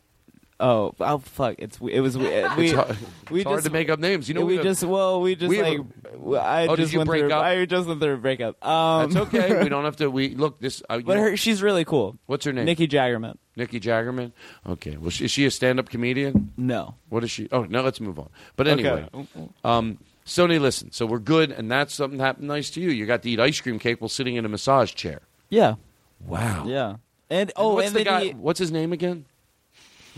S6: oh, oh, fuck. It's it was we.
S2: It's hard,
S6: we
S2: it's hard
S6: just
S2: to make up names. You know
S6: we
S2: have-
S6: just well we just
S2: we
S6: like
S2: a-
S6: I
S2: Oh, did
S6: just
S2: you
S6: went
S2: break
S6: through
S2: up?
S6: I just went through a breakup. Um,
S2: That's okay. we [laughs] don't have to. We look this. Uh,
S6: But her she's really cool.
S2: What's her name?
S6: Nikki Jaggerman.
S2: Nikki Jaggerman. Okay. Well, she, is she a stand-up comedian?
S6: No.
S2: What is she? Oh no. Let's move on. But
S6: Okay.
S2: anyway, um, Sony, listen. So we're good, and that's something that happened nice to you. You got to eat ice cream cake while sitting in a massage chair.
S6: Yeah.
S2: Wow.
S6: Yeah. And oh,
S2: what's
S6: and
S2: the guy?
S6: he-
S2: what's his name again?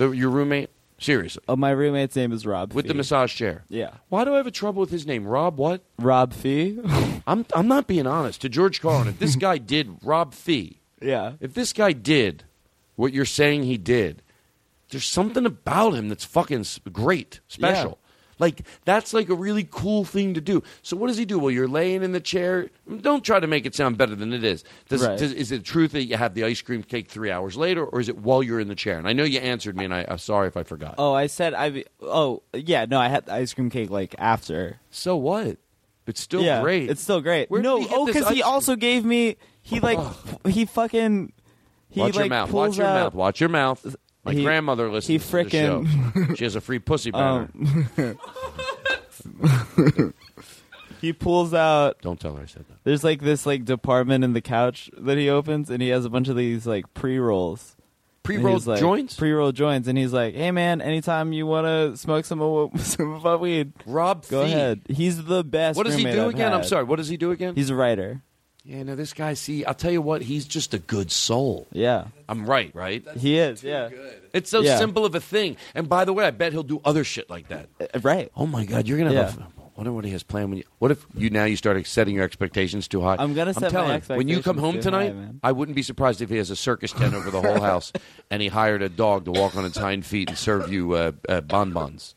S2: The, your roommate? Seriously.
S6: Oh, my roommate's name is Rob.
S2: With the massage chair.
S6: Yeah.
S2: Why do I have a trouble with his name? Rob what?
S6: Rob Fee. [laughs]
S2: I'm I'm not being honest. To George Carlin, if this [laughs] guy did Rob Fee,
S6: yeah.
S2: if this guy did what you're saying he did, there's something about him that's fucking great, special. Like that's like a really cool thing to do. So what does he do? Well, you're laying in the chair. Don't try to make it sound better than it is. Does,
S6: Right.
S2: does is it truth that you have the ice cream cake three hours later, or is it while you're in the chair? And I know you answered me, and I, I'm sorry if I forgot.
S6: Oh, I said I. Oh, yeah. No, I had the ice cream cake like after.
S2: So what? It's still
S6: yeah,
S2: great.
S6: It's still great.
S2: Where
S6: no, oh, because he also gave me. He like he fucking. He
S2: Watch
S6: like
S2: your mouth. Watch your
S6: out,
S2: mouth. Watch your mouth. My
S6: He-
S2: grandmother listens
S6: he
S2: to the show.
S6: frickin- [laughs]
S2: She has a free pussy banner.
S6: Um, [laughs] he pulls out.
S2: Don't tell her I said that.
S6: There's like this like department in the couch that he opens, and he has a bunch of these like pre rolls.
S2: Pre-rolled joints?
S6: Pre rolled joints, and he's like, "Hey man, anytime you want to smoke some of [laughs] some of our weed,
S2: Rob,
S6: go
S2: Fee.
S6: ahead." He's the best.
S2: What does he do
S6: I've
S2: again? I'm sorry. What does he do again?
S6: He's a writer.
S2: Yeah, no, this guy. See, I'll tell you what. He's just a good soul.
S6: Yeah,
S2: I'm right, right?
S6: he is. Yeah,
S2: It's so
S6: Yeah.
S2: simple of a thing. And by the way, I bet he'll do other shit like that.
S6: Uh, right.
S2: Oh my God, you're gonna have.
S6: Yeah.
S2: Wonder what he has planned when you. What if you now you start setting your expectations too high?
S6: I'm gonna set my
S2: telling you, when you come home
S6: expectations too high,
S2: tonight,
S6: man.
S2: I wouldn't be surprised if he has a circus tent over the whole house, [laughs] and he hired a dog to walk on its hind feet and serve you uh, uh, bonbons,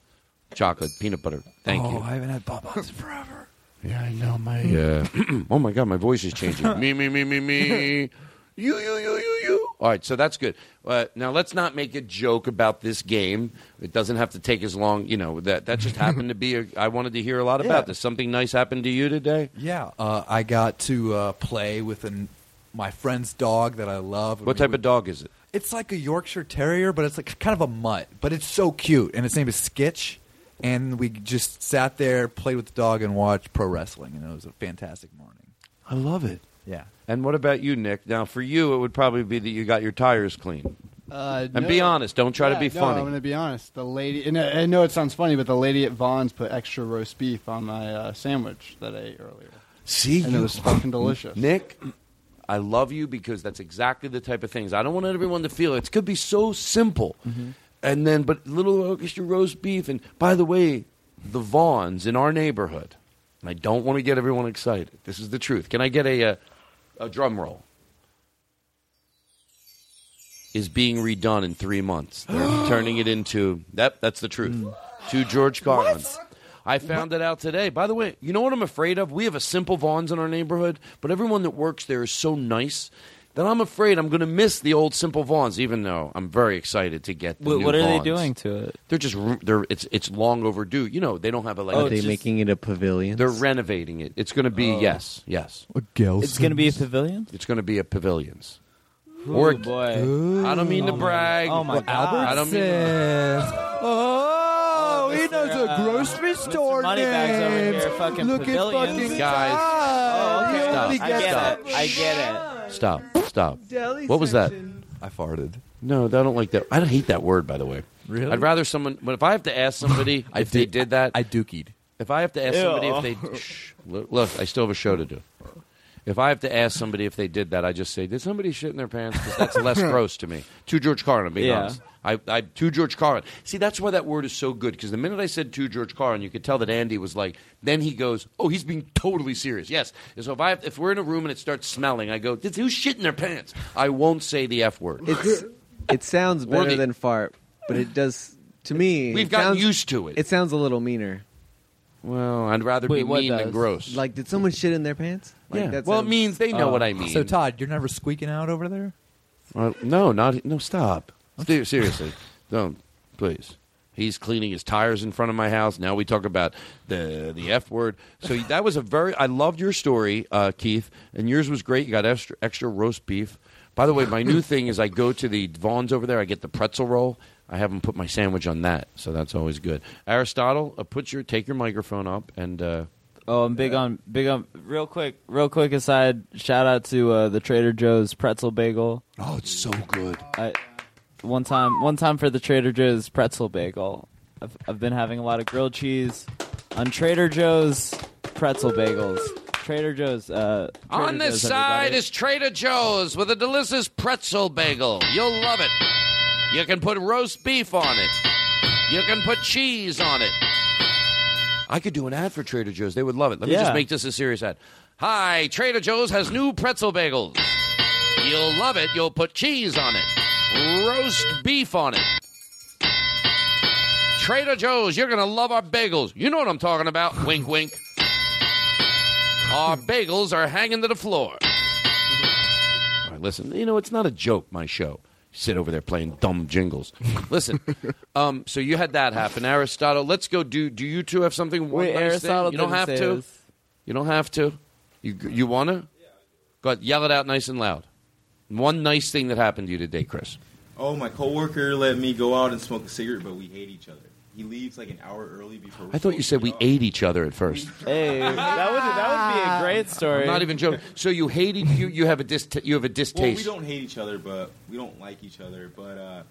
S2: chocolate, peanut butter. Thank
S7: oh,
S2: you.
S7: I haven't had bonbons forever.
S2: Yeah, I know, my. Yeah. [clears throat] oh my God, my voice is changing. [laughs] me, me, me, me, me. You, you, you, you, you. All right, so that's good. Uh, now let's not make a joke about this game. It doesn't have to take as long. You know that that just happened to be. A, I wanted to hear a lot
S7: Yeah.
S2: about this. Something nice happened to you today.
S7: Yeah, uh, I got to uh, play with an, my friend's dog that I love.
S2: What type of dog is it?
S7: It's like a Yorkshire Terrier, but it's like kind of a mutt. But it's so cute, and its name is Skitch. And we just sat there, played with the dog, and watched pro wrestling, and it was a fantastic morning.
S2: I love it.
S7: Yeah.
S2: And what about you, Nick? Now, for you, it would probably be that you got your tires clean.
S17: Uh,
S2: And
S17: no.
S2: be honest. Don't try to be
S17: no,
S2: funny.
S17: I'm going to be honest. The lady, and I I know it sounds funny, but the lady at Vons put extra roast beef on my uh, sandwich that I ate earlier.
S2: See,
S17: and
S2: you-
S17: it was fucking delicious.
S2: Nick, I love you because that's exactly the type of things I don't want everyone to feel. It could be so simple,
S17: Mm-hmm.
S2: And then but little extra roast beef. And by the way, the Vons in our neighborhood. And I don't want to get everyone excited. This is the truth. Can I get a a, a drum roll? Is being redone in three months. They're [gasps] turning it into that. That's the truth. Mm. To George Carlin. I found it out today. By the way, you know what I'm afraid of? We have a simple Vons in our neighborhood, but everyone that works there is so nice that I'm afraid I'm going to miss the old simple Vons. Even though I'm very excited to get. The
S6: What,
S2: new
S6: what are they doing to it?
S2: They're just re- they're it's it's long overdue. You know they don't have a like.
S8: Are they
S2: just-
S8: making it a pavilion?
S2: They're renovating it. It's going to be
S6: Oh.
S2: yes, yes.
S6: It's going to be a pavilion.
S2: It's going to be a pavilions.
S6: Ooh,
S2: or
S6: boy.
S2: I don't mean
S6: Oh
S2: to
S6: my-
S2: brag.
S6: oh my God.
S2: I don't mean.
S12: Oh, oh, he knows a uh, grocery store
S6: Moneybags over
S12: name.
S6: here, fucking
S12: Look
S6: pavilions.
S12: at fucking
S2: Guys.
S6: Oh, okay.
S2: Stop.
S6: I get
S2: Stop.
S6: it. I get it.
S2: Stop. Stop.
S8: Deli
S2: What was that?
S7: I farted.
S2: No, I don't like that. I don't hate that word, by the way.
S7: Really?
S2: I'd rather someone. But if I have to ask somebody [laughs]
S7: I
S2: if they
S7: did-
S2: did that,
S7: I dookied.
S2: If I have to ask somebody if they [laughs] shh, look, look, I still have a show to do. If I have to ask somebody if they did that, I just say, "Did somebody shit in their pants?" Because that's less [laughs] gross to me. To George Carlin, I'm being
S6: Yeah.
S2: honest. I, I to George Carlin. See, that's why that word is so good. Because the minute I said to George Carlin, you could tell that Andy was like. Then he goes, "Oh, he's being totally serious." Yes. So if I have, if we're in a room and it starts smelling, I go, "Did who's shit in their pants?" I won't say the f word.
S8: It's it sounds
S2: Or
S8: better
S2: the-
S8: than fart, but it does to me.
S2: We've
S8: it
S2: gotten
S8: sounds-
S2: used to it.
S8: It sounds a little meaner.
S2: Well, I'd rather
S6: Wait,
S2: be
S6: what
S2: mean than
S6: does?
S2: gross.
S8: Like, did someone shit in their pants? Like,
S2: yeah.
S8: that
S2: Well, it means they know what I mean.
S7: So Todd, you're never squeaking out over there?
S2: Uh, no, not no. Stop. Ser- Seriously, don't please. He's cleaning his tires in front of my house. Now we talk about the the f word. So [laughs] that was a very. I loved your story, uh, Keith, and yours was great. You got extra extra roast beef. By the way, my new thing is I go to the Vons over there. I get the pretzel roll. I haven't put my sandwich on that, so that's always good. Aristotle, uh, put your take your microphone up and. Uh,
S6: Oh, I'm big on big on. Real quick, real quick aside. Shout out to uh, the Trader Joe's pretzel bagel.
S2: Oh, it's so good.
S6: I one time, one time for the Trader Joe's pretzel bagel. I've I've been having a lot of grilled cheese on Trader Joe's pretzel bagels. Trader Joe's. Uh, Trader
S2: On this
S6: Joe's,
S2: side
S6: everybody.
S2: is Trader Joe's with a delicious pretzel bagel. You'll love it. You can put roast beef on it. You can put cheese on it. I could do an ad for Trader Joe's. They would love it. Let me
S6: Yeah.
S2: just make this a serious ad. Hi, Trader Joe's has new pretzel bagels. You'll love it. You'll put cheese on it, roast beef on it. Trader Joe's, you're going to love our bagels. You know what I'm talking about. Wink, wink. Our bagels are hanging to the floor. All right, listen, you know, it's not a joke, my show. You sit over there playing dumb jingles. [laughs] Listen, um, so you had that happen. Aristotle, let's go. Do do you two have something?
S6: Wait,
S2: nice
S6: Aristotle
S2: thing? You don't have to.
S6: his.
S2: You don't have to. You you want to? Go ahead, yell it out nice and loud. One nice thing that happened to you today, Chris.
S18: Oh, my coworker let me go out and smoke a cigarette, but we hate each other. He leaves like an hour early before.
S2: I thought you said we ate each other at first.
S6: Hey, that would that would be a great story.
S2: I'm not even joking. So you hated you. You have a dis. You have a distaste.
S18: Well, we don't hate each other, but we don't like each other. But uh,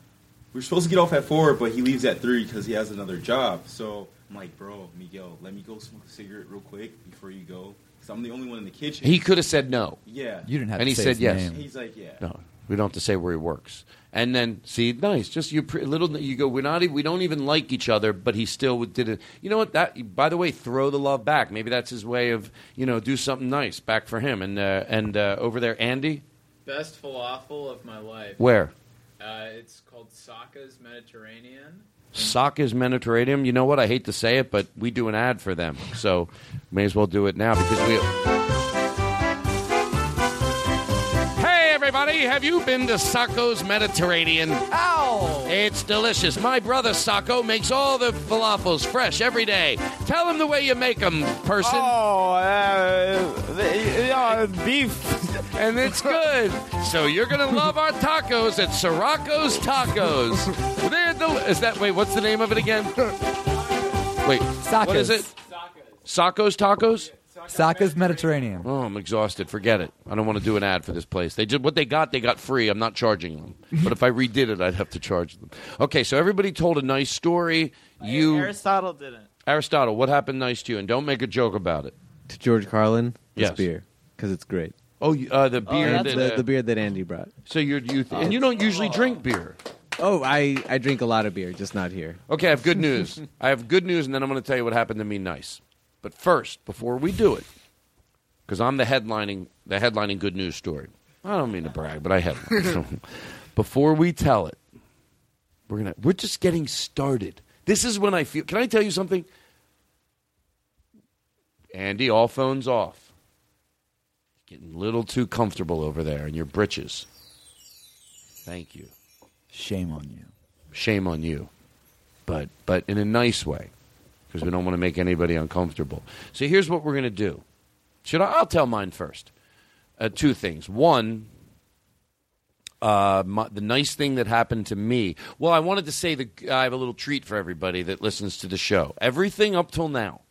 S18: we're supposed to get off at four, but he leaves at three because he has another job. So I'm like, bro, Miguel, let me go smoke a cigarette real quick before you go, because I'm the only one in the kitchen.
S2: He could have said no.
S18: Yeah.
S7: You didn't have
S2: and
S7: to
S2: he said
S7: his
S2: yes.
S7: name.
S18: He's like, yeah.
S2: No, we don't have to say where he works. And then see, nice. Just you little. You go. We're not. We don't even like each other, but he still did it. You know what? That. By the way, throw the love back. Maybe that's his way of you know do something nice back for him. And uh, and uh, over there, Andy.
S19: Best falafel of my life.
S2: Where?
S19: Uh, it's called Saka's Mediterranean.
S2: Saka's Mediterranean. You know what? I hate to say it, but we do an ad for them, so may as well do it now because we. Have you been to Sacco's Mediterranean? Ow! It's delicious. My brother Sacco makes all the falafels fresh every day. Tell him the way you make them, person.
S6: Oh, uh, beef.
S2: and it's good. So you're gonna love our tacos at Sirocco's Tacos. They're del- is that wait? What's the name of it again? Wait, what is it? Sacco's Tacos.
S7: Saka's Mediterranean.
S2: Oh, I'm exhausted. Forget it. I don't want to do an ad for this place. They just what they got, they got free. I'm not charging them. But if I redid it, I'd have to charge them. Okay, so everybody told a nice story. You
S6: Aristotle didn't.
S2: Aristotle, what happened nice to you? And don't make a joke about it.
S8: To George Carlin, it's
S2: Yes.
S8: beer because it's great.
S2: Oh, you- uh, the beer that
S8: the,
S2: uh,
S8: the beer that Andy brought.
S2: So you're you and you don't usually drink beer.
S8: Oh, I I drink a lot of beer, just not here.
S2: Okay, I have good news. I have good news, and then I'm going to tell you what happened to me nice. But first, before we do it, because I'm the headlining the headlining good news story. I don't mean to brag, but I headline. so, [laughs] before we tell it, we're gonna we're just getting started. This is when I feel. Can I tell you something? Andy, all phones off. Getting a little too comfortable over there in your britches. Thank you.
S7: Shame on you.
S2: Shame on you. But but in a nice way. Because we don't want to make anybody uncomfortable. So here's what we're going to do. Should I? I'll tell mine first. Uh, two things. One, uh, my, the nice thing that happened to me. Well, I wanted to say that I have a little treat for everybody that listens to the show. Everything up till now,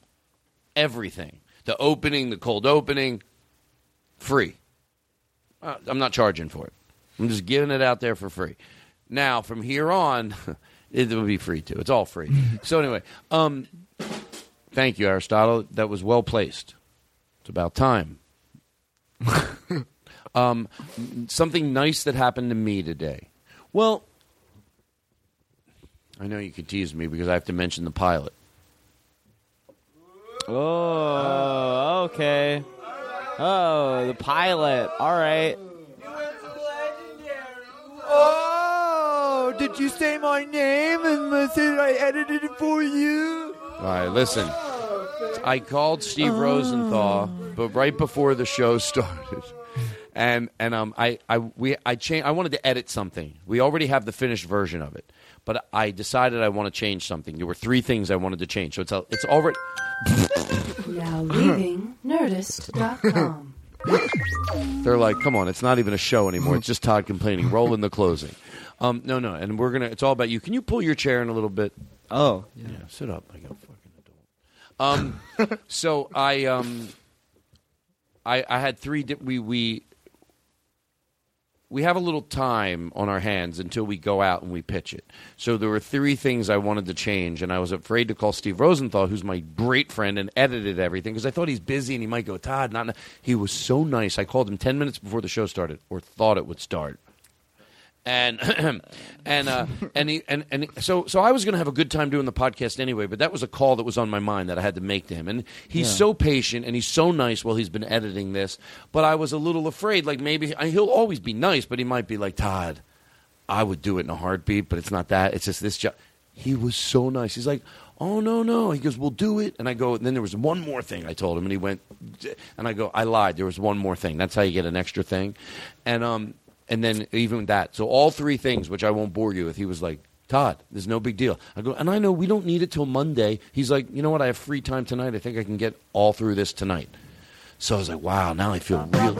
S2: everything. The opening, the cold opening, free. Uh, I'm not charging for it. I'm just giving it out there for free. Now, from here on, [laughs] it will be free too. It's all free. [laughs] so anyway, um, thank you, Aristotle. That was well placed. It's about time. [laughs] um, something nice that happened to me today. Well, I know you could tease me because I have to mention the pilot.
S6: Oh, okay. Oh, the pilot. All right.
S12: Oh, did you say my name and I said I edited it for you?
S2: All right, listen. I called Steve Rosenthal, but right before the show [laughs] started, and and um, I I we I changed. I wanted to edit something. We already have the finished version of it, but I decided I want to change something. There were three things I wanted to change. So it's a, it's already. [laughs]
S4: Now leaving Nerdist.com. [laughs]
S2: They're like, come on, it's not even a show anymore. It's just Todd complaining. Roll in the closing. Um, no, no, and we're gonna. It's all about you. Can you pull your chair in a little bit?
S6: Oh,
S2: yeah. sit up. I got fucking adult. Um, so I um, I I had three. Di- we we we have a little time on our hands until we go out and we pitch it. So there were three things I wanted to change, and I was afraid to call Steve Rosenthal, who's my great friend and edited everything, because I thought he's busy and he might go, Todd, not. He was so nice. I called him ten minutes before the show started, or thought it would start and [clears throat] and uh, and he, and and so so I was going to have a good time doing the podcast anyway, but that was a call that was on my mind that I had to make to him. And he's
S6: Yeah.
S2: so patient and he's so nice while he's been editing this. But I was a little afraid, like maybe he'll always be nice, but he might be like Todd. I would do it in a heartbeat, but it's not that. It's just this job. He was so nice. He's like, "Oh no, no." He goes, "We'll do it." And I go, and then there was one more thing I told him, and he went, and I go, "I lied. There was one more thing. That's how you get an extra thing." And um, and then even that. So all three things, which I won't bore you with. He was like, "Todd, there's no big deal." I go, and I know we don't need it till Monday. He's like, "You know what? I have free time tonight. I think I can get all through this tonight." So I was like, "Wow, now I feel real."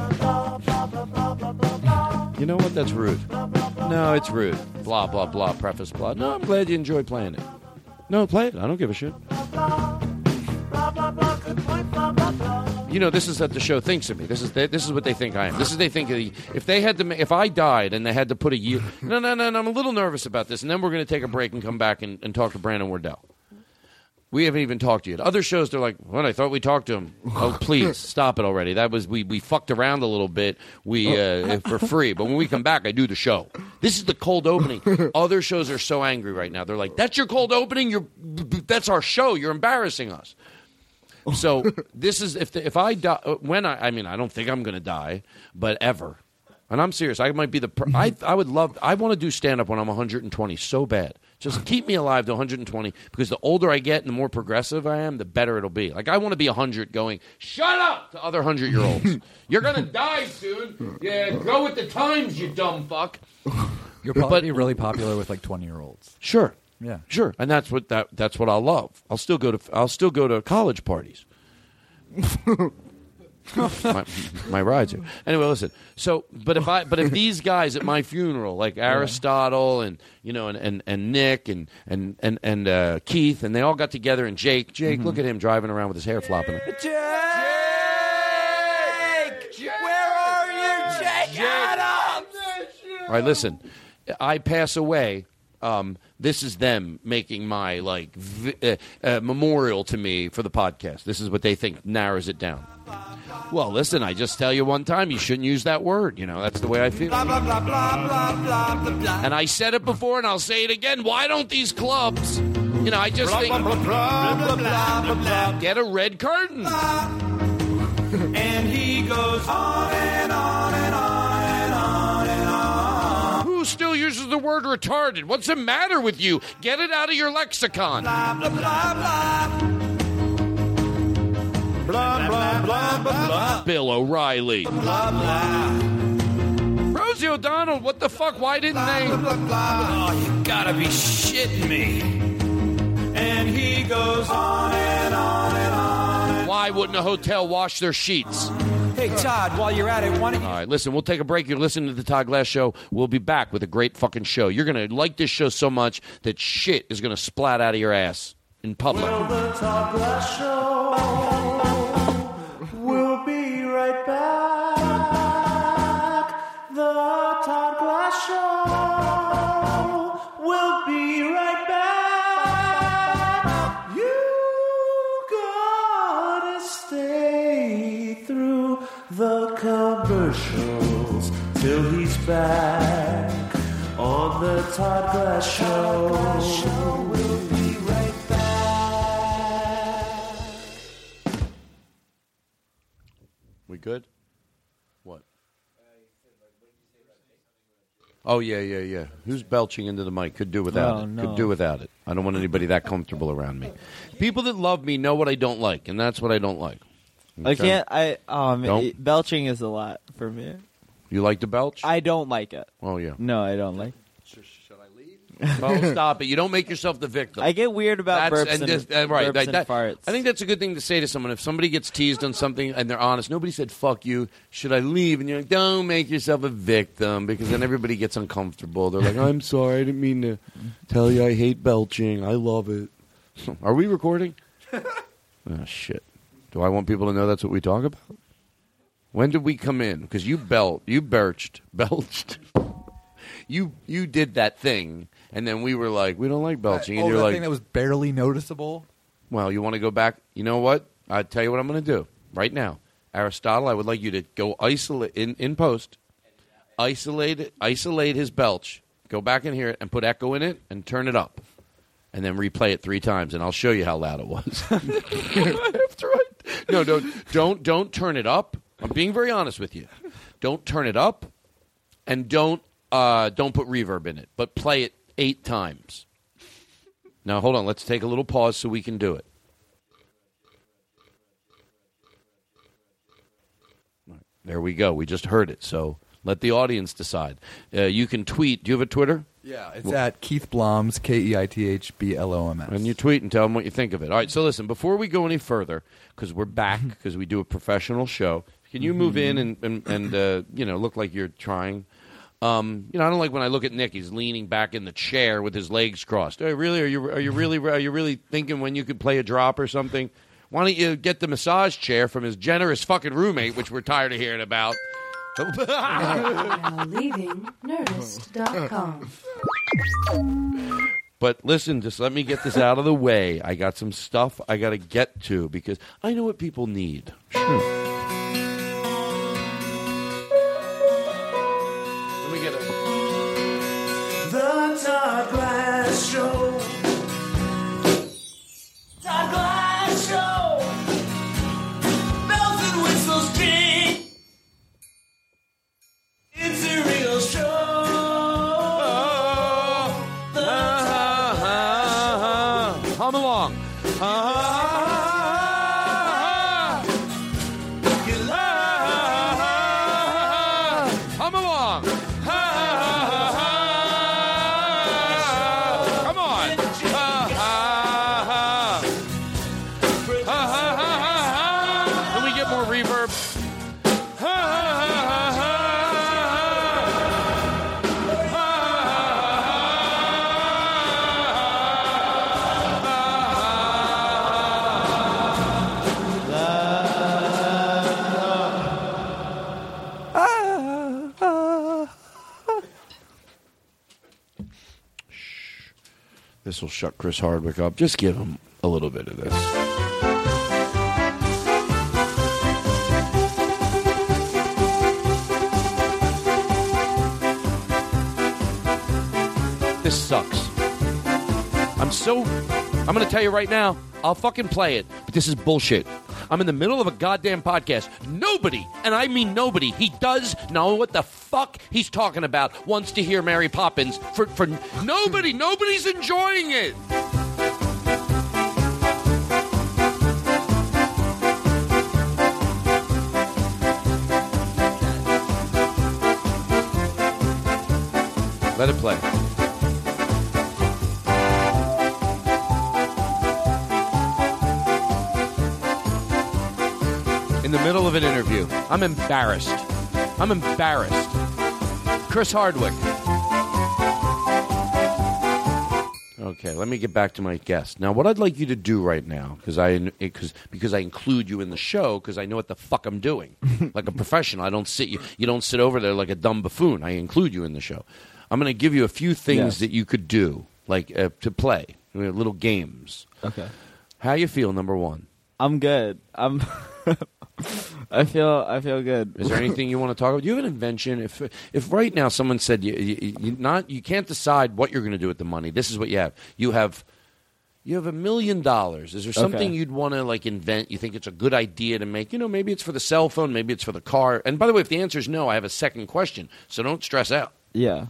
S2: You know what? That's rude. No, it's rude. Blah blah blah. Preface blah. No, I'm glad you enjoy playing it. No, play it. I don't give a shit. You know, this is what the show thinks of me. This is this is what they think I am. This is they think of the, if they had to if I died and they had to put a year. No, no, no, no. I'm a little nervous about this, and then we're going to take a break and come back and, and talk to Brandon Wardell. We haven't even talked to yet. Other shows, they're like, "What? I thought we talked to him." Oh, please [laughs] stop it already. That was we we fucked around a little bit. We uh, for free, but when we come back, I do the show. This is the cold opening. [laughs] Other shows are so angry right now. They're like, "That's your cold opening. You're that's our show. You're embarrassing us." [laughs] So this is if the, if I die uh, when I I mean I don't think I'm going to die, but ever. And I'm serious. I might be the. Per- I I would love. I want to do stand up when I'm 120 so bad. Just keep me alive to 120 because the older I get and the more progressive I am, the better it'll be. Like I want to be 100 going, "Shut up!" to other 100 year olds. [laughs] You're going to die soon. Yeah, go with the times, you dumb fuck.
S7: You're probably be really popular with like 20 year olds.
S2: Sure.
S7: Yeah.
S2: Sure. And that's what that that's what I'll love. I'll still go to I'll still go to college parties. [laughs] my, my rides here. Anyway, listen. So, but if I, but if these guys at my funeral, like Aristotle and you know, and, and, and Nick and and and and uh, Keith, and they all got together, and Jake, Jake, look at him driving around with his hair flopping.
S12: Jake! Where are you, Jake Adams?
S2: All right, listen. I pass away. Um, this is them making my like vi- uh, uh, memorial to me for the podcast. This is what they think narrows it down. Well, listen, I just tell you one time you shouldn't use that word. You know that's the way I feel.
S12: Blah, blah, blah, blah, blah, blah, blah.
S2: And I said it before, and I'll say it again. Why don't these clubs? You know, I just
S12: Blah,
S2: think
S12: blah, blah, blah, blah, blah, blah, blah.
S2: get a red curtain.
S12: And he goes on and on and on
S2: Who still uses the word retarded? What's the matter with you? Get it out of your lexicon.
S12: Blah, blah, blah, blah. Blah, blah, blah, blah, blah.
S2: Bill O'Reilly.
S12: Blah, blah.
S2: Rosie O'Donnell, what the fuck? Why didn't they?
S12: Blah, blah, blah. Oh, you gotta be shitting me. And he goes on and on and on.
S2: Why wouldn't a hotel wash their sheets?
S14: Hey, Todd, while you're at it, why don't you.
S2: All right, listen, we'll take a break. You're listening to the Todd Glass Show. We'll be back with a great fucking show. You're going to like this show so much that shit is going to splat out of your ass in public.
S12: Commercials till he's back on the Todd Glass Show. We'll be right back.
S2: We good? What? Oh yeah, yeah, yeah. Who's belching into the mic? Could do without
S6: Oh,
S2: it.
S6: no.
S2: Could do without it. I don't want anybody that comfortable around me. People that love me know what I don't like, and that's what I don't like.
S6: I
S2: Okay?
S6: can't. I um
S2: Don't.
S6: belching is a lot for me.
S2: You like to belch?
S6: I don't like it.
S2: Oh yeah.
S6: No, I don't like. Should I leave? [laughs]
S2: Well, stop it. You don't make yourself the victim.
S6: I get weird about
S2: That's-
S6: burps and,
S2: this- uh, right,
S6: burps
S2: like
S6: and
S2: that-
S6: farts.
S2: I think that's a good thing to say to someone. If somebody gets teased on something and they're honest, nobody said "fuck you." Should I leave? And you're like, "Don't make yourself a victim," because then everybody gets uncomfortable. They're like, "I'm sorry, I didn't mean to tell you I hate belching. I love it." [laughs] Are we recording? oh [laughs] shit! Do I want people to know that's what we talk about? When did we come in? Because you belt, you belched, [laughs] belched. You you did that thing, and then we were like, we don't like belching, and
S7: oh,
S2: you're
S7: that
S2: like,
S7: thing that was barely noticeable.
S2: well, you want to go back? You know what? I tell you what I'm going to do right now, Aristotle. I would like you to go isolate in in post, isolate isolate his belch. Go back and hear it, and put echo in it, and turn it up, and then replay it three times, and I'll show you how loud it was. [laughs] [laughs] That's right. No, don't don't don't turn it up. I'm being very honest with you. Don't turn it up, and don't uh, don't put reverb in it, but play it eight times. Now hold on. Let's take a little pause so we can do it. There we go. We just heard it. So let the audience decide. Uh, you can tweet. Do you have a Twitter?
S7: Yeah, it's at Keith Blom's K E I T H B L O M S.
S2: And you tweet and tell them what you think of it. All right, so listen, before we go any further, because we're back, [laughs] because we do a professional show, can you move in and, and, and uh, you know, look like you're trying? Um, you know, I don't like when I look at Nick. He's leaning back in the chair with his legs crossed. Hey, really? Are you are you really are you really thinking when you could play a drop or something? Why don't you get the massage chair from his generous fucking roommate, which we're tired of hearing about?
S4: Now leaving Nerdist.com.
S2: But listen, just let me get this out of the way. I got some stuff I got to get to because I know what people need. Sure. Let me get it.
S12: The Todd Glass Show. Todd Glass
S2: shut Chris Hardwick up. Just give him a little bit of this. This sucks. I'm so. I'm going to tell you right now, I'll fucking play it, but this is bullshit. I'm in the middle of a goddamn podcast. Nobody, and I mean nobody, he does know what the fuck he's talking about, wants to hear Mary Poppins. For, for nobody, nobody's enjoying it. Let it play. In the middle of an interview, I'm embarrassed. I'm embarrassed. Chris Hardwick. Okay, let me get back to my guest. Now, what I'd like you to do right now, because I because because I include you in the show, because I know what the fuck I'm doing, [laughs] like a professional. I don't sit you you don't sit over there like a dumb buffoon. I include you in the show. I'm going to give you a few things
S6: Yes.
S2: that you could do, like uh, to play, little games.
S6: Okay.
S2: How you feel? Number one.
S6: I'm good. I'm. [laughs] [laughs] I feel. I feel good.
S2: Is there anything you want to talk about? Do you have an invention? If if right now someone said you, you, you not you can't decide what you're going to do with the money. This is what you have. You have you have a million dollars. Is there something
S6: Okay.
S2: you'd want to like invent? You think it's a good idea to make? You know, maybe it's for the cell phone, maybe it's for the car. And by the way, if the answer is no, I have a second question. So don't stress out.
S6: Yeah.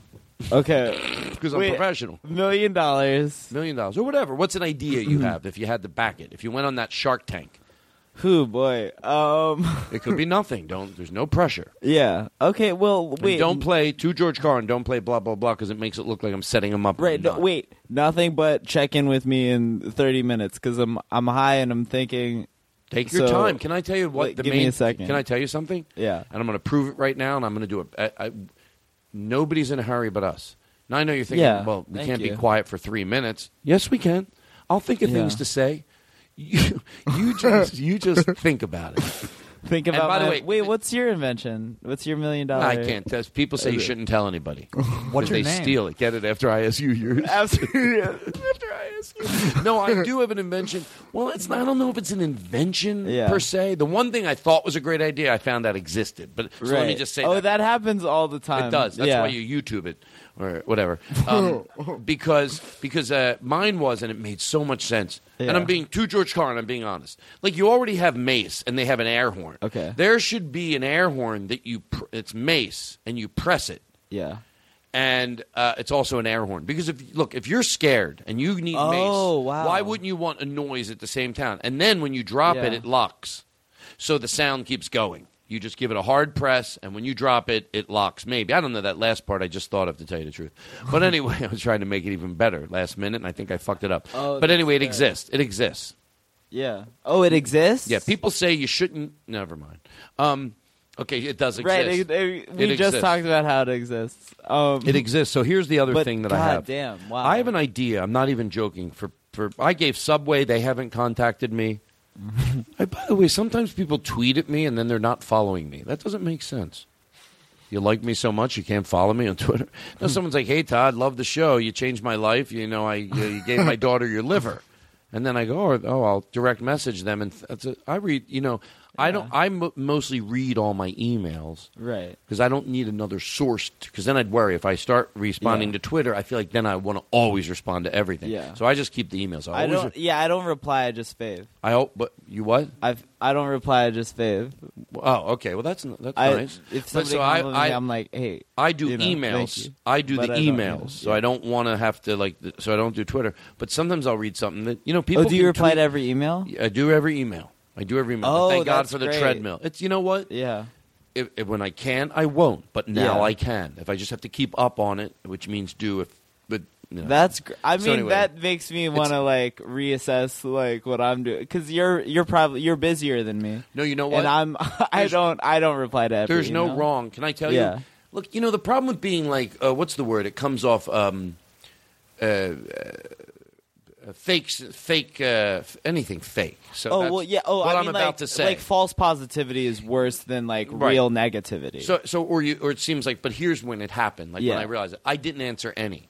S6: Okay. [laughs]
S2: Because I'm
S6: Wait,
S2: professional.
S6: Million dollars.
S2: Million dollars or whatever. What's an idea you [clears throat] have if you had to back it? If you went on that Shark Tank,
S6: Who boy? Um,
S2: It could be nothing. Don't. There's no pressure.
S6: yeah. Okay. Well,
S2: And
S6: wait.
S2: don't play to George Carlin. Don't play blah blah blah because it makes it look like I'm setting him up.
S6: Right.
S2: I'm
S6: No,
S2: not.
S6: wait. Nothing but check in with me in 30 minutes because I'm I'm high and I'm thinking.
S2: Take your
S6: so-
S2: time. Can I tell you what
S6: Wait,
S2: the
S6: give
S2: main?
S6: me a second.
S2: Can I tell you something?
S6: Yeah.
S2: And I'm going to prove it right now, and I'm going to do it. I, I, nobody's in a hurry but us. Now I know you're thinking,
S6: Yeah,
S2: well, we
S6: thank
S2: can't be
S6: you.
S2: quiet for three minutes. Yes, we can. I'll think of things to say. You, you just, you just [laughs] think about it.
S6: Think
S2: And
S6: about.
S2: by the way-
S6: wait. What's your invention? What's your million dollar?
S2: I can't. That's, people say you shouldn't tell anybody. [laughs]
S7: What's
S2: 'Cause
S7: your
S2: they
S7: name?
S2: steal it. Get it after I ask you yours.
S6: Absolutely.
S2: no, I do have an invention. Well, it's not, I don't know if it's an invention
S6: Yeah.
S2: per se. The one thing I thought was a great idea, I found out existed. But so let me just say
S6: Oh,
S2: that.
S6: that happens all the time.
S2: It does. That's
S6: yeah.
S2: why you YouTube it or whatever. Um, [laughs] because because uh, mine was, and it made so much sense. And I'm being to George Carlin. I'm being honest. Like you already have Mace, and they have an air horn.
S6: Okay.
S2: There should be an air horn that you. Pr- it's Mace, and you press it.
S6: Yeah.
S2: And uh, it's also an air horn because if look if you're scared and you need
S6: Oh,
S2: mace,
S6: wow.
S2: why wouldn't you want a noise at the same time? And then when you drop it,
S6: Yeah.
S2: it locks, so the sound keeps going. You just give it a hard press, and when you drop it, it locks. Maybe I don't know that last part. I just thought of to tell you the truth. But [laughs] anyway, I was trying to make it even better last minute, and I think I fucked it up.
S6: Oh,
S2: but anyway, it exists. It exists.
S6: Yeah. Oh, it exists.
S2: Yeah, people say you shouldn't. Never mind. Um, okay, it does exist.
S6: Right. it- it- we
S2: It
S6: just
S2: exists.
S6: talked about how it exists. Um,
S2: It exists. So here's the other
S6: but
S2: thing that
S6: God
S2: I have.
S6: damn, wow.
S2: I have an idea. I'm not even joking. For for I gave Subway. They haven't contacted me. [laughs] I, by the way, sometimes people tweet at me and then they're not following me. That doesn't make sense. You like me so much you can't follow me on [laughs] Twitter. No, [laughs] someone's like, "Hey Todd, love the show. You changed my life. You know, I you, you gave my daughter your liver." And then I go, "Oh, oh I'll direct message them." And that's a, I read. You know, I don't. I mo- mostly read all my emails
S6: Right.
S2: because I don't need another source. Because then I'd worry if I start responding
S6: Yeah.
S2: to Twitter. I feel like then I want to always respond to everything.
S6: Yeah.
S2: So I just keep the emails. I,
S6: I
S2: always,
S6: don't. Yeah, I don't reply. I just fave.
S2: I hope. But you what?
S6: I I don't reply. I just fave.
S2: Oh, okay. Well, that's that's
S6: I,
S2: nice.
S6: If
S2: But
S6: somebody
S2: so
S6: comes
S2: I,
S6: with
S2: I,
S6: me, I'm like, hey.
S2: I do
S6: you know, thank
S2: emails.
S6: you.
S2: I do
S6: But
S2: the
S6: I don't,
S2: emails,
S6: yeah.
S2: so I don't want to have to like. th- So I don't do Twitter. But sometimes I'll read something that you know people.
S6: oh, do you
S2: can
S6: reply
S2: tweet-
S6: to every email?
S2: I do every email. I do every month.
S6: Oh,
S2: thank God
S6: that's
S2: for the
S6: great.
S2: treadmill. It's you know what?
S6: Yeah.
S2: If, if when I can, I won't. But now
S6: Yeah.
S2: I can. If I just have to keep up on it, which means do. If but you know.
S6: That's. Gr- I
S2: So
S6: mean,
S2: anyway,
S6: that makes me want to like reassess like what I'm doing because you're you're probably you're busier than me.
S2: No, you know what?
S6: And I'm. [laughs] I
S2: There's-
S6: don't. I don't reply to every.
S2: There's no
S6: email.
S2: wrong. Can I tell
S6: Yeah.
S2: you? Look, you know the problem with being like, uh, what's the word? It comes off um, uh, uh, fake, fake, uh, anything fake. So
S6: oh well, yeah. Oh,
S2: what
S6: I
S2: am
S6: mean,
S2: about
S6: like,
S2: to say.
S6: like false positivity is worse than like
S2: Right.
S6: real negativity.
S2: So, so or you, or it seems like, but here's when it happened. Like
S6: Yeah.
S2: when I realized it, I didn't answer any.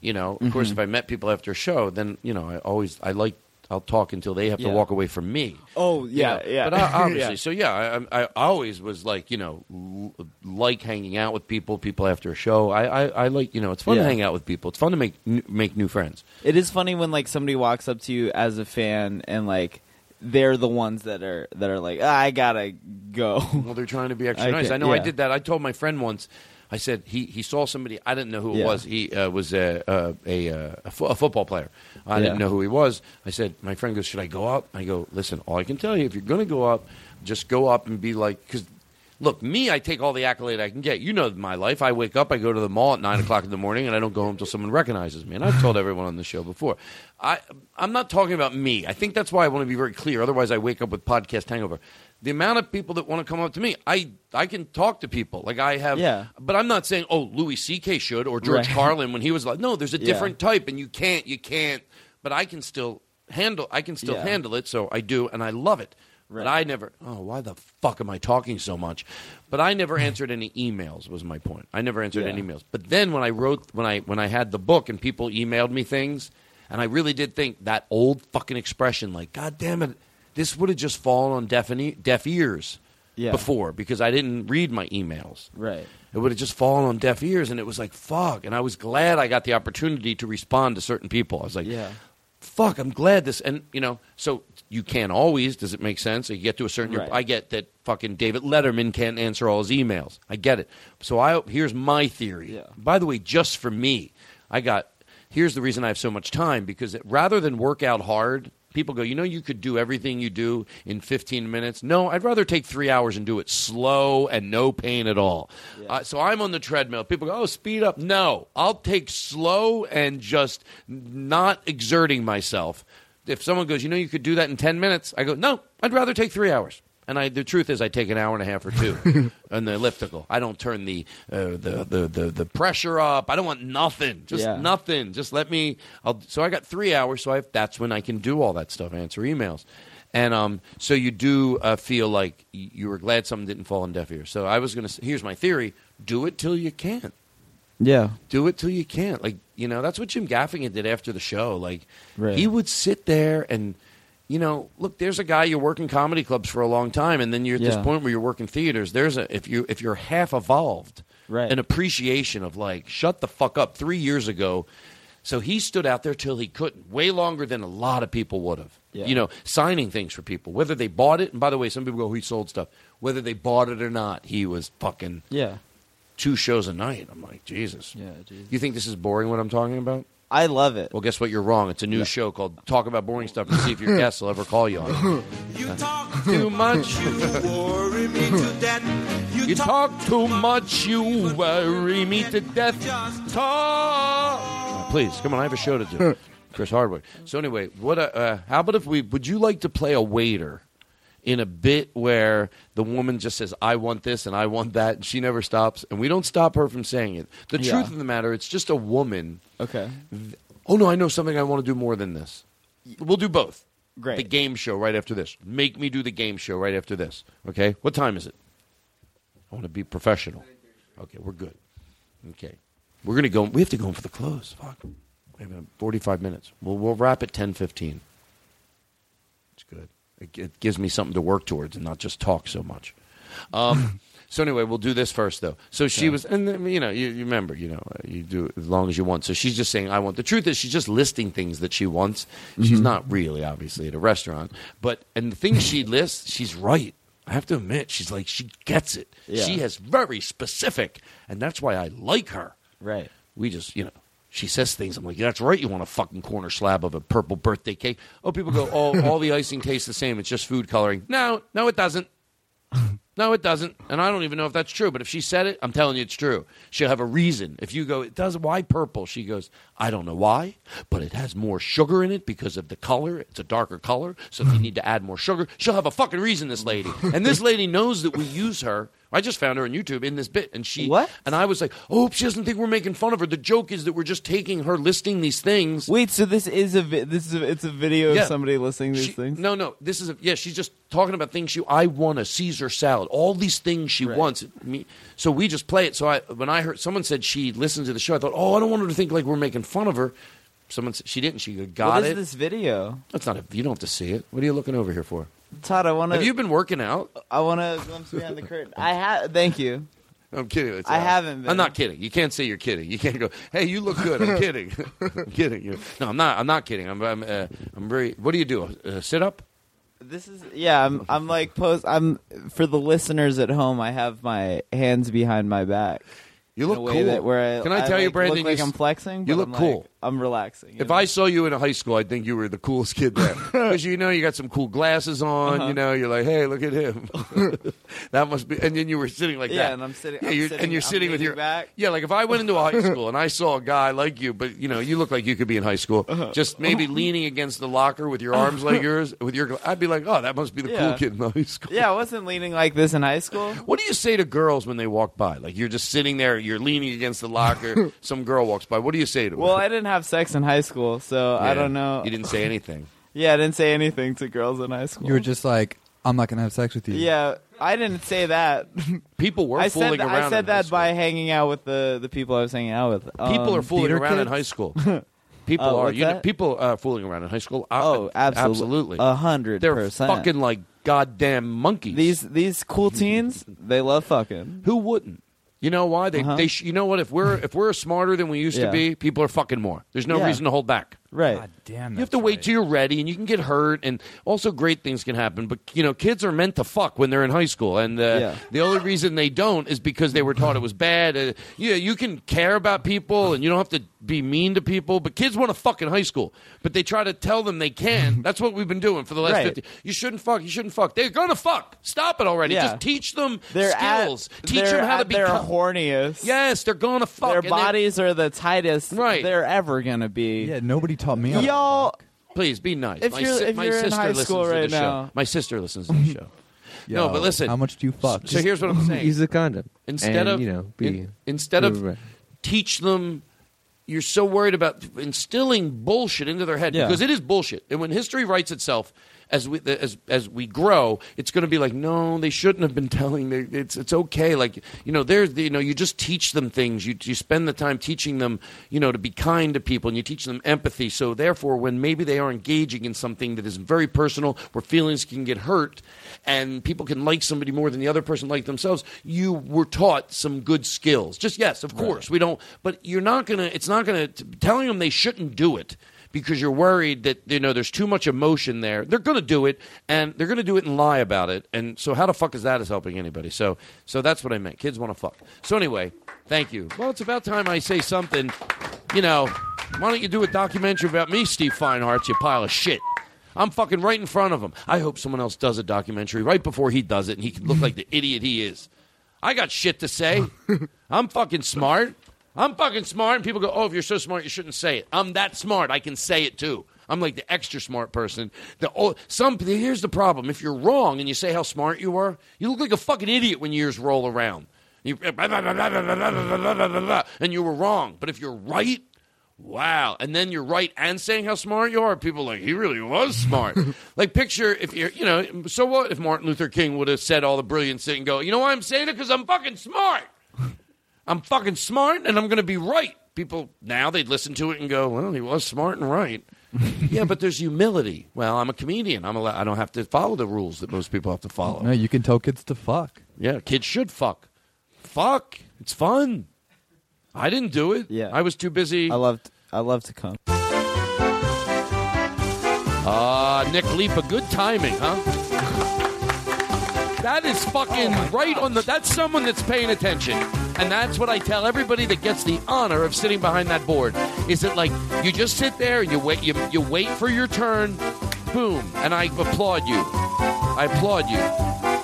S2: You know, of course,
S6: Mhm.
S2: if I met people after a show, then you know, I always I like I'll talk until they have
S6: Yeah.
S2: to walk away from me.
S6: Oh,
S2: You
S6: yeah,
S2: know?
S6: yeah.
S2: But [laughs] I, obviously,
S6: Yeah.
S2: so yeah, I, I, always was like, you know, l- like hanging out with people. People after a show, I, I, I like, you know, it's fun to hang out with people. It's fun to make make new friends.
S6: It is funny when like somebody walks up to you as a fan and like they're the ones that are that are like "Ah, I gotta go.
S2: Well, they're trying to be [laughs] extra
S6: I
S2: nice.
S6: can-
S2: I know I did that. I told my friend once. I said he, he saw somebody. I didn't know who it
S6: Yeah.
S2: was. He uh, was a a, a, uh, a, fo- a football player. I
S6: Yeah.
S2: didn't know who he was. I said, my friend goes, "Should I go up?" I go, "Listen, all I can tell you, if you're going to go up, just go up and be like, because look, me, I take all the accolade I can get. You know my life. I wake up, I go to the mall at nine o'clock in the morning, and I don't go home until someone recognizes me. And I've told everyone on the show before. I I'm not talking about me. I think that's why I want to be very clear. Otherwise, I wake up with podcast hangover. The amount of people that want to come up to me, I I can talk to people. Like I have,
S6: Yeah.
S2: But I'm not saying, oh, Louis C.K. should or George
S6: Right. [laughs]
S2: Carlin when he was like, no, there's a
S6: Yeah.
S2: different type, and you can't, you can't. But I can still handle. I can still
S6: Yeah.
S2: handle it, so I do, and I love it. But I never. Oh, why the fuck am I talking so much? But I never [laughs] answered any emails. Was my point. I never answered
S6: Yeah.
S2: any emails. But then when I wrote, when I when I had the book and people emailed me things, and I really did think that old fucking expression, like God damn it, this would have just fallen on deaf and e- deaf ears
S6: Yeah.
S2: before because I didn't read my emails.
S6: Right.
S2: It would have just fallen on deaf ears, and it was like fuck. And I was glad I got the opportunity to respond to certain people. I was like,
S6: Yeah.
S2: fuck, I'm glad this, and you know, so you can't always. Does it make sense? You get to a certain.
S6: Right.
S2: I get that fucking David Letterman can't answer all his emails. I get it. So I here's my theory.
S6: Yeah.
S2: By the way, just for me, I got. Here's the reason I have so much time because it, rather than work out hard People go, you know, you could do everything you do in 15 minutes. No, I'd rather take three hours and do it slow and no pain at all. Uh, so I'm on the treadmill. People go, oh, speed up. No, I'll take slow and just not exerting myself. If someone goes, you know, you could do that in 10 minutes, I go, no, I'd rather take three hours. And I, the truth is, I take an hour and a half or two [laughs] on the elliptical. I don't turn the, uh, the, the the the pressure up. I don't want nothing. Just
S6: Yeah.
S2: nothing. Just let me. I'll, so I got three hours. So I, that's when I can do all that stuff. Answer emails, and um. So you do uh, feel like you were glad something didn't fall on deaf ears. So I was gonna. s- Here's my theory: do it till you can't.
S6: Yeah.
S2: Do it till you can't. Like you know, that's what Jim Gaffigan did after the show. Like
S6: Right.
S2: he would sit there and. You know, look. There's a guy you work in comedy clubs for a long time, and then you're at this point where you're working theaters. There's a if you if you're half evolved,
S6: Right.
S2: an appreciation of like, shut the fuck up. Three years ago, so he stood out there till he couldn't, way longer than a lot of people would have.
S6: Yeah.
S2: You know, signing things for people, whether they bought it. And by the way, some people go, he sold stuff. Whether they bought it or not, he was fucking
S6: Yeah.
S2: two shows a night. I'm like, Jesus.
S6: Yeah, Jesus.
S2: You think this is boring? What I'm talking about?
S6: I love it.
S2: Well, guess what? You're wrong. It's a new show called Talk About Boring Stuff and see if your [laughs] guests will ever call you on it.
S9: You talk
S2: too much.
S9: You worry me to death.
S2: You talk too much, you worry me to death. Talk. Oh, please, come on, I have a show to do. [laughs] Chris Hardwick. So anyway, what? Uh, uh, how about if we? Would you like to play a waiter in a bit where the woman just says, "I want this" and "I want that," and she never stops, and we don't stop her from saying it. The
S6: Yeah.
S2: truth of the matter, it's just a woman.
S6: Okay.
S2: Oh no, I know something. I want to do more than this. We'll do both.
S6: Great.
S2: The game show right after this. Make me do the game show right after this. Okay. What time is it? I want to be professional. Okay, we're good. Okay, we're gonna go. We have to go in for the close. Fuck. We have uh, forty-five minutes. We'll we'll wrap at ten fifteen. It's good. It, it gives me something to work towards and not just talk so much. Um, [laughs] so anyway, we'll do this first though. So she
S6: Okay.
S2: was, and then, you know, you, you remember, you know, uh, you do as long as you want. So she's just saying, I want. The truth is, she's just listing things that she wants. She's
S6: Mhm.
S2: not really, obviously, at a restaurant, but and the things she [laughs] lists, she's right. I have to admit, she's like she gets it.
S6: Yeah.
S2: She has very specific, and that's why I like her.
S6: Right.
S2: We just, you know, she says things. I'm like, that's right. You want a fucking corner slab of a purple birthday cake? Oh, people go, oh, all the icing tastes the same. It's just food coloring. No, no, it doesn't. [laughs] No, it doesn't. And I don't even know if that's true. But if she said it, I'm telling you it's true. She'll have a reason. If you go, it does. Why purple? She goes, I don't know why, but it has more sugar in it because of the color. It's a darker color. So if you need to add more sugar, she'll have a fucking reason. This lady, [laughs] and this lady knows that we use her. I just found her on YouTube in this bit, and she
S6: What?
S2: And I was like, oh, she doesn't think we're making fun of her. The joke is that we're just taking her listing these things.
S6: Wait, so this is a vi- this is a, it's a video
S2: Yeah.
S6: of somebody listing these
S2: She-
S6: things?
S2: No, no. This is a, yeah. She's just talking about things she. I want a Caesar salad. All these things she wants. Me, so we just play it. So I when I heard someone said she listened to the show, I thought, oh, I don't want her to think like we're making fun of her. Someone said she didn't. She got
S6: What
S2: it.
S6: is this video?
S2: That's not. A, you don't have to see it. What are you looking over here for?
S6: Todd, I want to.
S2: Have you been working out?
S6: I want to glimpse behind the curtain. I have. Thank you.
S2: I'm kidding. It's
S6: I
S2: out.
S6: haven't been.
S2: I'm not kidding. You can't say you're kidding. You can't go, "Hey, you look good." I'm [laughs] kidding. [laughs] I'm kidding. You- No, I'm not. I'm not kidding. I'm. I'm, uh, I'm very. What do you do? Uh, sit up?
S6: This is yeah. I'm I'm like post. I'm for the listeners at home. I have my hands behind my back.
S2: You
S6: in
S2: look
S6: a way
S2: cool.
S6: That where I,
S2: Can I tell you,
S6: like,
S2: Brandon,
S6: Look like
S2: you
S6: I'm flexing.
S2: you
S6: but
S2: look
S6: I'm, like,
S2: cool.
S6: I'm relaxing.
S2: If I saw you in high school, I'd think you were the coolest kid there because [laughs] you know you got some cool glasses on.
S6: Uh-huh.
S2: You know, you're like, hey, look at him. [laughs] that must be. And then you were sitting like
S6: Yeah,
S2: that.
S6: and I'm sitting-
S2: Yeah,
S6: I'm
S2: you're,
S6: sitting-
S2: and you're
S6: I'm
S2: sitting with your
S6: back.
S2: Yeah, like if I went into a high school and I saw a guy like you, but you know, you look like you could be in high school,
S6: Uh-huh.
S2: just maybe [laughs] leaning against the locker with your arms like yours, with your. I'd be like, oh, that must be the cool kid in high school.
S6: yeah, I wasn't leaning like this in high school.
S2: What do you say to girls when they walk by? Like you're just sitting there, you're leaning against the locker. some girl walks by. What do you say to her?
S6: Well, I didn't have sex in high school, so I
S2: Yeah.
S6: don't know.
S2: You didn't say [laughs] anything.
S6: Yeah, I didn't say anything to girls in high school.
S7: You were just like, I'm not gonna have sex with you.
S6: Yeah, I didn't say that. [laughs]
S2: People were
S6: I
S2: fooling
S6: said that,
S2: around
S6: I
S2: in
S6: said
S2: high
S6: that by hanging out with the, the people I was hanging out with.
S2: People
S6: Um,
S2: are fooling
S6: theater
S2: around in
S6: kids?
S2: high school. [laughs] People
S6: Oh,
S2: are.
S6: what's
S2: You know,
S6: that?
S2: people are fooling around in high school. Uh,
S6: Oh, absolute-
S2: absolutely,
S6: a hundred
S2: They're
S6: percent.
S2: fucking like goddamn monkeys.
S6: These these cool teens, they love fucking.
S2: Who wouldn't? You know why? They,
S6: Uh-huh.
S2: they sh- you know what? If we're if we're smarter than we used
S6: Yeah.
S2: to be, people are fucking more. There's no
S6: Yeah.
S2: reason to hold back.
S6: Right.
S7: God damn.
S2: You have to wait till you're ready, and you can get hurt, and also great things can happen. But you know, kids are meant to fuck when they're in high school, and uh,
S6: Yeah.
S2: the only reason they don't is because they were taught it was bad. Uh, yeah, you can care about people, and you don't have to be mean to people. But kids want to fuck in high school, but they try to tell them they can. [laughs] That's what we've been doing for the last
S6: Right.
S2: fifty. You shouldn't fuck. You shouldn't fuck. They're gonna fuck. Stop it already.
S6: Yeah.
S2: Just teach them
S6: They're at-
S2: skills. teach them how to be
S6: their
S2: com-
S6: horniest.
S2: Yes, they're gonna fuck.
S6: Their bodies are the tightest
S2: Right.
S6: they're ever gonna be.
S7: Yeah, nobody taught me. how to
S6: Y'all,
S2: Please be nice.
S6: If
S2: my
S6: you're-
S2: si-
S6: if
S2: my
S6: you're in
S2: sister
S6: high
S2: listens
S6: school
S2: to the
S6: right
S2: show.
S6: now-
S2: My sister listens to the show. [laughs] no,
S7: Yo,
S2: but listen.
S7: how much do you fuck?
S2: So here's what I'm saying.
S8: Use a condom.
S2: instead
S8: and,
S2: of
S8: you know, be
S2: in- instead of
S8: Right.
S2: teach them you're so worried about instilling bullshit into their head
S6: Yeah.
S2: because it is bullshit and when history writes itself as we as as we grow it's going to be like no they shouldn't have been [laughs] telling they, it's it's okay. Like you know there's you know you just teach them things. You you spend the time teaching them you know to be kind to people and you teach them empathy. So therefore when maybe they are engaging in something that is very personal where feelings can get hurt and people can like somebody more than the other person like themselves you were taught some good skills. Just yes of course we don't but you're not gonna it's not gonna telling them they shouldn't do it because you're worried that you know there's too much emotion there they're gonna do it and they're gonna do it and lie about it and so how the fuck is that as helping anybody so so that's what i meant kids want to fuck so anyway thank you well it's about time i say something you know why don't you do a documentary about me steve feinhardt you pile of shit I'm fucking right in front of him. I hope someone else does a documentary right before he does it and he can look like the [laughs] idiot he is. I got shit to say. [laughs] I'm fucking smart. I'm fucking smart. And people go, oh, if you're so smart, you shouldn't say it. I'm that smart. I can say it too. I'm like the extra smart person. The oh, some here's the problem. If you're wrong and you say how smart you are, you look like a fucking idiot when years roll around. You, [laughs] and you were wrong. But if you're right, wow. And then you're right and saying how smart you are. People are like, he really was smart. [laughs] like, picture if you're, you know, so what if Martin Luther King would have said all the brilliant shit and go, you know why I'm saying it? Because I'm fucking smart. I'm fucking smart and I'm going to be right. People now they'd listen to it and go, well, he was smart and right. [laughs] yeah, but there's humility. Well, I'm a comedian. I'm allowed, I don't have to follow the rules that most people have to follow.
S7: No, you can tell kids to fuck.
S2: Yeah, kids should fuck. Fuck. It's fun. I didn't do it.
S6: Yeah.
S2: I was too busy.
S6: I love I love to come.
S2: Ah, Nick Leapa, good timing, huh? That is fucking oh right on the. That's someone that's paying attention, and that's what I tell everybody that gets the honor of sitting behind that board. Is it like you just sit there and you wait, you you wait for your turn, boom, and I applaud you. I applaud you.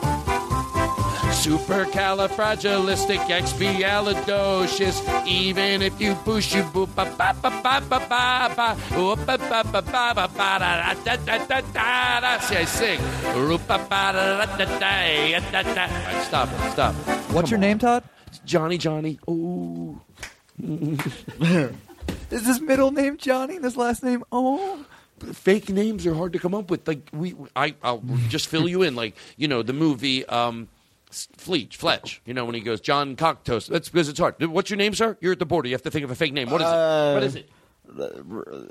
S2: Supercalifragilisticexpialidocious. Even if you push you boop ba ba ba ba ba ba ba oop, ba ba ba ba ba ba da da da da da da. See, I sing. Oop, ba ba da da da da da da. Stop it! Stop it!
S7: What's your name, Todd?
S2: Johnny, Johnny. Ooh.
S7: Is his middle name Johnny and his last name Oh?
S2: fake names are hard to come up with. Like we, I, I'll just fill you in. Like you know the movie um, Fletch, Fletch. You know when he goes John Cocktoast. That's because it's hard. What's your name, sir? You're at the border. You have to think of a fake name. What is it? What is it?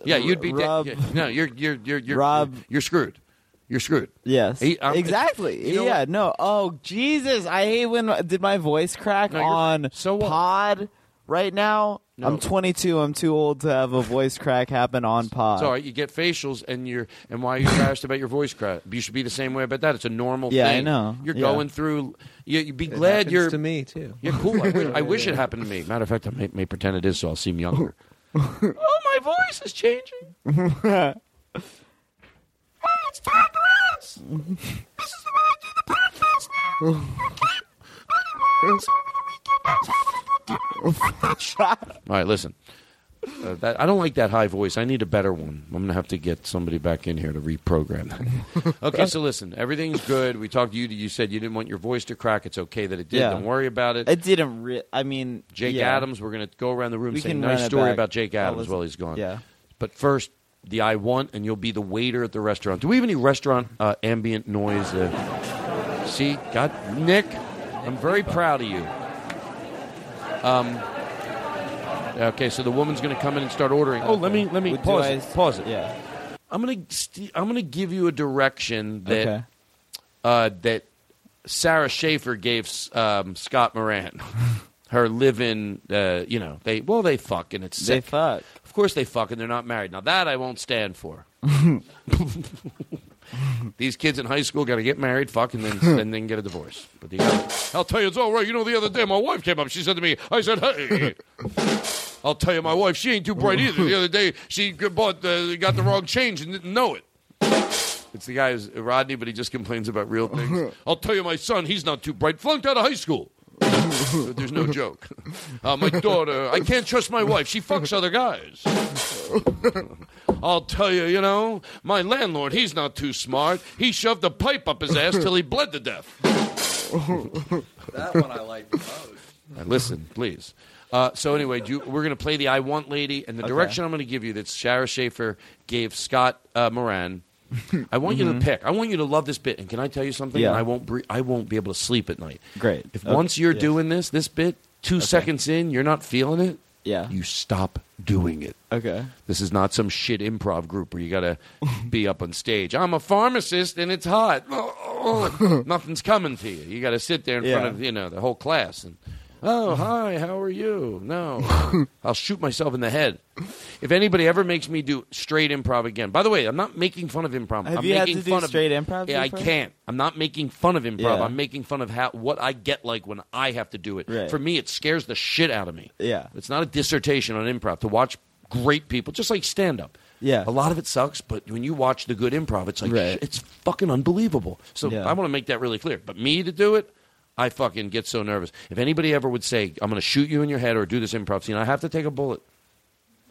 S2: Yeah, you'd be dead.
S6: Rob-
S2: yeah. No, you're you're you're you're
S6: Rob-
S2: You're, you're screwed. You're screwed.
S6: Yes,
S2: He- um,
S6: exactly.
S2: you know
S6: yeah,
S2: what?
S6: no. Oh Jesus, I hate when did my voice crack
S2: No,
S6: on
S2: so what?
S6: Pod right now.
S2: No.
S6: I'm 22. I'm too old to have a voice crack happen on Pod.
S2: It's all right. You get facials, and you're and why are you embarrassed about your voice crack? You should be the same way about that. It's a normal thing.
S6: Yeah, I know.
S2: You're
S6: Yeah.
S2: going through. You, you'd be glad you're
S8: to me, too.
S2: You're cool. I wish, I [laughs] wish it happened to me. Matter of fact, I may, may pretend it is, so I'll seem younger. [laughs] oh, my voice is changing. [laughs] it's Todd Rance. This is the way I do the podcast now. All right, listen. Uh, that, I don't like that high voice. I need a better one. I'm going to have to get somebody back in here to reprogram that. [laughs] okay, so listen, everything's good. We talked to you. You said you didn't want your voice to crack. It's okay that it did.
S6: Yeah.
S2: Don't worry about it.
S6: It didn't. Re- I mean,
S2: Jake
S6: yeah.
S2: Adams. We're going to go around the room
S6: We
S2: saying
S6: can
S2: nice story
S6: back.
S2: about Jake Adams while he's gone.
S6: Yeah.
S2: But first, the I want, and you'll be the waiter at the restaurant. Do we have any restaurant uh, ambient noise? Uh, see, God, Nick, I'm very proud of you. Um. Okay, so the woman's going to come in and start ordering. Oh, let me let me
S6: Would- do
S2: pause
S6: I-
S2: it. Pause it.
S6: Yeah.
S2: I'm gonna st- I'm gonna give you a direction that
S6: Okay.
S2: uh, that Sara Schaefer gave um, Scott Moran. [laughs] her live-in. Uh, you know, they well they fuck and it's
S6: They fuck.
S2: Of course they fuck and they're not married. Now that I won't stand for. [laughs] [laughs] These kids in high school got to get married, fuck, and then and then get a divorce. But gotta, I'll tell you, it's all right. You know, the other day my wife came up. She said to me, I said, hey. [laughs] I'll tell you, my wife, she ain't too bright either. The other day, she bought, uh, got the wrong change and didn't know it. It's the guy who's Rodney, but he just complains about real things. [laughs] I'll tell you, my son, he's not too bright. Flunked out of high school. [laughs] There's no joke. Uh, my daughter, I can't trust my wife. She fucks other guys. [laughs] I'll tell you, you know, my landlord, he's not too smart. He shoved a pipe up his ass till he bled to death.
S7: that one I like the most.
S2: Now, listen, please. Uh, so anyway, do you, we're going to play the "I Want Lady," and the
S7: Okay.
S2: direction I'm going to give you that Sara Schaefer gave Scott uh, Moran. I want you
S6: Mhm.
S2: to pick. I want you to love this bit. And can I tell you something?
S6: Yeah.
S2: I won't. Bre- I won't be able to sleep at night.
S6: Great.
S2: If
S6: Okay.
S2: once you're
S6: Yes.
S2: doing this, this bit, two seconds in, you're not feeling it.
S6: Yeah.
S2: You stop doing it.
S6: Okay.
S2: This is not some shit improv group where you got to be up on stage. I'm a pharmacist and it's hot. Oh, [laughs] nothing's coming to you. You got to sit there in front of you know the whole class and oh mm-hmm. hi, how are you? No, [laughs] I'll shoot myself in the head. If anybody ever makes me do straight improv again, by the way, I'm not making fun of improv.
S6: Have
S2: I'm
S6: you had
S2: making
S6: to do
S2: fun of
S6: straight improv
S2: Yeah, I
S6: before?
S2: can't. I'm not making fun of improv.
S6: Yeah.
S2: I'm making fun of how what I get like when I have to do it.
S6: Right.
S2: For me, it scares the shit out of me.
S6: Yeah.
S2: It's not a dissertation on improv to watch great people, just like stand up.
S6: Yeah.
S2: A lot of it sucks, but when you watch the good improv, it's like,
S6: Right.
S2: it's fucking unbelievable. So
S6: Yeah.
S2: I want to make that really clear. But me to do it, I fucking get so nervous. If anybody ever would say, I'm going to shoot you in your head or do this improv scene, I have to take a bullet.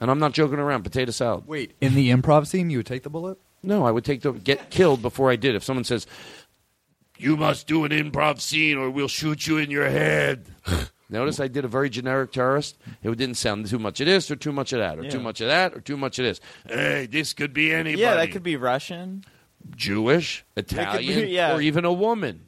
S2: And I'm not joking around. Potato salad.
S7: Wait, in the improv scene, you would take the bullet?
S2: No, I would take the get killed before I did. If someone says, "You must do an improv scene, or we'll shoot you in your head." [laughs] Notice I did a very generic terrorist. It didn't sound too much of this or too much of that or
S6: Yeah.
S2: too much of that or too much of this. Hey, this could be anybody.
S6: Yeah, that could be Russian.
S2: Jewish,
S6: That could be-
S2: Italian,
S6: yeah.
S2: or even a woman.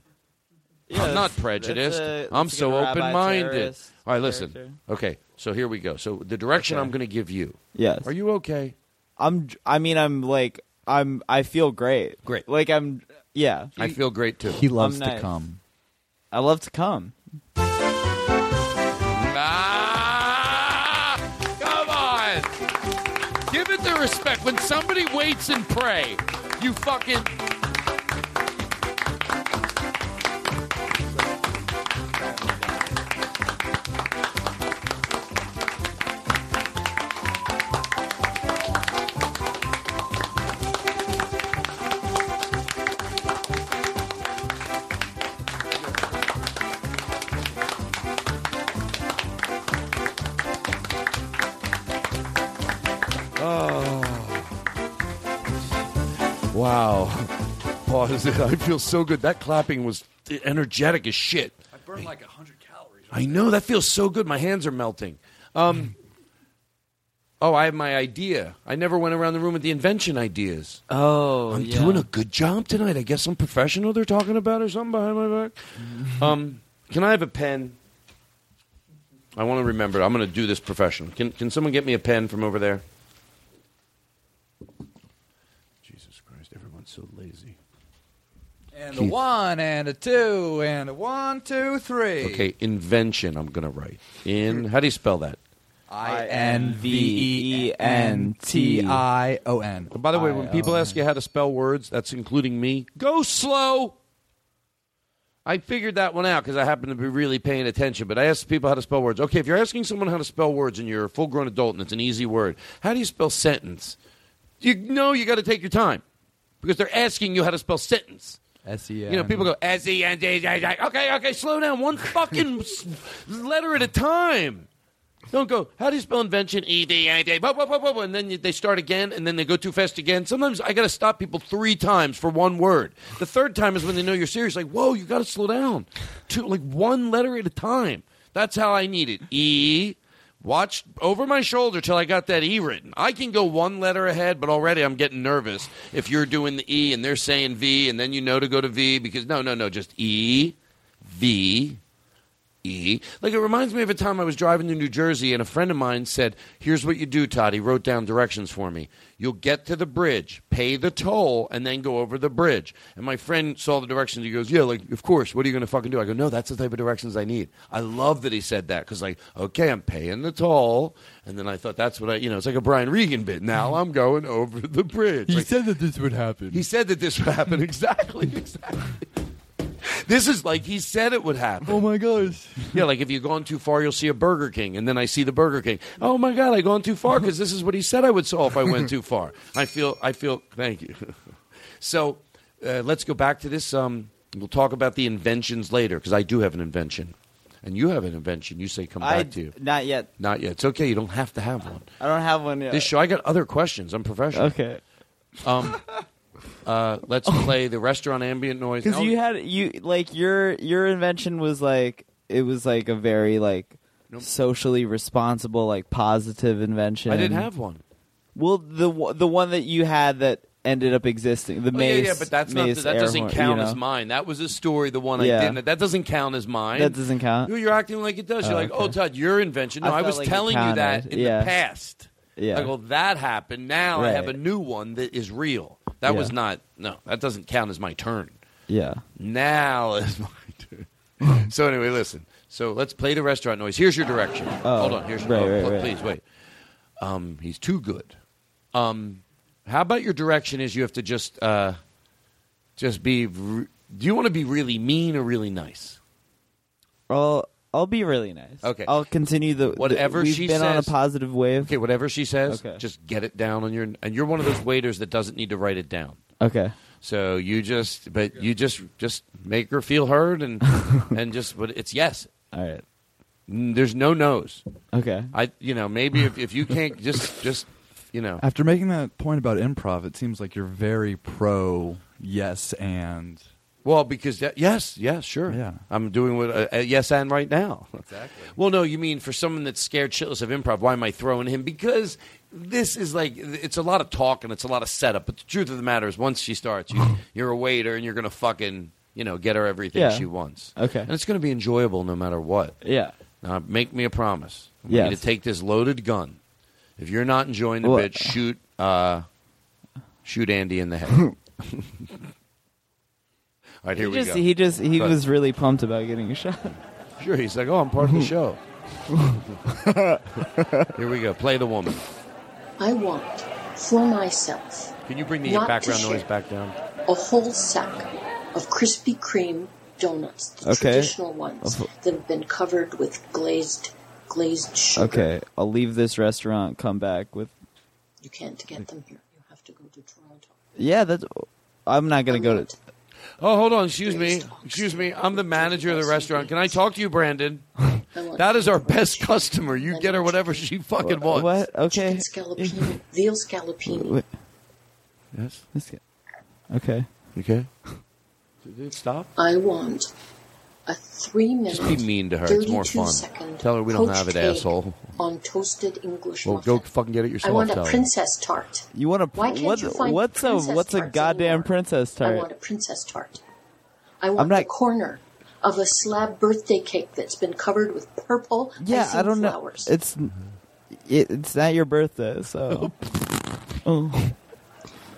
S6: Yeah,
S2: I'm not prejudiced.
S6: that's a-
S2: I'm so
S6: like a rabbi
S2: open-minded.
S6: terrorist
S2: All right, listen.
S6: character.
S2: Okay, so here we go. So the direction
S6: Okay.
S2: I'm going to give you.
S6: Yes.
S2: Are you okay?
S6: I'm. I mean, I'm like. I'm. I feel great.
S2: Great.
S6: Like I'm. Yeah.
S2: I feel great too.
S7: He loves
S6: I'm
S7: to
S6: nice.
S7: come.
S6: I love to come.
S2: Ah, come on. Give it the respect. When somebody waits and pray, you fucking. [laughs] Pause. I feel so good. That clapping was energetic as shit.
S7: I burned like 100 calories.
S2: I know that feels so good. My hands are melting. Um, oh, I have my idea. I never went around the room with the invention ideas.
S6: Oh,
S2: I'm
S6: yeah.
S2: doing a good job tonight. I guess I'm professional. They're talking about or something behind my back. um, can I have a pen? I want to remember. I'm going to do this professional. Can Can someone get me a pen from over there? Jesus Christ! Everyone's so lazy.
S7: And a one, and a two, and a one, two, three.
S2: Okay, invention. I'm going to write in. How do you spell that?
S7: I N V E N T I O N.
S2: By the way, when people ask you how to spell words, that's including me. Go slow. I figured that one out because I happen to be really paying attention. But I asked people how to spell words. Okay, if you're asking someone how to spell words and you're a full-grown adult and it's an easy word, how do you spell sentence? You know you got to take your time because they're asking you how to spell sentence.
S7: S E N.
S2: You know, people go S E N D. Okay, okay, slow down, one fucking letter at a time. Don't go. How do you spell invention? E D A D. And then they start again, and then they go too fast again. Sometimes I got to stop people three times for one word. The third time is when they know you're serious. Like, whoa, you got to slow down. Two, like one letter at a time. That's how I need it. E. Watch over my shoulder till I got that E written. I can go one letter ahead, but already I'm getting nervous if you're doing the E and they're saying V, and then you know to go to V because no, no, no, just E, V, E. Like it reminds me of a time I was driving to New Jersey and a friend of mine said, "Here's what you do, Todd." He wrote down directions for me. You'll get to the bridge, pay the toll, and then go over the bridge. And my friend saw the directions. He goes, "Yeah, like of course. What are you going to fucking do?" I go, "No, that's the type of directions I need." I love that he said that because like, okay, I'm paying the toll, and then I thought that's what I, you know, it's like a Brian Regan bit. Now I'm going over the bridge.
S7: He
S2: Like,
S7: said that this would happen.
S2: he said that this would happen. [laughs] Exactly. Exactly. This is like he said it would happen.
S7: Oh my gosh.
S2: Yeah, like if you've gone too far, you'll see a Burger King, and then I see the Burger King. Oh my God, I've gone too far because this is what he said I would saw if I went too far. I feel, I feel. Thank you. [laughs] so uh, let's go back to this. Um, we'll talk about the inventions later because I do have an invention, and you have an invention. You say come
S6: I
S2: back to you.
S6: not yet.
S2: Not yet. It's okay. You don't have to have one.
S6: I don't have one yet.
S2: This show, I got other questions. I'm professional.
S6: Okay.
S2: Um, [laughs] uh, let's play the restaurant ambient noise.
S6: Because you had you like your your invention was like it was like a very like socially responsible like positive invention.
S2: I didn't have one.
S6: Well, the one- the one that you had that ended up existing, the
S2: Oh,
S6: mace.
S2: yeah, yeah, but that's not
S6: mace
S2: that
S6: air
S2: doesn't
S6: horn,
S2: count
S6: you know?
S2: as mine. That was a story. The one
S6: Yeah.
S2: I didn't. That doesn't count as mine.
S6: That doesn't count?
S2: You're acting like it does. You're
S6: Oh,
S2: like,
S6: okay.
S2: oh, Todd, your invention. No,
S6: I
S2: I,
S6: felt
S2: was
S6: like it
S2: telling you that
S6: counted.
S2: in
S6: Yeah.
S2: the past.
S6: Yeah.
S2: I go, that happened. Now I have a
S6: Right.
S2: new one that is real. That
S6: Yeah.
S2: was not. No, that doesn't count as my turn.
S6: Yeah.
S2: Now is [laughs] my turn. so anyway, listen. So let's play the restaurant noise. Here's your direction.
S6: Oh,
S2: Hold on. Here's
S6: right,
S2: oh,
S6: right,
S2: pl-
S6: right.
S2: please wait. Um, he's too good. Um, how about your direction? Is you have to just uh, just be. Re- do you want to be really mean or really nice?
S6: I'll I'll be really nice.
S2: Okay.
S6: I'll continue the Whatever the-
S2: Whatever
S6: we've
S2: she
S6: been on a
S2: says-
S6: positive wave.
S2: Okay, whatever she says,
S6: Okay.
S2: just get it down on your. And you're one of those waiters that doesn't need to write it down.
S6: Okay.
S2: So you just, but you just, just make her feel heard, and [laughs] and just, but it's yes.
S6: All right.
S2: There's no no's.
S6: Okay.
S2: I, you know, maybe if, if you can't just, just, you know,
S7: After making that point about improv, it seems like you're very pro yes and.
S2: Well, because that, yes, yes, sure.
S7: Yeah.
S2: I'm doing what uh, uh, yes and right now.
S7: Exactly.
S2: Well, no, you mean for someone that's scared shitless of improv, why am I throwing him? Because this is like it's a lot of talk and it's a lot of setup. But the truth of the matter is, once she starts, you, [clears throat] you're a waiter and you're gonna fucking you know get her everything
S6: Yeah.
S2: she wants.
S6: Okay.
S2: and it's gonna be enjoyable no matter what.
S6: Yeah.
S2: Now, make me a promise. I want
S6: Yes.
S2: to take this loaded gun. If you're not enjoying the
S6: Well-
S2: bit, shoot, uh, shoot Andy in the head. [laughs] [laughs] All right, here
S6: he
S2: we
S6: just,
S2: go.
S6: He just he
S2: Go.
S6: was really pumped about getting a shot.
S2: Sure, he's like, oh, I'm part of the [laughs] show. [laughs] Here we go. Play the woman.
S20: I want for myself
S2: Can you bring the background noise back down?
S20: a whole sack of Krispy Kreme donuts, the
S6: Okay.
S20: traditional ones
S6: Of-
S20: that have been covered with glazed glazed sugar.
S6: Okay, I'll leave this restaurant. Come back with.
S20: You can't get them here. You have to go to Toronto.
S6: Yeah, that's. I'm not gonna go to.
S2: Oh, hold on. Excuse me. Excuse me. I'm the manager of the restaurant. Can I talk to you, Brandon? [laughs] That is our best customer. You get her whatever she fucking wants.
S6: What? Okay.
S20: Scallopini, veal scallopini.
S2: Yes.
S6: let's get- Okay.
S2: Okay. [laughs] Dude, stop.
S20: I want a three minute.
S2: Just be mean to her. It's more fun. Tell her we don't have it, asshole.
S20: On toasted English
S2: Well,
S20: muffin.
S2: go fucking get it yourself.
S20: I
S2: yourself.
S20: want
S2: tell
S20: a
S2: her.
S20: princess tart.
S6: You want a
S20: Why can't
S6: what,
S20: you find
S6: what's a
S20: princess
S6: what's a goddamn
S20: anymore?
S6: princess tart?
S20: I want a princess tart. I want the corner of a slab birthday cake that's been covered with purple icing flowers.
S6: yeah,
S20: icing
S6: I don't know. It's it, it's not your birthday, so. [laughs] oh.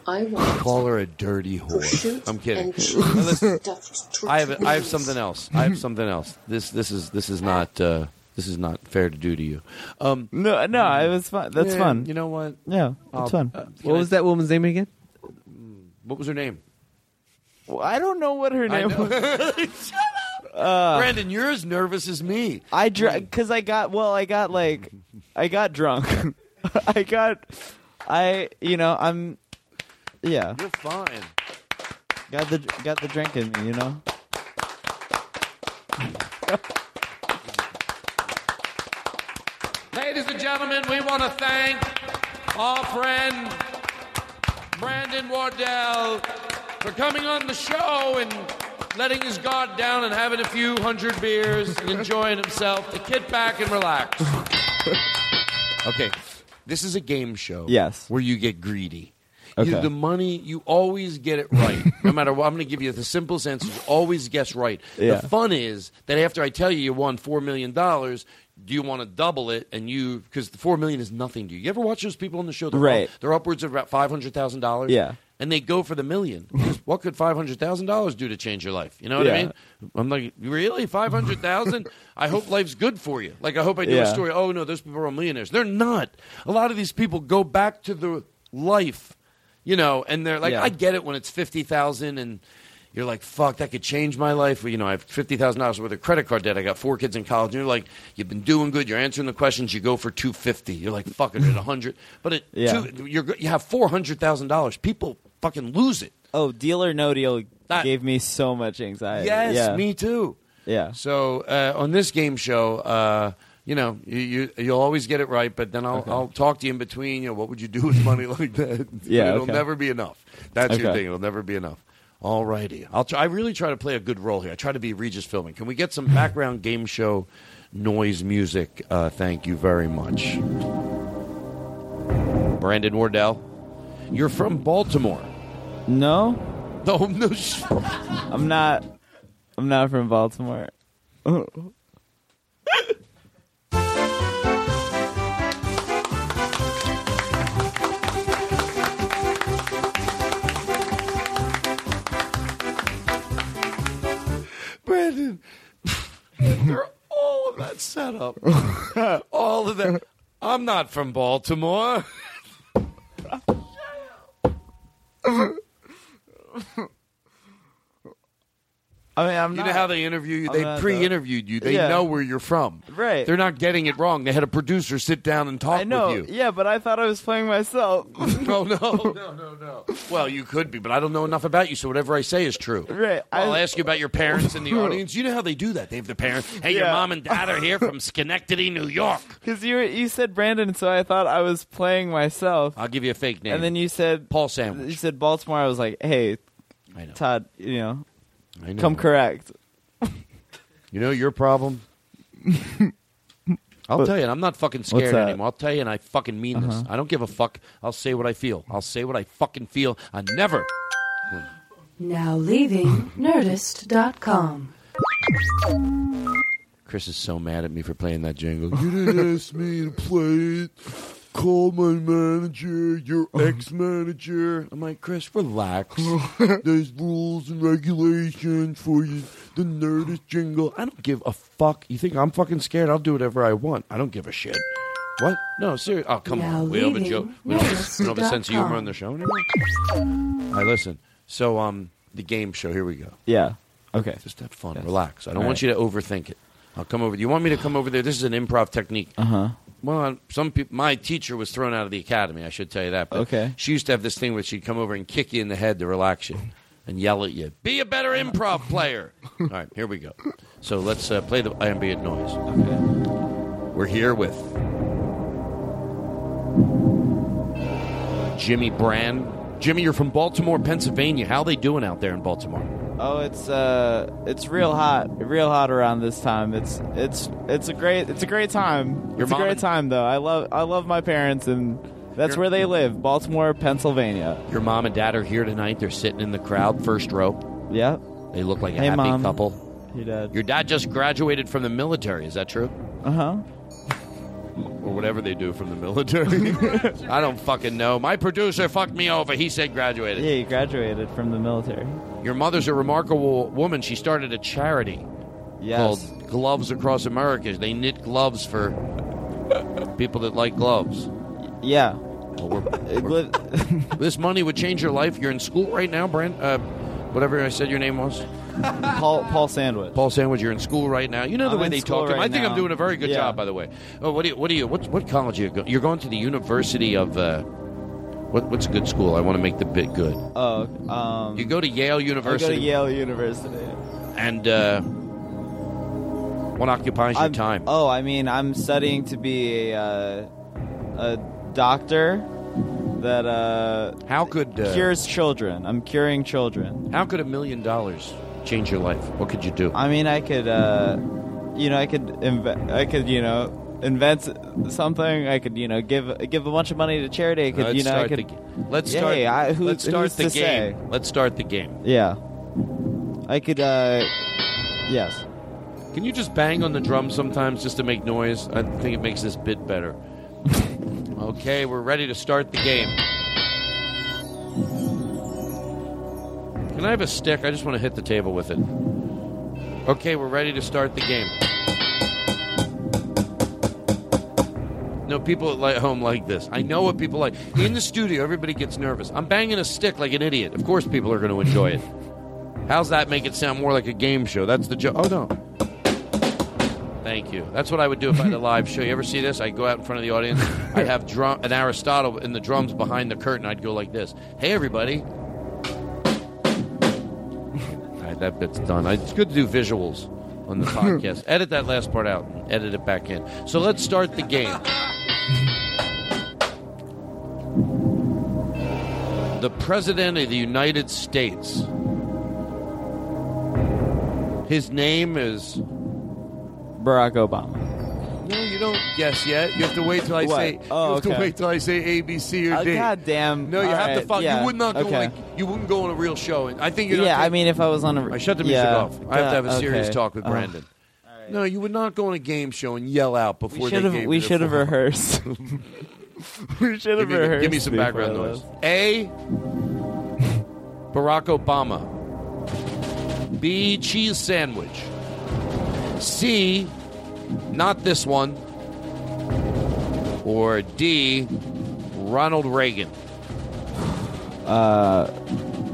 S20: I want
S2: Call her a dirty whore. I'm kidding.
S20: and cheese
S2: Now listen,
S20: stuffed
S2: I have I have something else. I have [laughs] something else. This this is this is not uh, this is not fair to do to you. Um,
S6: No, no, it was fun. That's
S2: yeah,
S6: fun.
S2: You know what?
S6: Yeah,
S2: I'll-
S6: it's fun.
S2: uh,
S8: What was
S2: I-
S8: that woman's name again?
S2: What was her name?
S6: Well, I don't know what her name was. [laughs] Uh,
S2: Brandon, you're as nervous as me.
S6: I drank because I got well. I got like, I got drunk. [laughs] I got, I you know I'm, yeah.
S2: You're fine.
S6: Got the got the drink in me, you know.
S2: Ladies and gentlemen, we want to thank our friend Brandon Wardell for coming on the show and letting his guard down and having a few hundred beers and enjoying himself to kick back and relax. [laughs] okay, this is a game show.
S6: Yes.
S2: Where you get greedy. You, the money, you always get it right. [laughs] no matter what, I'm going to give you the simplest answer. Always guess right.
S6: Yeah.
S2: The fun is that after I tell you you won $4 million, do you want to double it? And you, because the 4 million is nothing to you. You ever watch those people on the show? They're
S6: Right.
S2: Up, they're upwards of about $500,000.
S6: Yeah.
S2: And they go for the million. [laughs] What could five hundred thousand dollars do to change your life? You know what I mean? I'm like, really, five hundred thousand? I hope life's good for you. Like I hope I do a story. Oh no, those people are millionaires. They're not. A lot of these people go back to the life, you know, and they're like,
S6: Yeah.
S2: I get it when it's fifty thousand and. You're like, fuck, that could change my life. You know, I have fifty thousand dollars worth of credit card debt. I got four kids in college. And you're like, you've been doing good. You're answering the questions. You go for two fifty. You're like, fuck it, at a hundred. But at
S6: Yeah.
S2: two, you're, you have four hundred thousand dollars. People fucking lose it.
S6: Oh, deal or no deal gave me so much anxiety.
S2: Yes,
S6: yeah.
S2: me too.
S6: Yeah.
S2: So uh, on this game show, uh, you know, you, you you'll always get it right, but then I'll
S6: Okay.
S2: I'll talk to you in between. You know, what would you do with money [laughs] like that?
S6: Yeah,
S2: it'll
S6: okay.
S2: never be enough. That's your thing. It'll never be enough. All righty. I'll try, I really try to play a good role here. I try to be Regis Philbin. Can we get some [laughs] background game show noise music? Uh, thank you very much. Brandon Wardell, you're from Baltimore.
S6: No.
S2: No, no.
S6: I'm not. I'm not from Baltimore. [laughs]
S2: they're all of that setup. [laughs] all of that. I'm not from Baltimore. [laughs]
S6: I mean, I'm
S2: you
S6: not.
S2: know how they interview you? They
S6: not,
S2: pre-interviewed you. They
S6: Yeah.
S2: know where you're from.
S6: Right.
S2: They're not getting it wrong. They had a producer sit down and talk
S6: I know.
S2: with you.
S6: Yeah, but I thought I was playing myself. [laughs]
S2: no, no, no, no, [laughs] no. Well, you could be, but I don't know enough about you, so whatever I say is true.
S6: Right.
S2: I'll ask you about your parents in the [laughs] audience. You know how they do that. They have the parents. Hey, your mom and dad are here from Schenectady, New York.
S6: Because you you said Brandon, so I thought I was playing myself.
S2: I'll give you a fake name.
S6: And then you said
S2: Paul Sandwich.
S6: You said Baltimore. I was like, hey,
S2: I know.
S6: Todd, you know,
S2: I know.
S6: come correct. [laughs]
S2: You know your problem? [laughs] I'll tell you, and I'm not fucking scared
S6: that?
S2: anymore. I'll tell you, and I fucking mean this.
S6: Uh-huh.
S2: I don't give a fuck. I'll say what I feel. I'll say what I fucking feel. I never.
S4: Now leaving Nerdist.com.
S2: Chris is so mad at me for playing that jingle. You didn't ask me to play it. Call my manager, your ex manager. I'm like, Chris, relax. [laughs] There's rules and regulations for you. The Nerdist jingle. I don't give a fuck. You think I'm fucking scared? I'll do whatever I want. I don't give a shit. What? No, seriously. Oh, come
S4: Now
S2: on. We don't have a
S4: leaving
S2: joke. We don't, we don't have a sense of humor
S4: Nerdist.com.
S2: on the show anymore. All right, listen. So, um, the game show. Here we go.
S6: Yeah. Okay.
S2: Just have fun. Relax. I don't
S6: All
S2: want
S6: right.
S2: you to overthink it. I'll come over. You want me to come over there? This is an improv technique.
S6: Uh huh.
S2: Well, some people. My teacher was thrown out of the academy. I should tell you that. But
S6: Okay.
S2: She used to have this thing where she'd come over and kick you in the head to relax you, and yell at you. Be a better improv player. All right, here we go. So let's uh, play the ambient noise. Okay. We're here with Jimmy Brand. Jimmy, you're from Baltimore, Pennsylvania. How are they doing out there in Baltimore?
S6: Oh, it's uh, it's real hot, real hot around this time. It's it's it's a great it's a great time.
S2: Your
S6: it's a great
S2: and-
S6: time though. I love I love my parents and that's
S2: Your-
S6: where they live, Baltimore, Pennsylvania.
S2: Your mom and dad are here tonight. They're sitting in the crowd, first row.
S6: Yeah.
S2: They look like a
S6: Hey,
S2: happy
S6: Mom.
S2: couple.
S6: Your dad.
S2: Your dad just graduated from the military. Is that true?
S6: Uh huh.
S2: Or whatever they do from the military. [laughs] I don't fucking know. My producer fucked me over. He said graduated.
S6: Yeah, he graduated from the military.
S2: Your mother's a remarkable woman. She started a charity
S6: Yes.
S2: called Gloves Across America. They knit gloves for people that like gloves.
S6: Yeah.
S2: Well, we're- [laughs] we're- [laughs] this money would change your life. You're in school right now, Brent. Uh, whatever I said your name was.
S6: Paul Paul Sandwich.
S2: Paul Sandwich, you're in school right now. You know the
S6: I'm
S2: way they talk to him. I think I'm doing a very good
S6: Yeah.
S2: job, by the way. Oh, what do you? What do you? What, what college are you going? You're going to the University of. Uh, what, what's a good school? I want to make the bit good.
S6: Oh, um,
S2: You go to Yale
S6: I
S2: University.
S6: go to Yale University.
S2: And uh, what occupies your
S6: I'm-
S2: time?
S6: Oh, I mean, I'm studying to be a uh, a doctor that uh,
S2: how could uh,
S6: cures children. I'm curing children.
S2: How could a million dollars change your life? What could you do?
S6: I mean, I could, uh, you know, I could, inve- I could, you know, invent something. I could, you know, give give a bunch of money to charity. I could,
S2: Let's
S6: you know, I
S2: start
S6: could.
S2: the let's start.
S6: hey, I, who,
S2: let's start
S6: who's
S2: the
S6: to
S2: game.
S6: say?
S2: Let's start the game.
S6: Yeah, I could. uh Yes.
S2: Can you just bang on the drum sometimes just to make noise? I think it makes this bit better. [laughs] okay, we're ready to start the game. Can I have a stick? I just want to hit the table with it. Okay, we're ready to start the game. No, people at home like this. I know what people like. In the studio, everybody gets nervous. I'm banging a stick like an idiot. Of course, people are going to enjoy it. How's that make it sound more like a game show? That's the joke. Oh, no. Thank you. That's what I would do if I had a live show. You ever see this? I'd go out in front of the audience. I'd have drum, an Aristotle in the drums behind the curtain. I'd go like this. Hey, everybody. Right, that bit's done. It's good to do visuals on the [laughs] podcast. edit that last part out. and Edit it back in. So let's start the game. The President of the United States. His name is
S6: Barack Obama.
S2: No, you don't guess yet. You have to wait till I
S6: What?
S2: say.
S6: Oh,
S2: you have to wait till I say A, B, C, or
S6: Uh,
S2: D.
S6: goddamn.
S2: No, you
S6: All
S2: have to follow.
S6: yeah,
S2: You would not go
S6: okay.
S2: like. You wouldn't go on a real show. And I think you're.
S6: Yeah, I mean, if I was on a,
S2: I shut the music
S6: yeah,
S2: off. I have to have a serious
S6: okay.
S2: talk with
S6: Oh.
S2: Brandon. No, you would not go on a game show and yell out before
S6: We
S2: they
S6: should have.
S2: gave
S6: We should have rehearsed. [laughs] [laughs] we should have
S2: Give me, give me some background noise. A. Barack Obama. B. Cheese sandwich. C. Not this one. Or D. Ronald Reagan.
S6: Uh,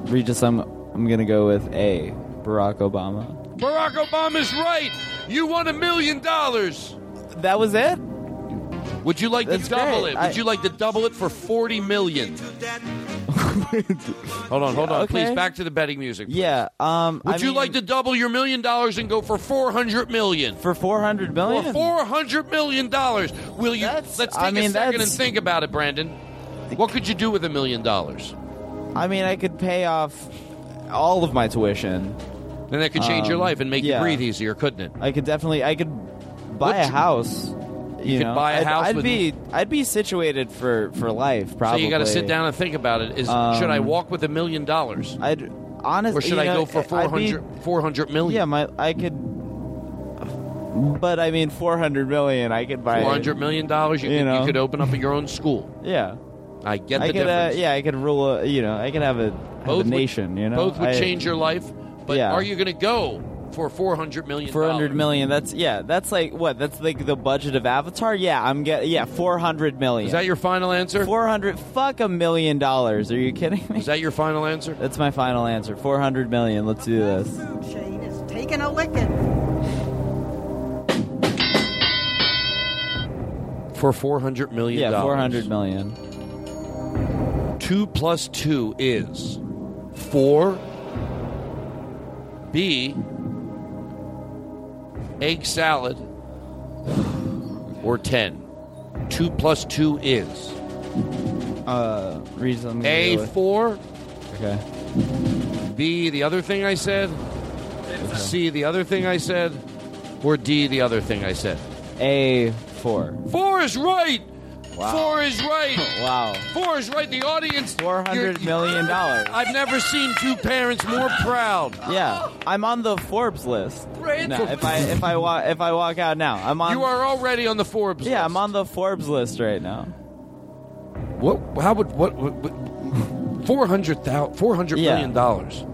S6: Regis, I'm I'm gonna go with A. Barack Obama.
S2: Barack Obama's right. You won a million dollars.
S6: That was it.
S2: Would you like
S6: That's
S2: to double
S6: great.
S2: it? Would
S6: I-
S2: you like to double it for forty million? [laughs] hold on, hold on,
S6: Okay.
S2: please. Back to the betting music. please.
S6: Yeah. Um.
S2: Would
S6: I
S2: you
S6: mean,
S2: like to double your million dollars and go for four hundred million?
S6: for four hundred million?
S2: For four hundred million dollars, will you? let's take
S6: I mean,
S2: a second and think about it, Brandon. What could you do with a million dollars?
S6: I mean, I could pay off all of my tuition.
S2: Then that could change your
S6: Um,
S2: life and make
S6: yeah.
S2: you breathe easier, couldn't it?
S6: I could definitely. I could buy
S2: What
S6: a
S2: you-
S6: house.
S2: You could
S6: know?
S2: buy a
S6: I'd,
S2: house
S6: I'd
S2: with-
S6: be. I'd be situated for for life. Probably.
S2: So you got to sit down and think about it. Is
S6: Um,
S2: should I walk with a million dollars?
S6: I'd honestly.
S2: Or should I
S6: know,
S2: go for
S6: I'd
S2: 400,
S6: be-
S2: 400 million?
S6: Yeah, my I could. But I mean, four hundred million. I could buy
S2: Four hundred million dollars. You,
S6: you
S2: could,
S6: know.
S2: you could open up your own school.
S6: Yeah,
S2: I get
S6: I
S2: the
S6: could. Uh,
S2: difference.
S6: yeah, I could rule. A, you know, I could have a, have
S2: Both
S6: a
S2: would-
S6: nation. you know,
S2: both would
S6: I-
S2: change your life. But
S6: Yeah.
S2: are you going to go for four hundred million?
S6: Four hundred million. That's yeah. That's like what? That's like the budget of Avatar. Yeah, I'm get. Yeah, four hundred million.
S2: Is that your final answer?
S6: Four hundred. Fuck a million dollars. Are you kidding me?
S2: Is that your final answer?
S6: That's my final answer. Four hundred million. Let's do this.
S3: Shane is taking a licking.
S2: For four hundred million.
S6: Yeah, four hundred million.
S2: Two plus two is four. B. Egg salad. Or ten. Two plus two is
S6: Uh, reason
S2: A4.
S6: Okay.
S2: B the other thing I said. C the other thing I said. Or D the other thing I said.
S6: A four.
S2: Four is right.
S6: Wow.
S2: Four is right. [laughs]
S6: Wow.
S2: Four is right. The audience.
S6: Four hundred million dollars.
S2: I've never seen two parents more proud.
S6: Yeah, I'm on the Forbes list. If I if I walk if I walk out now, I'm on.
S2: You are already on the Forbes. List.
S6: Yeah, I'm on the Forbes list right now.
S2: What? How would what? what, what Four hundred thousand, four hundred
S6: Yeah.
S2: million dollars.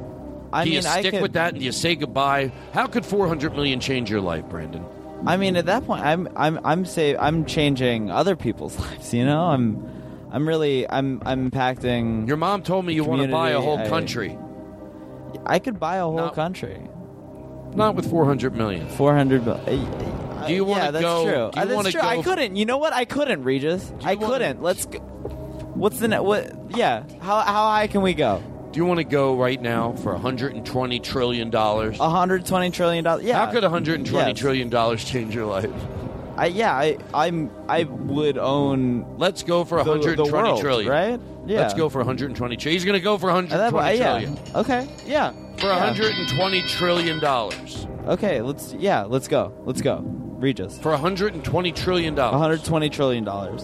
S6: I
S2: do you
S6: mean, I
S2: stick
S6: could-
S2: with that and do you say goodbye? How could four hundred million change your life, Brandon?
S6: I mean, at that point, I'm I'm I'm say I'm changing other people's [laughs] lives. You know, I'm I'm really I'm I'm impacting.
S2: Your mom told me you want to buy a whole
S6: I-
S2: country.
S6: I could buy a whole
S2: Not-
S6: country.
S2: Not with four hundred million.
S6: Four hundred. Do
S2: Do you wanna
S6: yeah, that's
S2: go-
S6: True.
S2: do you
S6: Uh, that's
S2: wanna
S6: true.
S2: go-
S6: I couldn't. You know what? I couldn't, Regis. I couldn't. Let's. go. What's the ne- what? Yeah. How how high can we go?
S2: Do you want to go right now for hundred and twenty trillion dollars?
S6: hundred twenty trillion dollars. Yeah.
S2: How could hundred and twenty
S6: Yes.
S2: trillion dollars change your life?
S6: I yeah. I I'm I would own.
S2: Let's go for
S6: the-
S2: 120
S6: the world,
S2: trillion.
S6: Right. Yeah.
S2: Let's go for 120 trillion. He's going to go for
S6: At that
S2: 120
S6: point, yeah. Okay. Yeah.
S2: For
S6: Yeah.
S2: 120 trillion dollars.
S6: Okay. Let's yeah. Let's go. Let's go. Regis.
S2: For 120 trillion dollars.
S6: 120 trillion dollars.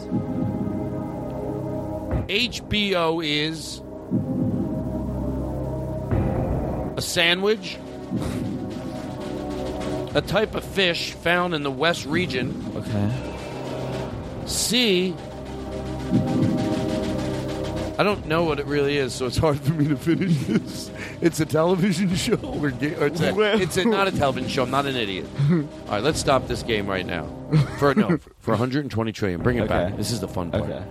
S2: HBO is a sandwich, a type of fish found in the West region.
S6: Okay.
S2: C. I don't know what it really is, so it's hard for me to finish this. It's a television show, [laughs] or, ga- or it's, a, it's a, not a television show. I'm not an idiot. [laughs] All right, let's stop this game right now. For no, for 120 trillion. Bring it
S6: Okay.
S2: back. This is the fun part.
S6: Okay.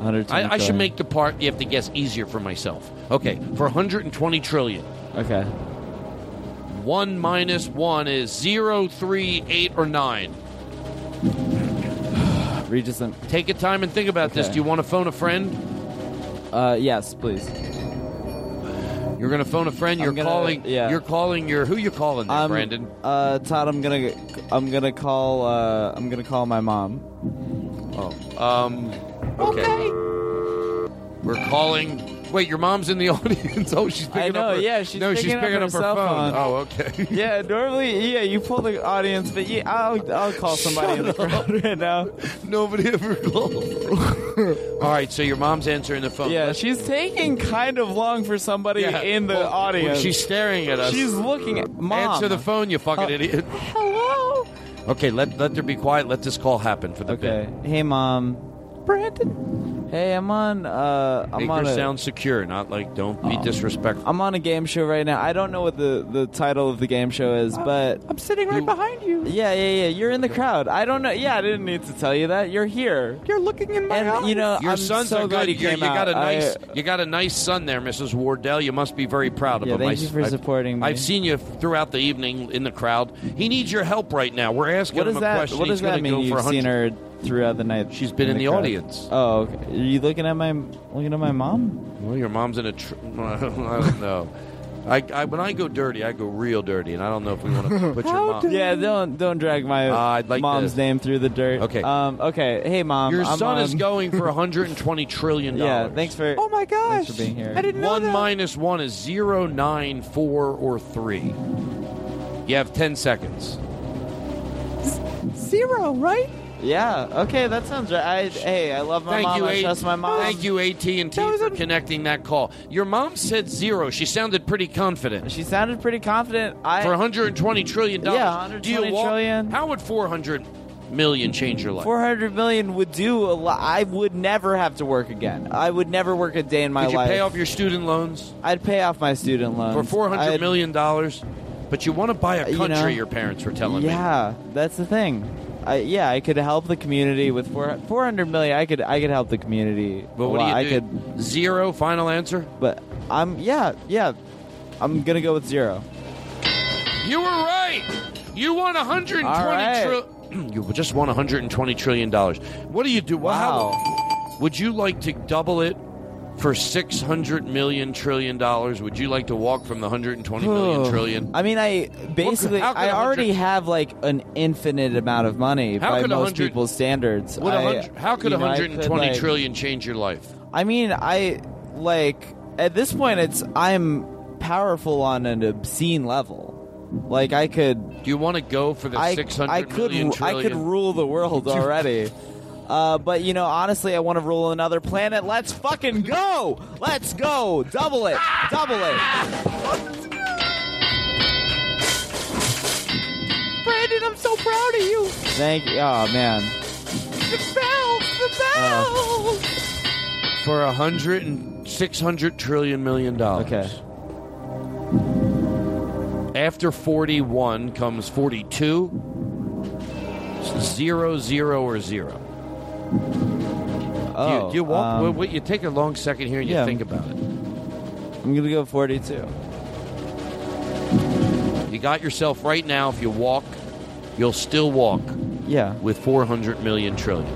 S6: 120
S2: I, I should
S6: trillion.
S2: make the part you have to guess easier for myself. Okay, for 120 trillion.
S6: Okay.
S2: One minus one is zero, three, eight, or nine. [sighs]
S6: Regis and
S2: Take your time and think about this.
S6: Okay.
S2: Do you want to phone a friend?
S6: Uh, yes, please.
S2: You're going to phone a friend. You're
S6: gonna-
S2: calling.
S6: yeah.
S2: You're calling your. Who you calling there,
S6: Um,
S2: Brandon?
S6: Uh, Todd, I'm gonna, I'm gonna call, uh, I'm gonna call my mom.
S2: Oh, um, okay. We're calling. Wait, your mom's in the [laughs] audience. Oh, she's picking
S6: I know,
S2: up. Her,
S6: yeah, she's
S2: no,
S6: picking
S2: she's
S6: up
S2: picking
S6: her
S2: up her phone.
S6: phone.
S2: Oh, okay. [laughs]
S6: yeah, normally, yeah, you pull the audience, but yeah, I'll, I'll call somebody in the crowd [laughs] right now.
S2: Nobody ever calls. All right, so your mom's answering the phone.
S6: Yeah,
S2: Let's-
S6: she's taking kind of long for somebody
S2: Yeah,
S6: in the
S2: well,
S6: audience.
S2: She's staring at us.
S6: She's looking at mom.
S2: Answer the phone, you fucking
S6: Uh,
S2: idiot.
S6: Hello.
S2: Okay, let let her be quiet. Let this call happen for the day.
S6: Okay. Hey, mom. Brandon. Hey, I'm on. Uh. I'm
S2: Make
S6: on
S2: her
S6: a.
S2: sound secure, not like don't be disrespectful.
S6: I'm on a game show right now. I don't know what the, the title of the game show is, but
S3: I'm sitting right behind you.
S6: yeah, yeah, yeah. You're in the crowd. I don't know. Yeah, I didn't need to tell you that. You're here.
S3: You're looking in my
S6: And
S3: eyes.
S6: you know,
S2: Your
S6: I'm
S2: sons
S6: so
S2: are good.
S6: you
S2: You're-
S6: came
S2: you got a
S6: out. I-
S2: nice, you got a nice son there, Mrs. Wardell. You must be very proud of
S6: Yeah,
S2: him.
S6: thank
S2: I-
S6: you for
S2: I've-
S6: supporting me.
S2: I've seen you throughout the evening in the crowd. He needs your help right now. We're asking
S6: what
S2: him a
S6: that?
S2: question.
S6: What
S2: He's
S6: does that mean?
S2: go for
S6: You've
S2: 100
S6: seen her throughout the night.
S2: She's been in the
S6: crowd?
S2: audience.
S6: Oh, okay. Are you looking at my looking at my mom?
S2: Well, your mom's in a. Tr- [laughs] I don't know. I, I when I go dirty, I go real dirty, and I don't know if we want to [laughs] put your mom.
S6: Yeah, don't don't drag my
S2: Uh, like
S6: mom's
S2: to-
S6: name through the dirt.
S2: Okay.
S6: Um. Okay. Hey, mom.
S2: Your
S6: I'm
S2: son is [laughs] going for 120 trillion dollars.
S6: Yeah. Thanks for.
S3: Oh my gosh.
S6: Thanks for being here.
S3: I didn't know
S2: One
S3: that.
S2: minus one is zero, nine, four, or three. You have 10 seconds.
S3: Zero, right?
S6: Yeah. Okay. That sounds right. I, hey, I love my
S2: Thank
S6: mom.
S2: you,
S6: I
S2: A-
S6: trust my mom.
S2: Thank you, AT and T, for connecting that call. Your mom said zero. She sounded pretty confident.
S6: She sounded pretty confident. I
S2: for 120 trillion dollars.
S6: Yeah,
S2: Do you
S6: 120
S2: walk-
S6: trillion.
S2: How would 400 million change your life?
S6: Four hundred million would do a lot. I would never have to work again. I would never work a day in my life.
S2: Could you
S6: life.
S2: pay off your student loans
S6: I'd pay off my student loans
S2: for 400
S6: I'd-
S2: million dollars? But you want to buy a
S6: You
S2: country.
S6: know,
S2: your parents were telling me.
S6: Yeah, that's the thing. I, yeah, I could help the community with four, 400 million. I could I could help the community.
S2: But what do you
S6: I
S2: do?
S6: could
S2: Zero. Final answer.
S6: but I'm yeah yeah. I'm gonna go with zero.
S2: You were right. You won 120
S6: All right.
S2: tri- [clears throat] You just won 120 trillion dollars. What do you do? Wow. how- would you like to double it for 600 million trillion dollars? Would you like to walk from the 120 million [sighs] trillion?
S6: I mean, I basically
S2: how could
S6: I
S2: hundred-
S6: already have like an infinite amount of money
S2: How
S6: by
S2: could
S6: most
S2: hundred-
S6: people's standards.
S2: Would a
S6: I-
S2: hundred- how could
S6: you know, I
S2: 120
S6: like-
S2: trillion change your life?
S6: I mean, I like at this point it's I'm powerful on an obscene level. Like I could.
S2: Do you want to go for the
S6: I,
S2: 600
S6: I could I could
S2: trillion?
S6: rule the world [laughs] already. Uh, but you know, honestly, I want to rule another planet. Let's fucking go! Let's go! Double it! Double it!
S3: Brandon, I'm so proud of you.
S6: Thank you. Oh man.
S3: The bells, the bells.
S2: for a hundred and six hundred trillion million dollars.
S6: Okay.
S2: After forty-one comes forty-two. Zero, zero, or zero.
S6: Oh,
S2: you, you walk.
S6: um,
S2: you take a long second here and you
S6: yeah.
S2: think about it.
S6: I'm gonna go 42.
S2: You got yourself right now. If you walk, you'll still walk.
S6: Yeah.
S2: With four hundred million trillion.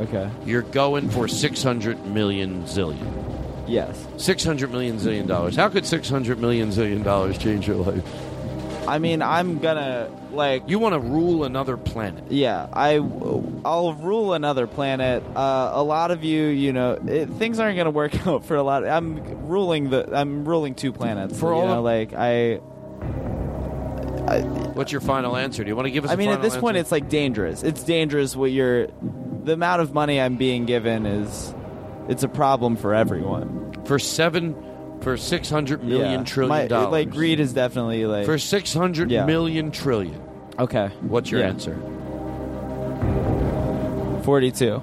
S6: Okay.
S2: You're going for six hundred million zillion.
S6: Yes.
S2: Six hundred million zillion dollars. How could six hundred million zillion dollars change your life?
S6: I mean, I'm gonna like.
S2: You want to rule another planet.
S6: Yeah, I, I'll rule another planet. Uh, a lot of you, you know, it, things aren't gonna work [laughs] out for a lot. I'm ruling the. I'm ruling two planets.
S2: For
S6: you
S2: all
S6: know,
S2: of-
S6: like I.
S2: What's your final answer? Do you want to give us?
S6: I
S2: a
S6: mean, at
S2: final
S6: this point,
S2: answer?
S6: it's like dangerous. It's dangerous. What you're, the amount of money I'm being given is, it's a problem for everyone.
S2: for seven, for six hundred million
S6: Yeah.
S2: trillion
S6: My-
S2: dollars.
S6: Like greed is definitely like
S2: for six hundred
S6: Yeah.
S2: million trillion.
S6: Okay.
S2: What's your
S6: Yeah.
S2: answer?
S6: Forty-two.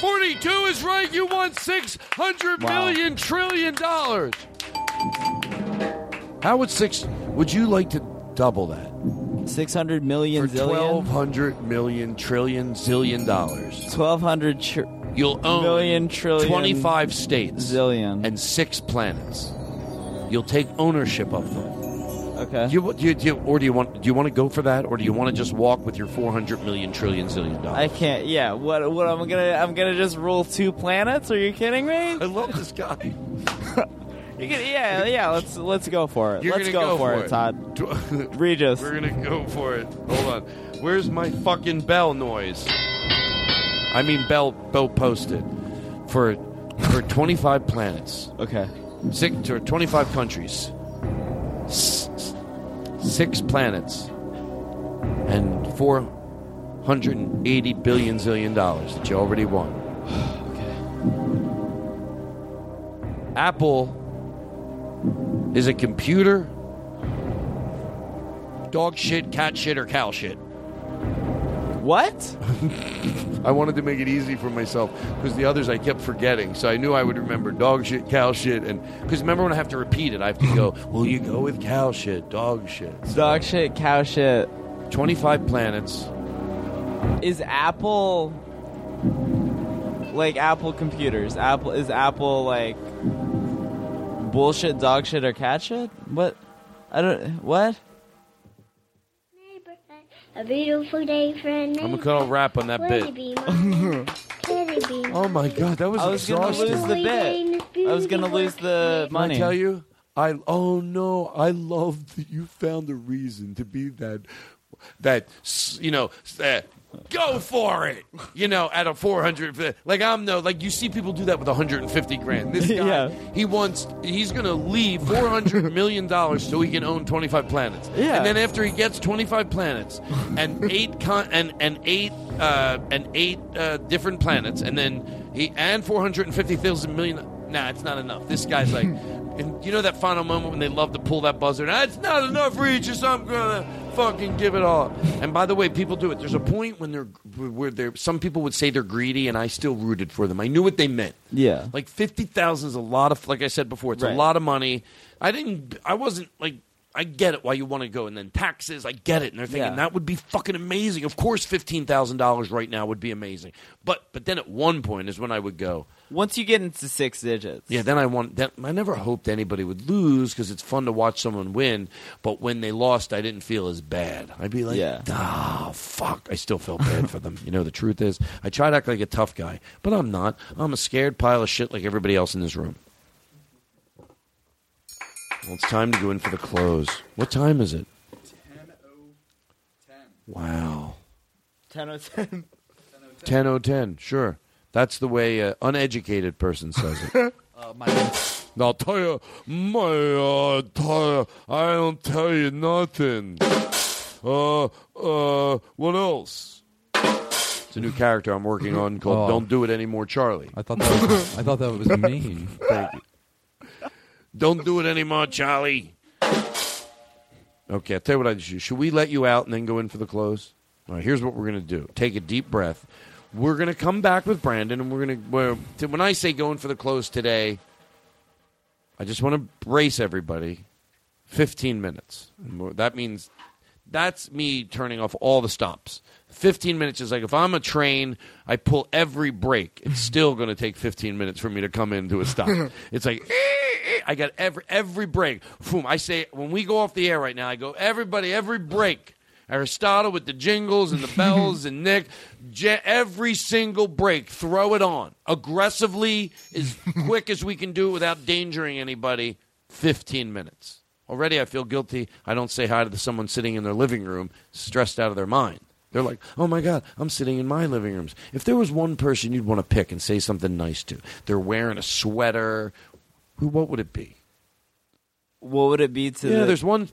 S2: Forty-two is right. You won six hundred
S6: Wow.
S2: million trillion dollars. How would six? Would you like to double that?
S6: Six hundred million
S2: for
S6: zillion?
S2: twelve hundred million trillion zillion dollars.
S6: Twelve hundred. Tr-
S2: You'll own twenty-five states,
S6: zillion,
S2: and six planets. You'll take ownership of them.
S6: Okay.
S2: Do you, you, you- or do you want? Do you want to go for that, or do you want to just walk with your four hundred million trillion zillion dollars?
S6: I can't. Yeah. What? What? I'm gonna. I'm gonna just rule two planets. Are you kidding me? I
S2: love this guy. [laughs]
S6: you can, yeah. Yeah. Let's let's go for it.
S2: You're
S6: let's go,
S2: go
S6: for,
S2: for
S6: it,
S2: it.
S6: Todd. [laughs] Regis.
S2: We're gonna go for it. Hold on. Where's my fucking bell noise? I mean, bell bell posted for for twenty five planets.
S6: Okay.
S2: Six or twenty five countries. S- s- six planets and four hundred and eighty billion zillion dollars that you already won. [sighs] Apple is a computer, dog shit, cat shit, or cow shit.
S6: What? [laughs]
S2: I wanted to make it easy for myself because the others I kept forgetting. So I knew I would remember dog shit, cow shit, and because remember when I have to repeat it, I have to go. [laughs] Will you go with cow shit, dog shit,
S6: dog shit, cow shit.
S2: Twenty-five planets.
S6: Is Apple like Apple computers? Apple is Apple like bullshit, dog shit, or cat shit? What? I don't. What?
S15: A beautiful day for a neighbor.
S2: I'm gonna cut a wrap on that bit.
S15: it be mine? Could it be [laughs]
S2: Oh my god, that was
S6: I was gonna
S2: exhausting.
S6: lose the bit. I was gonna lose the
S2: Can I
S6: money.
S2: tell you? I oh no, I love that you found a reason to be that that you know uh, go for it. You know, at a four hundred like I'm no like you see people do that with 150 grand. This [laughs] guy
S6: Yeah.
S2: he wants he's gonna leave 400 [laughs] million dollars so he can own 25 planets.
S6: Yeah.
S2: and then after he gets 25 planets and [laughs] eight con- and and eight uh, and eight uh, different planets, and then he and 450,000 million. Nah, it's not enough. This guy's like, [laughs] and you know that final moment when they love to pull that buzzer. That's not enough, Regis. I'm gonna fucking give it all. And by the way, people do it. There's a point when they're where they're. Some people would say they're greedy, and I still rooted for them. I knew what they meant.
S6: Yeah.
S2: Like fifty thousand is a lot of. Like I said before, it's
S6: Right.
S2: a lot of money. I didn't. I wasn't like. I get it why you want to go, and then taxes. I get it, and they're thinking
S6: Yeah.
S2: that would be fucking amazing. Of course, fifteen thousand dollars right now would be amazing. But but then at one point is when I would go.
S6: Once you get into six digits,
S2: Yeah, then I want. Then I never hoped anybody would lose because it's fun to watch someone win. But when they lost, I didn't feel as bad. I'd be like,
S6: Yeah.
S2: ah, fuck. I still felt bad for them. You know, the truth is, I try to act like a tough guy, but I'm not. I'm a scared pile of shit like everybody else in this room. Well, it's time to go in for the close. What time is it? Wow.
S6: ten oh ten.
S2: 10.010, sure. That's the way an uneducated person says it. [laughs]
S7: Uh, my
S2: I'll tell you, my, uh, tell you, I don't tell you nothing. Uh, uh, what else? It's a new character I'm working on called
S7: Oh.
S2: Don't Do It Anymore, Charlie.
S7: I thought that was, I thought that was mean. [laughs]
S2: Thank you. Don't do it anymore, Charlie. Okay, I'll tell you what I should. Should we let you out and then go in for the close? All right, here's what we're going to do. Take a deep breath. We're going to come back with Brandon, and we're going to. when I say going for the close today, I just want to brace everybody. 15 minutes. That means that's me turning off all the stops. 15 minutes is like if I'm a train, I pull every brake. It's [laughs] still going to take 15 minutes for me to come into a stop. [laughs] it's like [laughs] I got every every break. Boom. I say when we go off the air right now, I go everybody every break. Aristotle with the jingles and the [laughs] bells and Nick, Je- every single break, throw it on aggressively, as [laughs] quick as we can do it without endangering anybody. 15 minutes. Already, I feel guilty. I don't say hi to someone sitting in their living room, stressed out of their mind. They're like, oh my God, I'm sitting in my living rooms. If there was one person you'd want to pick and say something nice to, they're wearing a sweater, who, what would it be?
S6: What would it be to?
S2: yeah,
S6: the,
S2: there's one.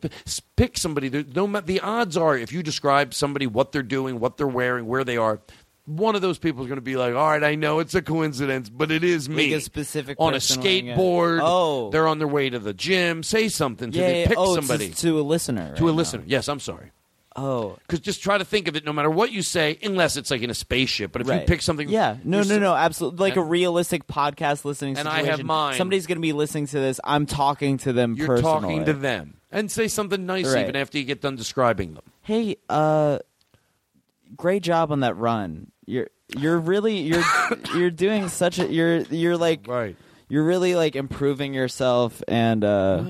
S2: Pick somebody. No, the odds are, if you describe somebody, what they're doing, what they're wearing, where they are, one of those people is going to be like, "All right, I know it's a coincidence, but it is me."
S6: Like a specific
S2: on a skateboard.
S6: Oh.
S2: they're on their way to the gym. Say something to
S6: yeah, yeah,
S2: Pick
S6: oh,
S2: somebody
S6: to, to a listener.
S2: to a
S6: right
S2: listener. Yes, I'm sorry.
S6: Oh,
S2: because just try to think of it. No matter what you say, unless it's like in a spaceship. But if you pick something,
S6: Yeah, no, no, no, absolutely. Like a realistic podcast listening
S2: And
S6: situation.
S2: I have mine.
S6: Somebody's going to be listening to this. I'm talking to them
S2: You're
S6: personally.
S2: talking to them, and say something nice
S6: Right.
S2: even after you get done describing them.
S6: Hey, uh, great job on that run. You're you're really you're [laughs] you're doing such a you're you're like
S2: right.
S6: You're really like improving yourself, and uh,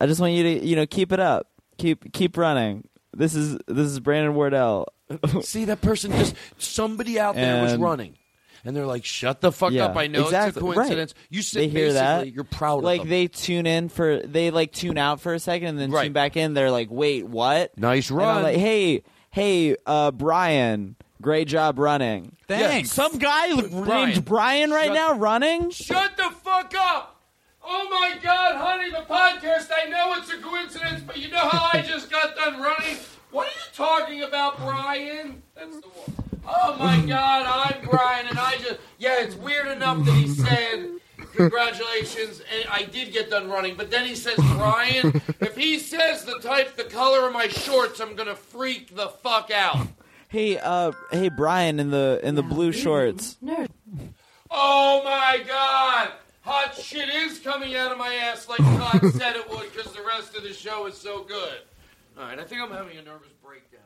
S6: I just want you to you know keep it up. Keep keep running. This is this is Brandon Wardell. [laughs]
S2: See that person just somebody out there was
S6: And-
S2: running, and they're like, "Shut the fuck
S6: Yeah,
S2: up! I know
S6: exactly,
S2: it's a coincidence."
S6: right.
S2: You sit
S6: they hear
S2: basically,
S6: that.
S2: you're proud
S6: like
S2: of them.
S6: they tune in for they like tune out for a second and then
S2: Right.
S6: tune back in. They're like, "Wait, what?"
S2: Nice
S6: And I'm
S2: run.
S6: like, "Hey, hey, uh, Brian, great job running."
S2: Thanks.
S6: Some guy
S2: Brian.
S6: named Brian right
S2: Shut-
S6: now running.
S10: Shut the fuck up! Oh my god, honey, the podcast, I know it's a coincidence, but you know how I just got done running? What are you talking about, Brian? That's the one. Oh my [laughs] god, I'm Brian, and I just. Yeah, it's weird enough that he said, Congratulations, and I did get done running, but then he says, Brian, [laughs] if he says the type, the color of my shorts, I'm gonna freak the fuck out.
S6: Hey, uh, hey, Brian in the in the blue shorts.
S4: Nerd.
S10: Oh my god! Hot shit is coming out of my ass like Todd [laughs] said it would because the rest of the show is so good. Alright, I think I'm having a nervous breakdown.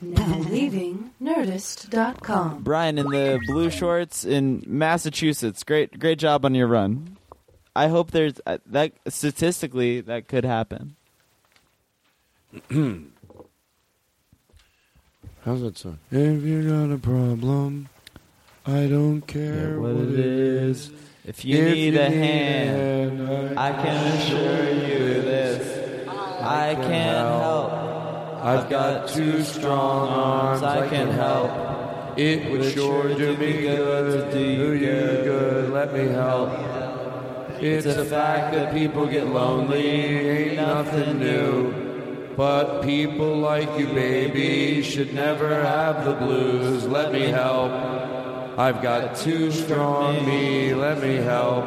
S4: Now leaving Nerdist.com.
S6: Brian in the blue shorts in Massachusetts. Great, great job on your run. I hope there's uh, that statistically that could happen. [clears throat]
S2: How's that sound? If you got a problem, I don't care
S6: what it is. If you need a hand, I can assure you this. I can't help.
S2: I've got two strong arms.
S6: I can help.
S2: It would sure do me good do you good. Let me help. It's a fact that people get lonely, ain't nothing new. But people like you, baby, should never have the blues. Let me help. I've got two strong me, let me help.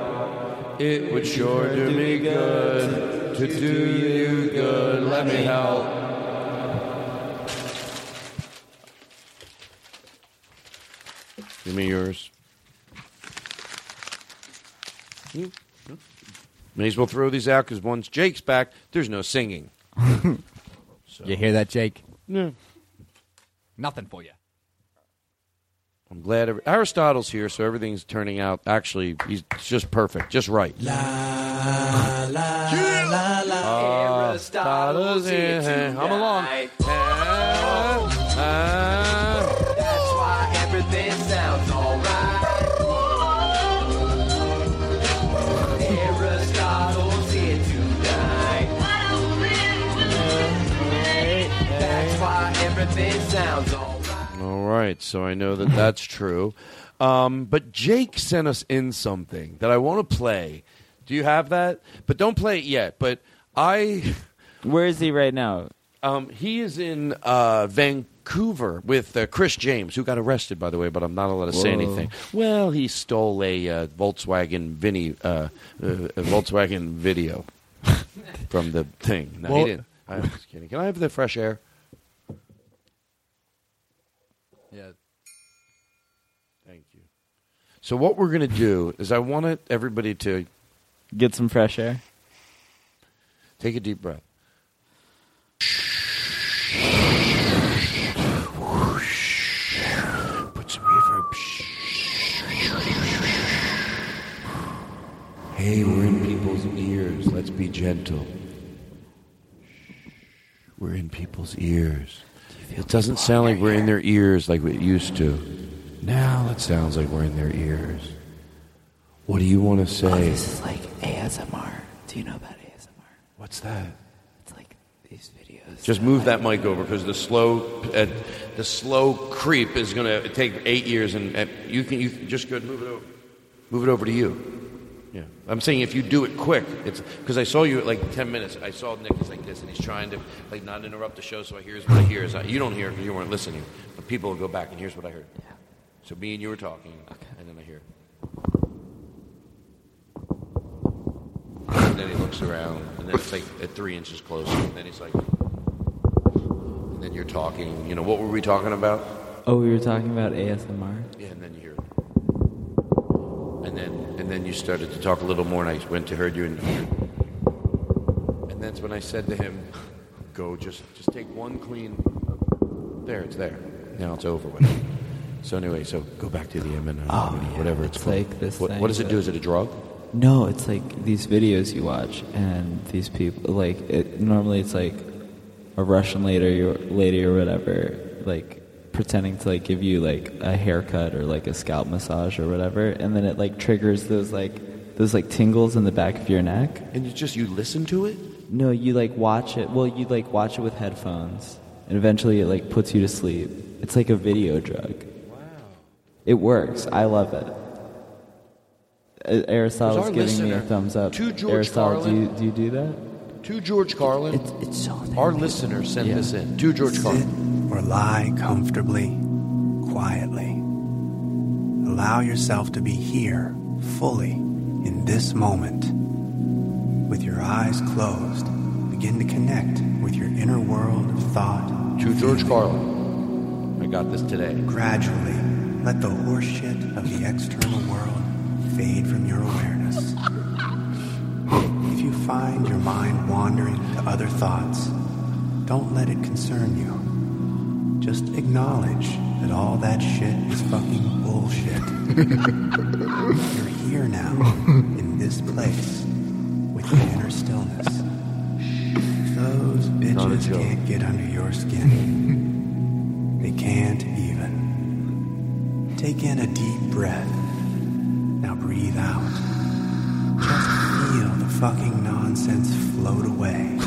S2: It would sure do me good to do you good. Let me help. Give me yours. You- May as well throw these out because once Jake's back, there's no singing. [laughs]
S7: You hear that, Jake?
S2: No.
S7: Nothing for you.
S2: I'm glad every, Aristotle's here, so everything's turning out. Actually, he's just perfect, just right. [laughs] Aristotle's here. I'm along.
S9: Oh. That's
S2: right, so I know that that's [laughs] true. Um, but Jake sent us in something that I want to play. Do you have that? But don't play it yet. But I. [laughs]
S6: Where is he right now?
S2: Um, he is in uh, Vancouver with uh, Chris James, who got arrested, by the way, but I'm not allowed to say anything. Well, he stole a uh, Volkswagen Vinny, uh, uh, a Volkswagen video [laughs] from the thing. No,
S7: Well-
S2: he didn't. I'm just kidding. Can I have the fresh air? So what we're going to do is I want everybody to
S6: Get some fresh air.
S2: take a deep breath. Put some reverb. Hey, we're in people's ears. Let's be gentle. We're in people's ears. It doesn't sound like we're in their ears like it used to. Now it sounds like we're in their ears. What do you want to say?
S6: Oh, this is like ASMR. Do you know about ASMR?
S2: What's that?
S6: It's like these videos.
S2: Just move that mic over because the slow, uh, the slow creep is going to take eight years, and, and you can you can just go move it over, move it over to you. Yeah, I'm saying if you do it quick, it's because I saw you at like ten minutes. I saw Nick is like this, and he's trying to like not interrupt the show, so I hears what I hear. Is I, you don't hear because you weren't listening, but people will go back and here's what I heard. So me and you were talking, and then I hear. And then he looks around, and then it's like at three inches closer, and then he's like, and then you're talking. You know what were we talking about?
S6: Oh, we were talking about ASMR.
S2: Yeah, and then you hear. And then and then you started to talk a little more, and I went to heard you, and and that's when I said to him, "Go, just just take one clean. There, it's there. Now it's over with." So anyway, so go back to the M and
S6: Oh,
S2: whatever it's,
S6: it's
S2: called.
S6: like this
S2: What,
S6: thing
S2: what does it do? Is it a drug?
S6: No, it's like these videos you watch, and these people like it. Normally, it's like a Russian lady or lady or whatever, like pretending to like give you like a haircut or like a scalp massage or whatever, and then it like triggers those like those like tingles in the back of your neck.
S2: And you just you listen to it?
S6: No, you like watch it. Well, you like watch it with headphones, and eventually it like puts you to sleep. It's like a video drug. Wow. It works. I love it. Aristotle's
S2: our
S6: giving me a thumbs up.
S2: to George
S6: Aristotle, do you, do you do that?
S2: To George Carlin. It's,
S6: it's so.
S2: Our listener sent
S6: Yeah.
S2: this in. To George Carlin.
S21: or lie comfortably, quietly. Allow yourself to be here, fully, in this moment. With your eyes closed, begin to connect with your inner world of thought.
S2: To George Carlin. I got this today.
S21: Gradually, let the horseshit of the external world fade from your awareness. If you find your mind wandering to other thoughts, don't let it concern you. Just acknowledge that all that shit is fucking bullshit. [laughs] You're here now, in this place, with your inner stillness. Those bitches can't get under your skin. They can't. Take in a deep breath. Now breathe out. Just feel the fucking nonsense float away.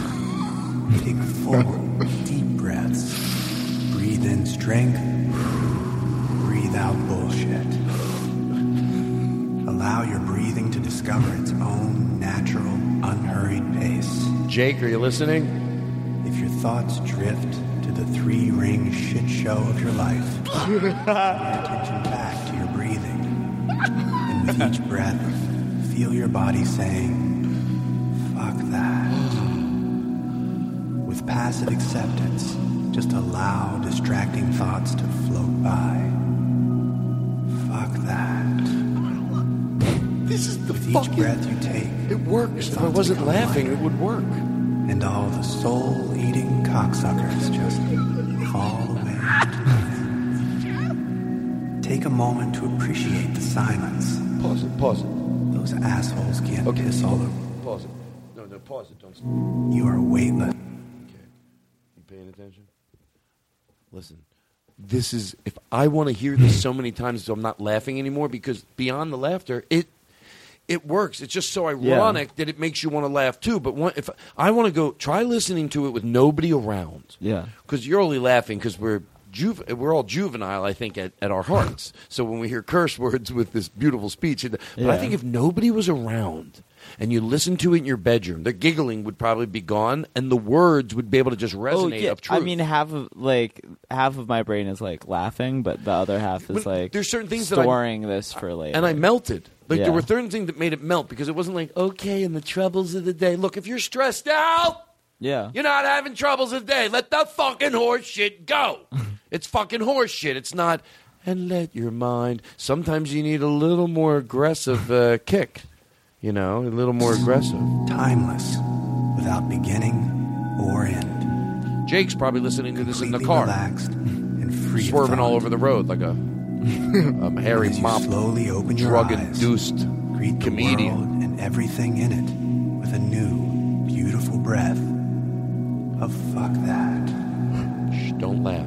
S21: Take full, deep breaths. Breathe in strength. Breathe out bullshit. Allow your breathing to discover its own natural, unhurried pace.
S2: Jake, are you listening?
S21: If your thoughts drift the three ring shit show of your life, [laughs] pay attention back to your breathing. And with each breath, feel your body saying, fuck that. With passive acceptance, just allow distracting thoughts to float by. Fuck that.
S2: This is the
S21: With each
S2: fucking-
S21: breath you take,
S2: It works. If I wasn't laughing,
S21: lighter.
S2: it would work.
S21: and all the soul-eating cocksuckers just fall away. Take a moment to appreciate the silence.
S2: Pause it. Pause it.
S21: Those assholes can't piss all over.
S2: Pause it. No, no, pause it. Don't. Stop.
S21: You are weightless. Okay.
S2: You paying attention? Listen, this is if I want to hear this [laughs] so many times, so I'm not laughing anymore because beyond the laughter, it it works. It's just so ironic that it makes you want to laugh too. But one, if I want to go, try listening to it with nobody around.
S6: Yeah.
S2: because you're only laughing because we're. We're all juvenile, I think, at, at our hearts. [laughs] So when we hear curse words with this beautiful speech, but I think if nobody was around and you listened to it in your bedroom, the giggling would probably be gone, and the words would be able to just oh, resonate
S6: Oh, yeah.
S2: of truth.
S6: I mean, half of like half of my brain is like laughing, but the other half is like
S2: there's certain things that I-
S6: storing this for later.
S2: and I melted. Like
S6: Yeah.
S2: there were certain things that made it melt because it wasn't like okay, and the troubles of the day. Look, if you're stressed out,
S6: yeah,
S2: you're not having troubles of the day. Let the fucking horse shit go. [laughs] it's fucking horse shit. It's not. And let your mind. Sometimes you need a little more aggressive uh, kick. You know, a little more aggressive.
S21: Timeless, without beginning or end.
S2: Jake's probably listening to this in the car,
S21: relaxed and free
S2: swerving all over the road like a, [laughs] Um,
S21: As you
S2: mop,
S21: slowly open your
S2: drug-induced
S21: Greet the
S2: comedian.
S21: world and everything in it with a new, beautiful breath of fuck that.
S2: Shh, don't laugh.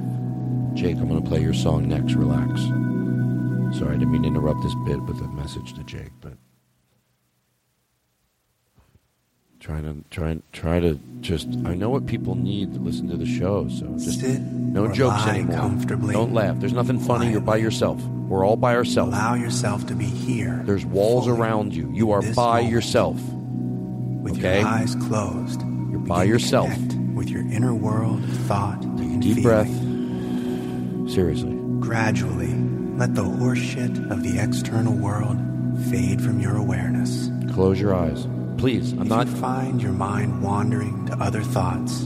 S2: Jake, I'm going to play your song next. Relax. Sorry, I didn't mean to interrupt this bit with a message to Jake, Trying to try try to just. I know what people need to listen to the show, so just
S21: Sit
S2: no jokes anymore.
S21: comfortably.
S2: Don't laugh. There's nothing funny. You're by yourself. We're all by ourselves.
S21: Allow yourself to be here
S2: There's walls around you. You are by
S21: moment.
S2: yourself.
S21: with
S2: okay?
S21: your eyes closed.
S2: You're by yourself.
S21: With your inner world of thought and
S2: Deep
S21: feeling.
S2: breath. Seriously.
S21: Gradually, let the horseshit of the external world fade from your awareness.
S2: Close your eyes, please. I'm
S21: if
S2: not.
S21: you find your mind wandering to other thoughts,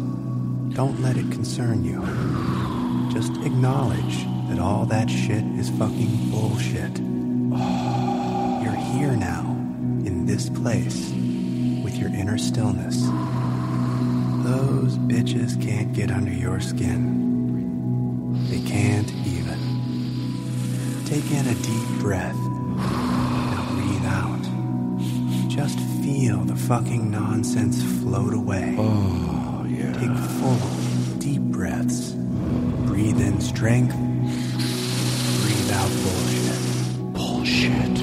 S21: don't let it concern you. Just acknowledge that all that shit is fucking bullshit. You're here now, in this place, with your inner stillness. Those bitches can't get under your skin. They can't even. Take in a deep breath. Now breathe out. Just feel the fucking nonsense float away.
S2: Oh, yeah.
S21: Take full, deep breaths. Breathe in strength. Breathe out bullshit.
S2: Bullshit.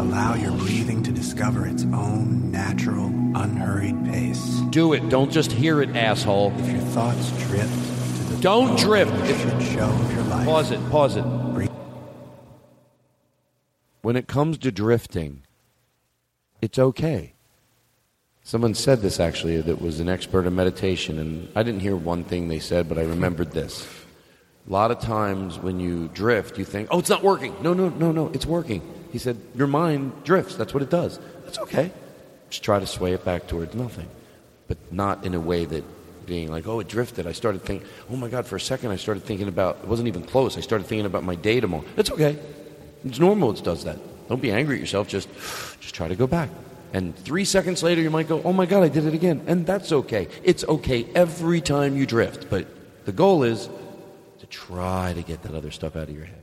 S21: Allow your breathing to discover its own natural, unhurried pace.
S2: Do it. Don't just hear it, asshole.
S21: If your thoughts drift to the
S2: Don't drift.
S21: should show of your life.
S2: Pause it. Pause it. When it comes to drifting, it's okay. Someone said this actually that was an expert in meditation, and I didn't hear one thing they said, but I remembered this. A lot of times when you drift, you think, oh, it's not working. No, no, no, no, it's working. He said, your mind drifts. That's what it does. That's okay. Just try to sway it back towards nothing, but not in a way that being like, oh, it drifted. I started thinking, oh my God, for a second I started thinking about, it wasn't even close. I started thinking about my day tomorrow. It's okay. It's normal it does that. Don't be angry at yourself. Just, just try to go back. And three seconds later, you might go, oh my God, I did it again. And that's okay. It's okay every time you drift. But the goal is to try to get that other stuff out of your head.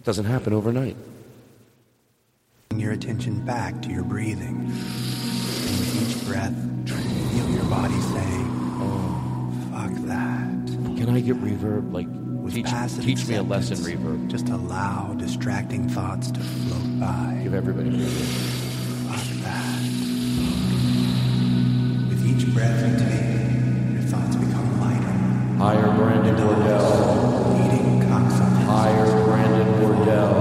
S2: It doesn't happen overnight.
S21: Bring your attention back to your breathing. And with each breath, feel your body saying, oh, fuck that.
S2: Can I get reverb? Like, teach, teach me a lesson reverb.
S21: Just allow distracting thoughts to float by.
S2: Give everybody reverb.
S21: Fuck that. With each breath you take, your thoughts become lighter.
S2: Hire Brandon Wardell.
S21: Leading cocksuckers.
S2: Hire Brandon Wardell.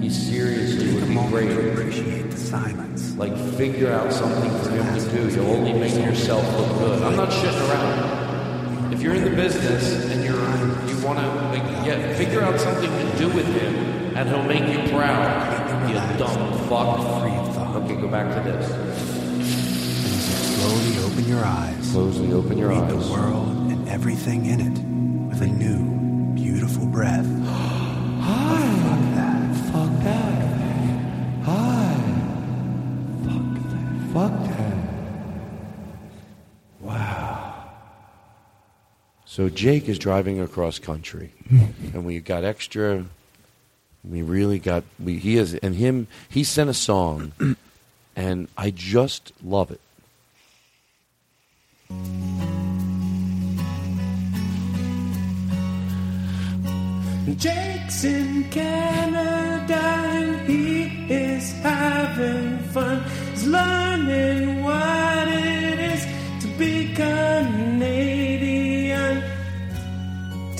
S2: He seriously
S21: Take
S2: would be great.
S21: appreciate the silence.
S2: Like, figure out something for him to do. You'll only make yourself look good. I'm not shitting around. If you're in the business and you're you want to like, yeah, figure out something to do with him, and he'll make you proud. You dumb fuck. Free thought. Okay, go back to this.
S21: And Slowly open your eyes.
S2: Slowly open your
S21: Read
S2: eyes.
S21: the world and everything in it with a new, beautiful breath.
S2: So Jake is driving across country, and we got extra. We really got. We he is and him. He sent a song, and I just love it.
S12: Jake's in Canada he is having fun. He's learning what it is to be Canadian.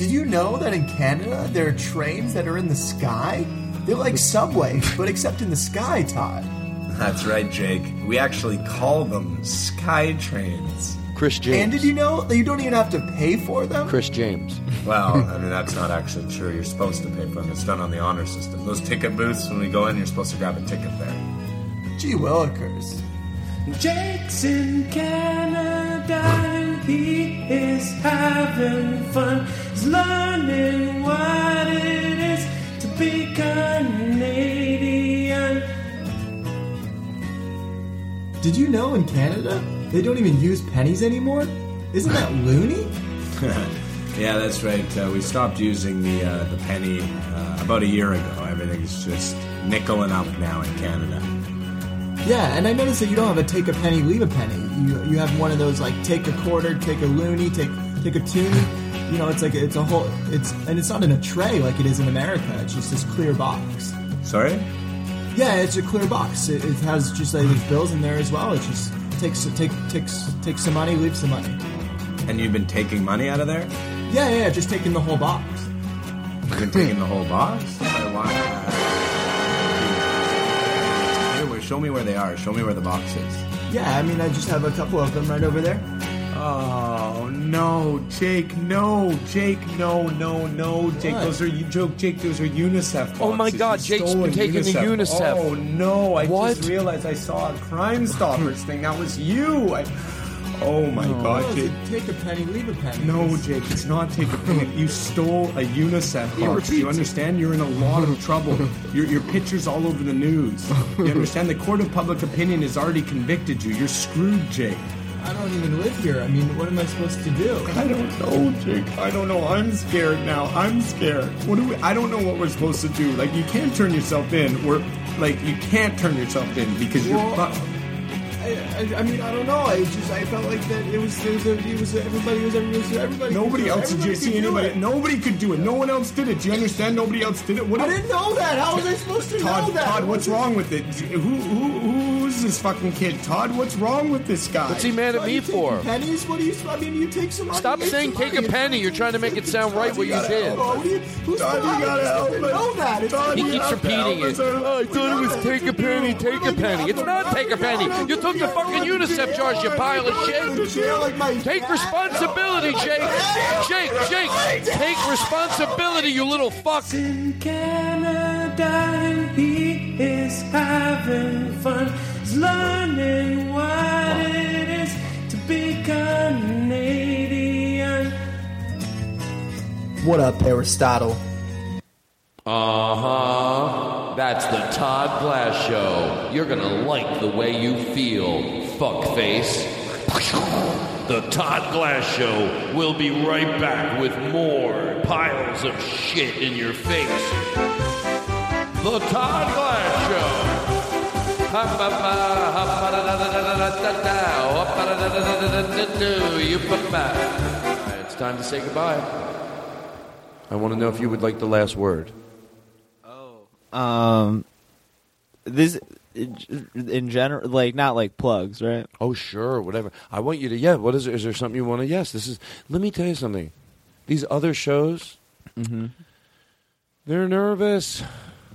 S22: Did you know that in Canada there are trains that are in the sky? They're like subway, but except in the sky, Todd.
S23: That's right, Jake. We actually call them sky trains.
S2: Chris James.
S22: And did you know that you don't even have to pay for them?
S2: Chris James.
S23: Well, [laughs] I mean, that's not actually true. You're supposed to pay for them. It's done on the honor system. Those ticket booths, when we go in, you're supposed to grab a ticket there.
S22: Gee willikers.
S12: Jake's in Canada and he is having fun. He's learning what it is to be Canadian.
S22: Did you know in Canada they don't even use pennies anymore? Isn't that [laughs] loony?
S23: yeah, that's right. Uh, we stopped using the uh, the penny uh, about a year ago. Everything's just nickel and up now in Canada.
S22: Yeah, and I noticed that you don't have a take a penny, leave a penny. You you have one of those like take a quarter, take a loony, take take a toonie. You know, it's like it's a whole it's and it's not in a tray like it is in America. It's just this clear box.
S23: Sorry?
S22: Yeah, it's a clear box. It, it has just like there's bills in there as well. It just takes take takes takes some money, leaves some money.
S23: And you've been taking money out of there?
S22: Yeah, yeah, just taking the whole box.
S23: You've been taking the whole box? Why- show me where they are. Show me where the box is.
S22: Yeah, I mean, I just have a couple of them right over there.
S23: Oh no, Jake! No, Jake! No, no, no, Jake!
S22: What?
S23: Those are you joke, Jake. Those are UNICEF. Boxes.
S2: Oh my God,
S23: You
S2: Jake's been taking the UNICEF.
S23: Oh no! I
S2: What?
S23: just realized I saw a Crime Stoppers thing. That was you. I, oh my God,
S22: Oh,
S23: Jake!
S22: Take a penny, leave a penny.
S23: No, Jake, it's not take a penny. You stole a UNICEF
S22: You
S23: box. You understand? You're in a lot of trouble. Your, your picture's all over the news. You understand? The court of public opinion has already convicted you. You're screwed, Jake.
S22: I don't even live here. I mean, what am I supposed to do?
S23: I don't know, Jake. I don't know. I'm scared now. I'm scared. What do we? I don't know what we're supposed to do. Like you can't turn yourself in. We're like you can't turn yourself in because you're.
S22: Well,
S23: fu-
S22: I, I, I mean, I don't know. I just I felt like that it was it was, it was everybody was everybody was everybody.
S23: Nobody
S22: could do it.
S23: else did you see anybody?
S22: it.
S23: Nobody could do it. No one else did it. Do you understand? Nobody else did it. What
S22: I didn't know that. How was I supposed to
S23: Todd,
S22: know that?
S23: Todd, what's wrong with it? Who, who, who's this fucking kid? Todd, what's wrong with this guy?
S2: What's he mad at
S22: Are
S2: me for?
S22: Pennies? What do you? I mean, you take some money.
S2: Stop saying
S22: some
S2: take a penny. You're trying to make it sound right what you did.
S22: What do you- who's
S23: Todd, you gotta
S22: just
S23: help
S22: know that.
S2: He keeps repeating it.
S23: us.
S2: I thought it was take a penny, take a penny. It's not take a penny. You took the fucking UNICEF charge, you pile of shit. Take responsibility, Jake. Jake, Jake, take responsibility, you little fuck.
S12: in Canada he is having fun. He's learning what it is to be Canadian.
S22: What up, Aristotle?
S2: Uh huh. That's the Todd Glass Show. You're gonna like the way you feel, fuckface. The Todd Glass Show will be right back with more piles of shit in your face. The Todd Glass Show. It's time to say goodbye. I want to know if you would like the last word.
S6: Um, this in general, like not like plugs, right?
S2: Oh, sure, whatever. I want you to. Yeah, what is? Is there something you want to? Yes, this is. Let me tell you something. These other shows,
S6: Mm-hmm.
S2: they're nervous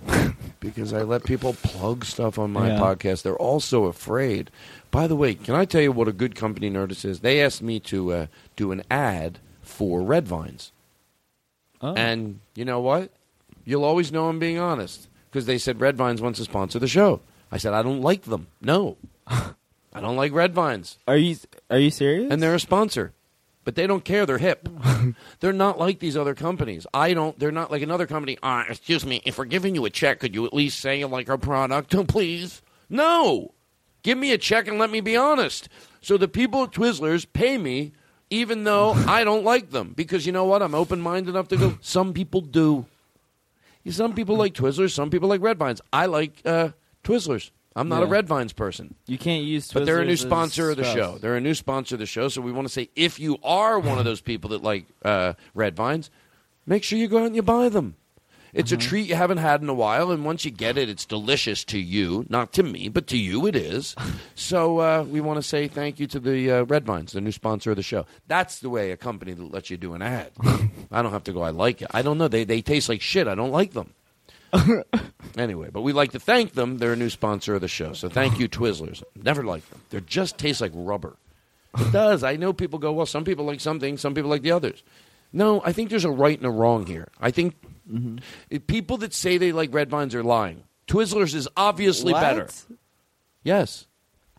S2: [laughs] because I let people plug stuff on my
S6: Yeah.
S2: podcast. They're also afraid. By the way, can I tell you what a good company Nerdist is? They asked me to uh, do an ad for Red Vines,
S6: Oh.
S2: and you know what? You'll always know I'm being honest because they said Red Vines wants to sponsor the show. I said I don't like them. No, [laughs] I don't like Red Vines.
S6: Are you are you serious?
S2: And they're a sponsor. But they don't care. They're hip. [laughs] they're not like these other companies. I don't. They're not like another company. Uh, excuse me. If we're giving you a check, could you at least say you like our product, [laughs] please? No. Give me a check and let me be honest. So the people at Twizzlers pay me, even though I don't like them, because you know what? I'm open minded enough to go. Some people do. Some people like Twizzlers. Some people like Red Vines. I like uh, Twizzlers. I'm not a Red Vines person.
S6: You can't use.
S2: But they're a new sponsor of the
S6: stuff.
S2: show. They're a new sponsor of the show. So we want to say if you are one of those people that like uh, red vines, make sure you go out and you buy them. It's a treat you haven't had in a while, and once you get it, it's delicious to you. Not to me, but to you, it is. [laughs] so uh, we want to say thank you to the uh, Red Vines, the new sponsor of the show. That's the way a company that lets you do an ad. [laughs] I don't have to go. I like it. I don't know. They they taste like shit. I don't like them. [laughs] Anyway, but we like to thank them. They're a new sponsor of the show. So thank you, Twizzlers. Never liked them. They just taste like rubber. It does. I know people go, well, some people like something, some people like the others. No, I think there's a right and a wrong here. I think if people that say they like red vines are lying. Twizzlers is obviously
S6: What?
S2: better. Yes.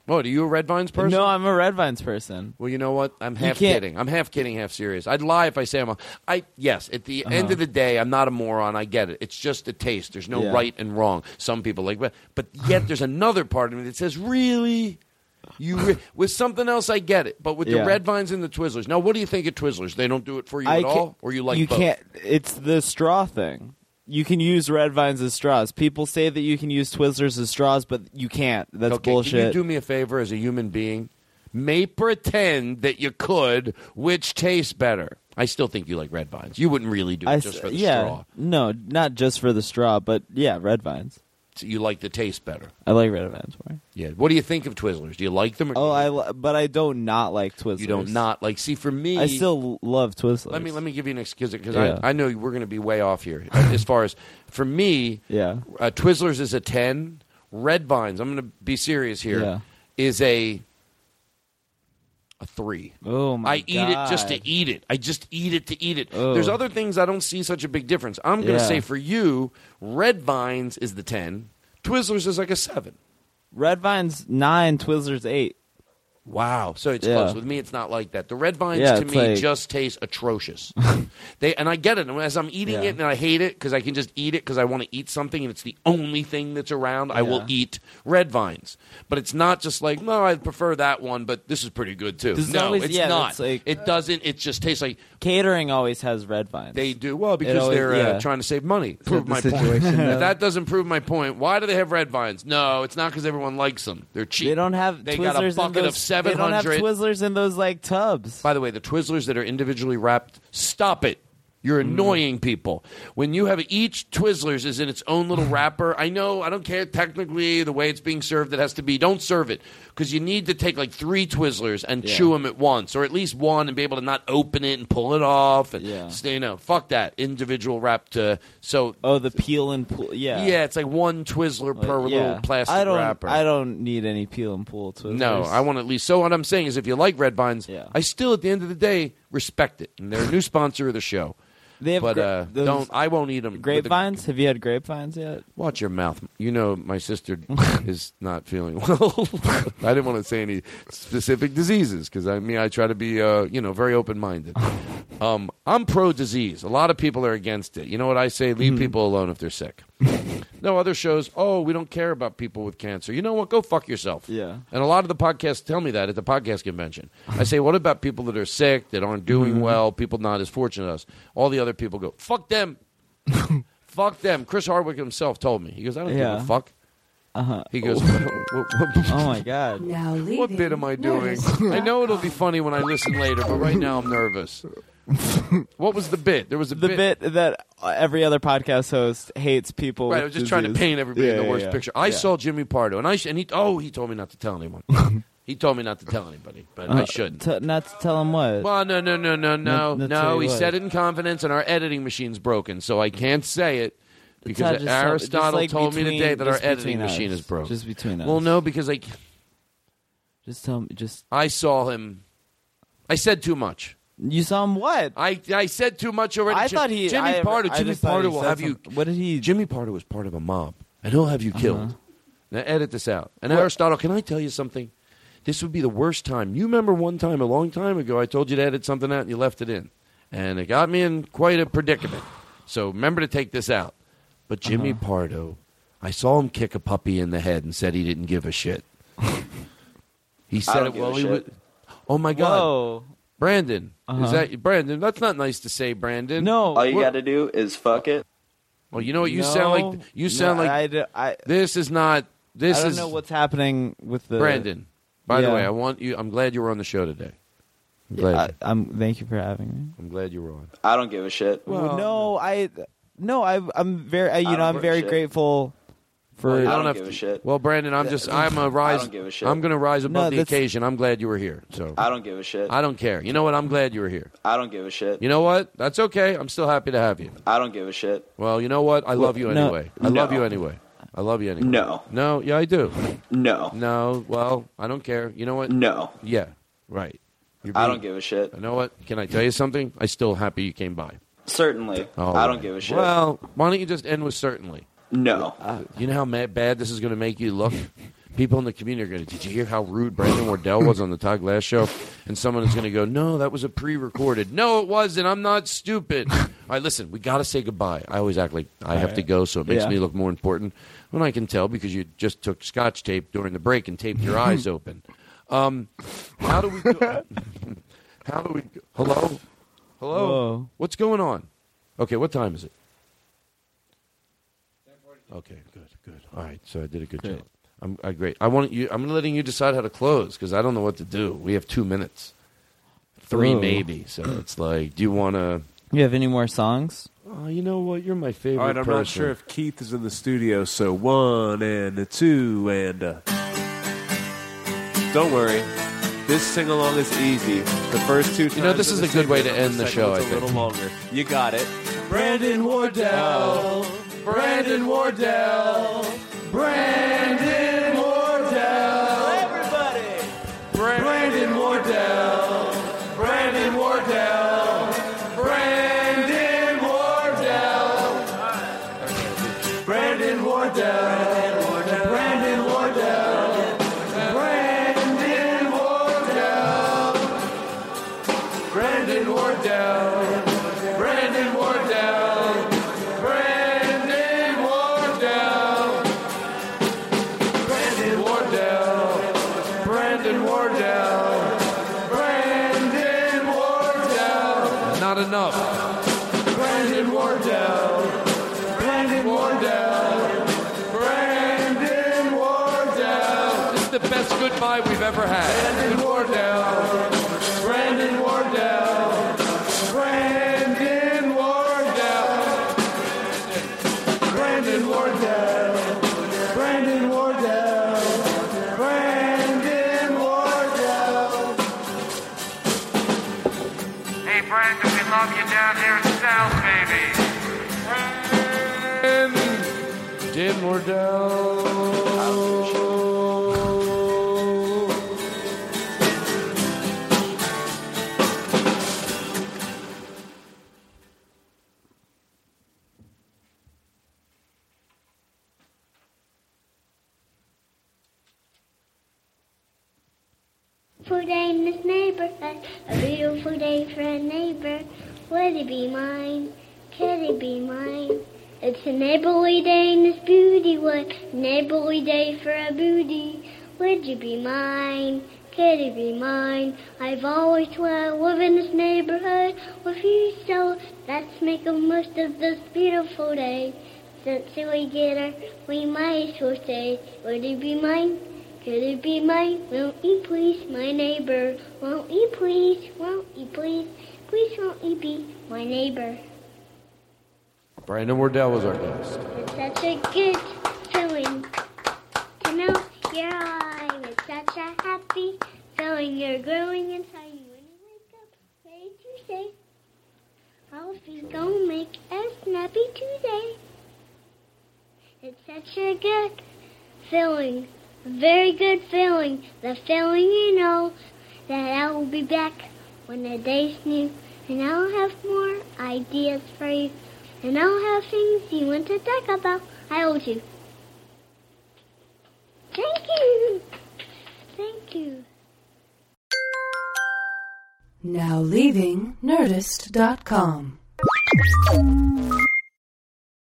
S2: What, are you a red vines person?
S6: No, I'm a Red Vines person.
S2: Well, you know what? I'm half kidding. I'm half kidding, half serious. I'd lie if I say I'm a. I yes. At the end
S6: Uh-huh.
S2: of the day, I'm not a moron. I get it. It's just a taste. There's no
S6: Yeah.
S2: right and wrong. Some people like, but but yet [sighs] there's another part of me that says, really. You re- with something else, I get it, but with the red vines and the Twizzlers. Now, what do you think of Twizzlers? They don't do it for you
S6: I
S2: at all, or you like
S6: you
S2: both?
S6: can't. It's the straw thing. You can use red vines as straws. People say that you can use Twizzlers as straws, but you can't. That's
S2: okay,
S6: bullshit.
S2: Can you do me a favor as a human being? May pretend that you could. Which tastes better? I still think you like red vines. You wouldn't really do it
S6: I
S2: just for the
S6: yeah,
S2: straw.
S6: no, not just for the straw, but yeah, red vines.
S2: You like the taste better.
S6: I like red Vines more.
S2: Yeah. What do you think of Twizzlers? Do you like them? Or
S6: Oh, I li- but I don't not like Twizzlers.
S2: You don't not like. See, for me,
S6: I still love Twizzlers.
S2: Let me let me give you an excuse because
S6: Yeah.
S2: I, I know we're going to be way off here as far as for me.
S6: Yeah.
S2: uh, Twizzlers is a ten. Red Vines. I'm going to be serious here. Is
S6: Yeah.
S2: a a three.
S6: Oh my god.
S2: I eat it just to eat it. I just eat it to eat it.
S6: Oh.
S2: There's other things I don't see such a big difference. I'm going to
S6: Yeah.
S2: say for you, Red Vines is the ten. Twizzlers is like a seven.
S6: Red Vines nine, Twizzlers eight.
S2: Wow. So it's
S6: Yeah.
S2: close. With me, it's not like that. The red vines
S6: Yeah,
S2: to me
S6: like-
S2: just taste atrocious. [laughs] they and I get it. And as I'm eating
S6: Yeah.
S2: it, and I hate it because I can just eat it because I want to eat something, and it's the only thing that's around. I will eat red vines, but it's not just like no, I prefer that one, but this is pretty good too.
S6: This
S2: no,
S6: always-
S2: it's not.
S6: it's like-
S2: it doesn't. It just tastes like
S6: Catering always has red vines.
S2: they do well because
S6: always-
S2: they're uh, trying to save money. Prove my point. if [laughs] that doesn't prove my point, why do they have red vines? No, it's not because everyone likes them. They're cheap.
S6: They don't have
S2: They
S6: Twizzlers
S2: got a bucket of seven
S6: They don't have. Twizzlers in those like tubs.
S2: By the way, the Twizzlers that are individually wrapped, stop it. You're
S6: Mm.
S2: annoying people. When you have each Twizzlers is in its own little wrapper, I know, I don't care technically the way it's being served, it has to be. Don't serve it because you need to take like three Twizzlers and
S6: Yeah.
S2: chew them at once, or at least one, and be able to not open it and pull it off. And
S6: Yeah.
S2: stay, you know, fuck that individual wrapped. Uh, so
S6: Oh, the peel and pull. Yeah,
S2: yeah, it's like one Twizzler per
S6: yeah.
S2: little plastic
S6: I don't.
S2: wrapper.
S6: I don't need any peel and pull Twizzlers.
S2: No, I want at least. So what I'm saying is, if you like red vines,
S6: Yeah.
S2: I still at the end of the day respect it. And they're a new sponsor of the show.
S6: They have
S2: but
S6: gra-
S2: uh,
S6: those
S2: don't. I won't eat them.
S6: grapevines. Have you had grapevines yet?
S2: Watch your mouth. You know my sister [laughs] is not feeling [laughs] well. I didn't want to say any specific diseases because I mean I try to be uh, you know very open minded. [laughs] Um, I'm pro disease. A lot of people are against it. You know what I say? Leave
S6: Mm-hmm.
S2: people alone if they're sick. [laughs] no other shows. Oh, we don't care about people with cancer. You know what? Go fuck yourself.
S6: Yeah.
S2: And a lot of the podcasts tell me that at the podcast convention. I say, what about people that are sick, that aren't doing
S6: Mm-hmm.
S2: well, people not as fortunate as us? All the other people go, fuck them. [laughs] fuck them. Chris Hardwick himself told me. He goes, I don't give
S6: Yeah.
S2: a fuck.
S6: Uh huh.
S2: He goes, [laughs]
S6: Oh my god.
S4: Now leaving.
S2: what bit am I doing? I know it'll be funny when I listen later, but right now I'm nervous. [laughs] what was the bit? There was a
S6: The bit that every other podcast host hates people.
S2: Right, I was just trying to paint everybody in the
S6: yeah,
S2: worst
S6: yeah.
S2: picture. I
S6: Yeah.
S2: saw Jimmy Pardo, and I sh- and he oh he told me not to tell anyone. [laughs] he told me not to tell anybody, but I
S6: Uh,
S2: shouldn't.
S6: t- not to tell him what.
S2: Well, no, no, no, no, no,
S6: Not- not
S2: no. He
S6: you
S2: said it in confidence, and our editing machine's broken, so I can't say it because Aristotle
S6: like,
S2: told me today that our editing
S6: us.
S2: machine is broken.
S6: Just between us.
S2: Well, no, because I
S6: Just tell me. Just
S2: I saw him. I said too much.
S6: You saw him what?
S2: I I said too much already.
S6: I
S2: Jim-
S6: thought he-
S2: Jimmy
S6: I-
S2: Pardo.
S6: I
S2: Jimmy
S6: just thought
S2: Pardo
S6: he
S2: will
S6: said
S2: have you.
S6: something. What did he?
S2: Jimmy Pardo was part of a mob, and he'll have you killed.
S6: Uh-huh.
S2: Now edit this out. And Aristotle, can I tell you something? This would be the worst time. You remember one time, a long time ago, I told you to edit something out, and you left it in, and it got me in quite a predicament. So remember to take this out. But Jimmy
S6: Uh-huh.
S2: Pardo, I saw him kick a puppy in the head and said he didn't give a shit. [laughs] he said
S24: don't
S2: it
S24: give
S2: while he
S24: shit.
S2: was. Oh my God,
S6: Whoa.
S2: Brandon,
S6: Uh-huh.
S2: is that Brandon? That's not nice to say, Brandon.
S6: No.
S24: All you got to do is fuck it.
S2: Well, you know what? You
S6: No.
S2: sound like you sound
S6: No,
S2: like
S6: I, d- I,
S2: this is not. This
S6: I don't
S2: is
S6: know what's happening with the
S2: Brandon. By the way, I want you. I'm glad you were on the show today. I'm
S6: Yeah,
S2: glad.
S6: I, I'm. Thank you for having me.
S2: I'm glad you were on.
S24: I don't give a shit.
S6: Well, no, I. No, I, I'm very. I, you
S24: I
S6: know, I'm
S24: give a
S6: very
S24: shit.
S6: grateful for.
S2: Well, you
S24: I don't
S2: have
S24: give
S2: to-
S24: a shit.
S2: Well, Brandon, I'm just. I'm a rise.
S24: I don't give a shit.
S2: I'm going to rise above
S6: No,
S2: the occasion. I'm glad you were here. So
S24: I don't give a shit.
S2: I don't care. You know what? I'm glad you were here.
S24: I don't give a shit.
S2: You know what? That's okay. I'm still happy to have you.
S24: I don't give a shit.
S2: Well, you know what? I love you
S6: no.
S2: anyway. I love you anyway. I love you anyway.
S24: No.
S2: No. Yeah, I do.
S24: No.
S2: No. Well, I don't care. You know what?
S24: No.
S2: Yeah. Right. You're
S24: I don't give a shit.
S2: You know what? Can I tell you something? I'm still happy you came by.
S24: Certainly.
S2: All
S24: I
S2: oh.
S24: don't give a shit.
S2: Well, why don't you just end with certainly?
S24: No.
S2: You know how mad, bad this is going to make you look? People in the community are going to, did you hear how rude Brandon Wardell was on the Todd Glass show? And someone is going to go, no, that was a pre recorded. No, it wasn't. I'm not stupid. All right, listen, we got to say goodbye. I always act like I have to go, so it makes
S6: Yeah.
S2: me look more important. When I can tell because you just took scotch tape during the break and taped your eyes [laughs] open. Um, how do we go? how do we go? Hello? Hello?
S6: Whoa.
S2: What's going on? Okay, what time is it? Okay, good, good. All right, so I did a good
S6: Great.
S2: job. I'm I, great. I want you. I'm letting you decide how to close because I don't know what to do. We have two minutes, three
S6: Whoa.
S2: maybe. So it's like, do you want to?
S6: You have any more songs?
S25: Oh, you know what? You're my favorite.
S24: All right, I'm
S25: person.
S24: not sure if Keith is in the studio, so one and a two and a. Don't worry, this sing along is easy. The first two.
S25: You know, this is a good way to end the
S24: second
S25: show,
S24: one's
S25: I
S24: a
S25: think.
S24: little longer. You got it.
S2: Brandon Wardell. Brandon Wardell. Brandon
S15: Beautiful day in this neighborhood, a beautiful day for a neighbor. Would it be mine? Could it be mine? It's a neighborly day in this beauty wood, neighborly day for a booty. Would you be mine? Could it be mine? I've always wanted to live in this neighborhood with you, so let's make the most of this beautiful day. Since we get her, we might as well say, Would it be mine? Could it be mine? Won't you please, my neighbor? Won't you please? Won't you please? Please won't you be my neighbor?
S25: Brandon Wardell was our guest.
S15: It's such a good feeling to know you're alive. It's such a happy feeling you're growing inside you when you wake up, ready to say, "I'll gonna make a snappy Tuesday." It's such a good feeling, a very good feeling. The feeling you know that I will be back when the day's new, and I'll have more ideas for you, and I'll have things you want to talk about. I will you. Thank you. Thank you.
S4: Now leaving Nerdist.com.